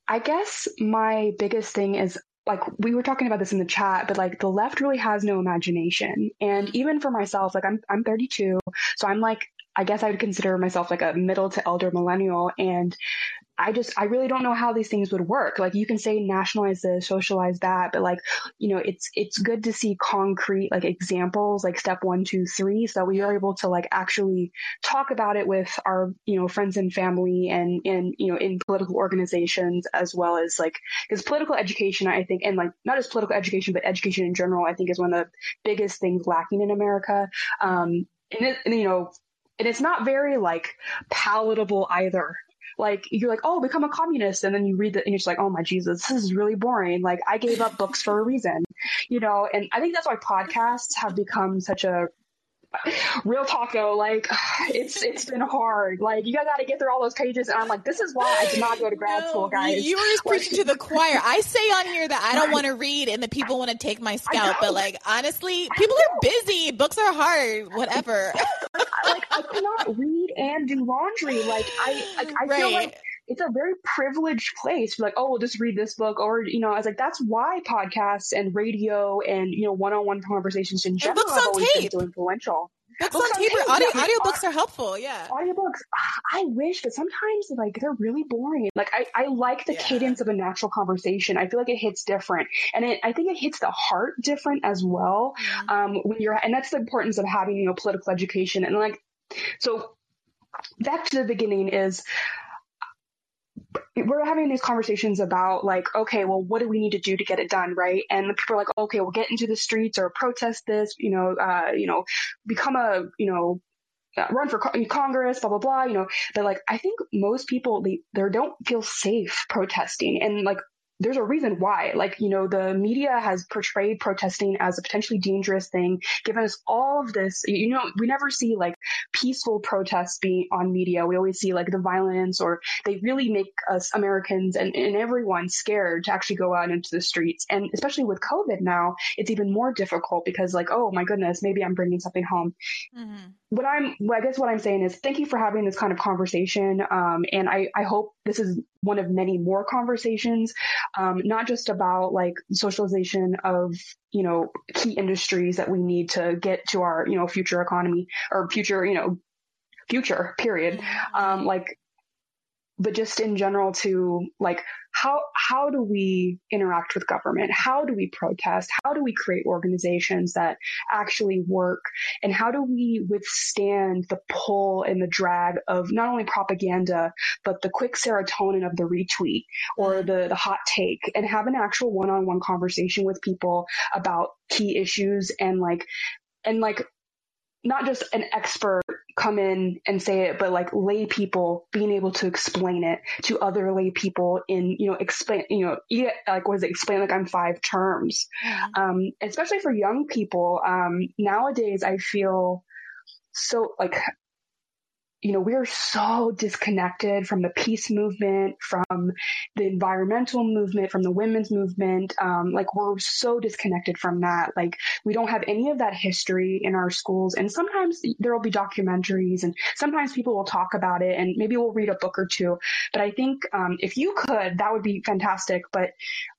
I guess my biggest thing is like we were talking about this in the chat, but like the left really has no imagination, and even for myself, like I'm I'm 32, so I'm like I guess I would consider myself like a middle to elder millennial, and I just, I really don't know how these things would work. Like you can say nationalize this, socialize that, but like, you know, it's, it's good to see concrete like examples, like step one, two, three. So that we are able to like actually talk about it with our, you know, friends and family and, and, you know, in political organizations as well as like, because political education, I think, and like not just political education, but education in general, I think is one of the biggest things lacking in America. Um, and, it, and you know, and it's not very like palatable either like you're like, oh, become a communist, and then you read it and you're just like, oh my Jesus, this is really boring. Like I gave up books for a reason, you know. And I think that's why podcasts have become such a real taco like *sighs* it's it's been hard. Like you got to get through all those pages, and I'm like, this is why I did not go to grad no, school, guys. You were *laughs* just preaching to the choir. I say on here that I don't want to read, and the people want to take my scalp. But like honestly, people are busy. Books are hard. Whatever. *laughs* like I cannot read and do laundry. Like I like I right. feel like it's a very privileged place. Like, oh, we'll just read this book, or you know, I was like, that's why podcasts and radio and you know, one-on-one conversations in general have always tape. been so influential. Books, books on, tape audio, audiobooks are helpful. Yeah. Audiobooks. I wish, but sometimes like they're really boring. Like I, I like the yeah. cadence of a natural conversation. I feel like it hits different. And it, I think it hits the heart different as well. Mm-hmm. Um, when you're, and that's the importance of having, you know, political education. And like, so back to the beginning is we're having these conversations about like, okay, well, what do we need to do to get it done, right? And the people are like, okay, we'll get into the streets or protest this, you know, uh, you know, become a, you know, uh, run for co- Congress, blah blah blah. You know, but like I think most people they they don't feel safe protesting, and like there's a reason why. Like, you know, the media has portrayed protesting as a potentially dangerous thing, given us all of this. You know, we never see like peaceful protests being on media. We always see like the violence or they really make us Americans and, and everyone scared to actually go out into the streets. And especially with COVID now, it's even more difficult because like, oh my goodness, maybe I'm bringing something home. Mm-hmm. What I'm, well, I guess what I'm saying is thank you for having this kind of conversation. Um, and I, I hope this is one of many more conversations, um, not just about like socialization of, you know, key industries that we need to get to our, you know, future economy or future, you know, future period. Mm-hmm. Um, like but just in general to like how how do we interact with government? How do we protest? How do we create organizations that actually work? And how do we withstand the pull and the drag of not only propaganda but the quick serotonin of the retweet or mm-hmm. the the hot take and have an actual one-on-one conversation with people about key issues and like and like not just an expert come in and say it, but like lay people being able to explain it to other lay people in, you know, explain, you know, eat, like what is it, explain like I'm five terms. Mm-hmm. Um, especially for young people, um, nowadays I feel so like you know, we're so disconnected from the peace movement, from the environmental movement, from the women's movement. Um, like we're so disconnected from that. Like we don't have any of that history in our schools. And sometimes there will be documentaries and sometimes people will talk about it and maybe we'll read a book or two. But I think, um, if you could, that would be fantastic. But,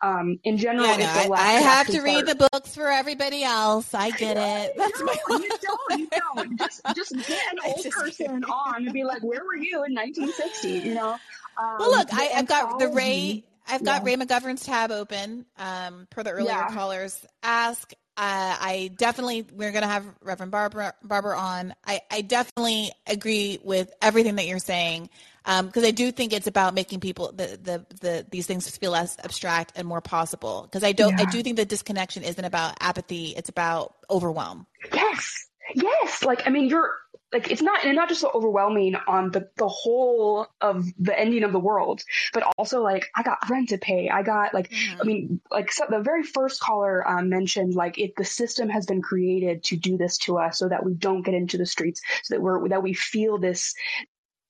um, in general, yeah, no, I, I have to read the books for everybody else. I get it. *laughs* That's no, my you don't. You don't. Just, just get an *laughs* old person on and be like, where were you in 1960? You know? Um, well, look, I, have got the Ray. I've got yeah. Ray McGovern's tab open. Um, per the earlier yeah. callers ask. Uh, I definitely we're going to have Reverend Barber Barber on. I, I definitely agree with everything that you're saying because um, I do think it's about making people the, the the these things feel less abstract and more possible. Because I don't yeah. I do think the disconnection isn't about apathy; it's about overwhelm. Yes, yes. Like I mean, you're like it's not and not just so overwhelming on the the whole of the ending of the world but also like i got rent to pay i got like mm-hmm. i mean like so the very first caller um, mentioned like if the system has been created to do this to us so that we don't get into the streets so that we're that we feel this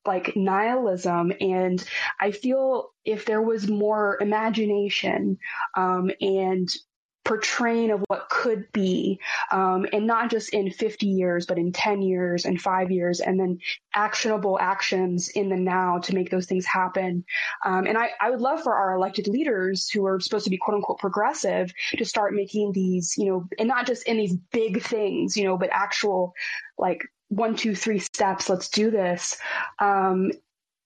like nihilism and i feel if there was more imagination um, and portraying of what could be, um, and not just in 50 years, but in 10 years and five years, and then actionable actions in the now to make those things happen. Um, and I, I would love for our elected leaders who are supposed to be quote unquote progressive to start making these, you know, and not just in these big things, you know, but actual like one, two, three steps. Let's do this. Um,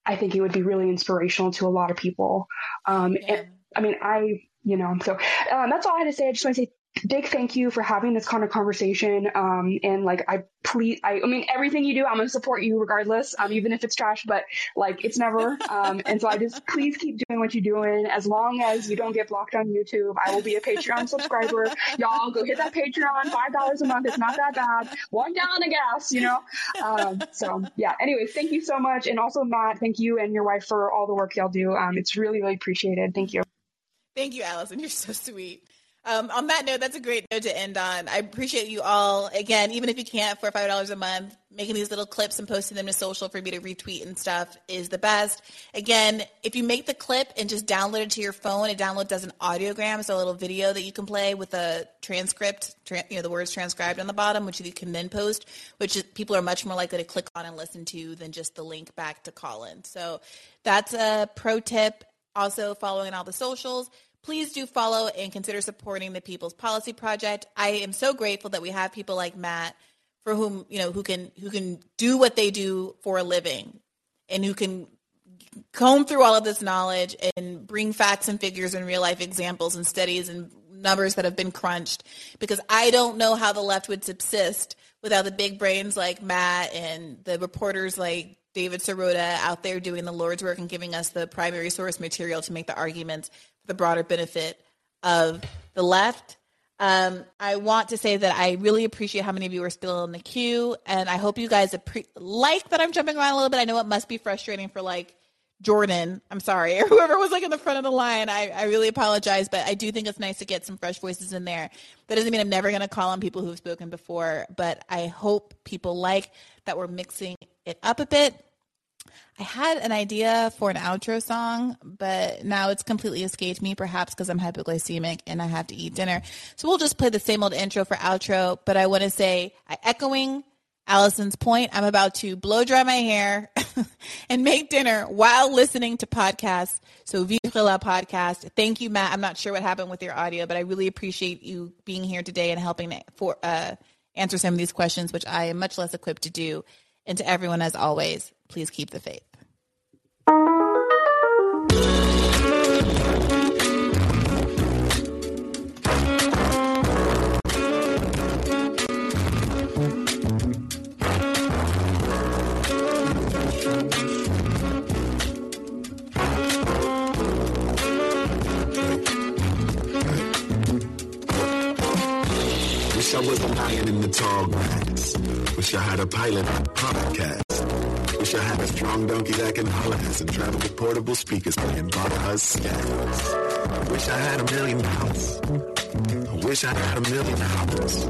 I think it would be really inspirational to a lot of people. Um, yeah. and, I mean, I you know, so um, that's all I had to say. I just want to say big thank you for having this kind of conversation. Um, and like, I please, I, I mean, everything you do, I'm going to support you regardless, um, even if it's trash, but like, it's never. Um, and so I just, please keep doing what you're doing. As long as you don't get blocked on YouTube, I will be a Patreon subscriber. Y'all go hit that Patreon, $5 a month. It's not that bad. One gallon of gas, you know? Um, so yeah, anyways, thank you so much. And also Matt, thank you and your wife for all the work y'all do. Um, it's really, really appreciated. Thank you. Thank you, Allison. *laughs* You're so sweet. Um, on that note, that's a great note to end on. I appreciate you all again, even if you can't for five dollars a month, making these little clips and posting them to social for me to retweet and stuff is the best. Again, if you make the clip and just download it to your phone, it downloads as an audiogram, so a little video that you can play with a transcript, tra- you know, the words transcribed on the bottom, which you can then post, which is, people are much more likely to click on and listen to than just the link back to Callin. So that's a pro tip. Also, following all the socials please do follow and consider supporting the People's Policy Project. I am so grateful that we have people like Matt for whom, you know, who can who can do what they do for a living and who can comb through all of this knowledge and bring facts and figures and real life examples and studies and numbers that have been crunched because I don't know how the left would subsist without the big brains like Matt and the reporters like David Sirota out there doing the Lord's work and giving us the primary source material to make the arguments for the broader benefit of the left. Um, I want to say that I really appreciate how many of you are still in the queue, and I hope you guys appre- like that I'm jumping around a little bit. I know it must be frustrating for like Jordan, I'm sorry, or *laughs* whoever was like in the front of the line. I, I really apologize, but I do think it's nice to get some fresh voices in there. That doesn't mean I'm never going to call on people who've spoken before, but I hope people like that we're mixing it up a bit. I had an idea for an outro song, but now it's completely escaped me, perhaps because I'm hypoglycemic and I have to eat dinner. So we'll just play the same old intro for outro. But I want to say, echoing Allison's point, I'm about to blow dry my hair *laughs* and make dinner while listening to podcasts. So Vivre la podcast. Thank you, Matt. I'm not sure what happened with your audio, but I really appreciate you being here today and helping me for uh, answer some of these questions, which I am much less equipped to do. And to everyone, as always, please keep the faith. Wish I was lying in the tall grass. Wish I had a pilot podcast. Wish I had a strong donkey that can holler and travel with portable speakers playing bars scans. Wish I had a million dollars. I wish I had a million dollars.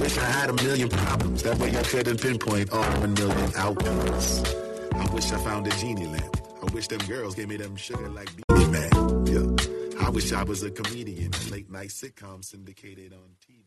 Wish I had a million problems. That way I couldn't pinpoint all a million outcomes. I wish I found a genie lamp. I wish them girls gave me them sugar like Man. Yeah. I wish I was a comedian. Late night sitcom syndicated on TV.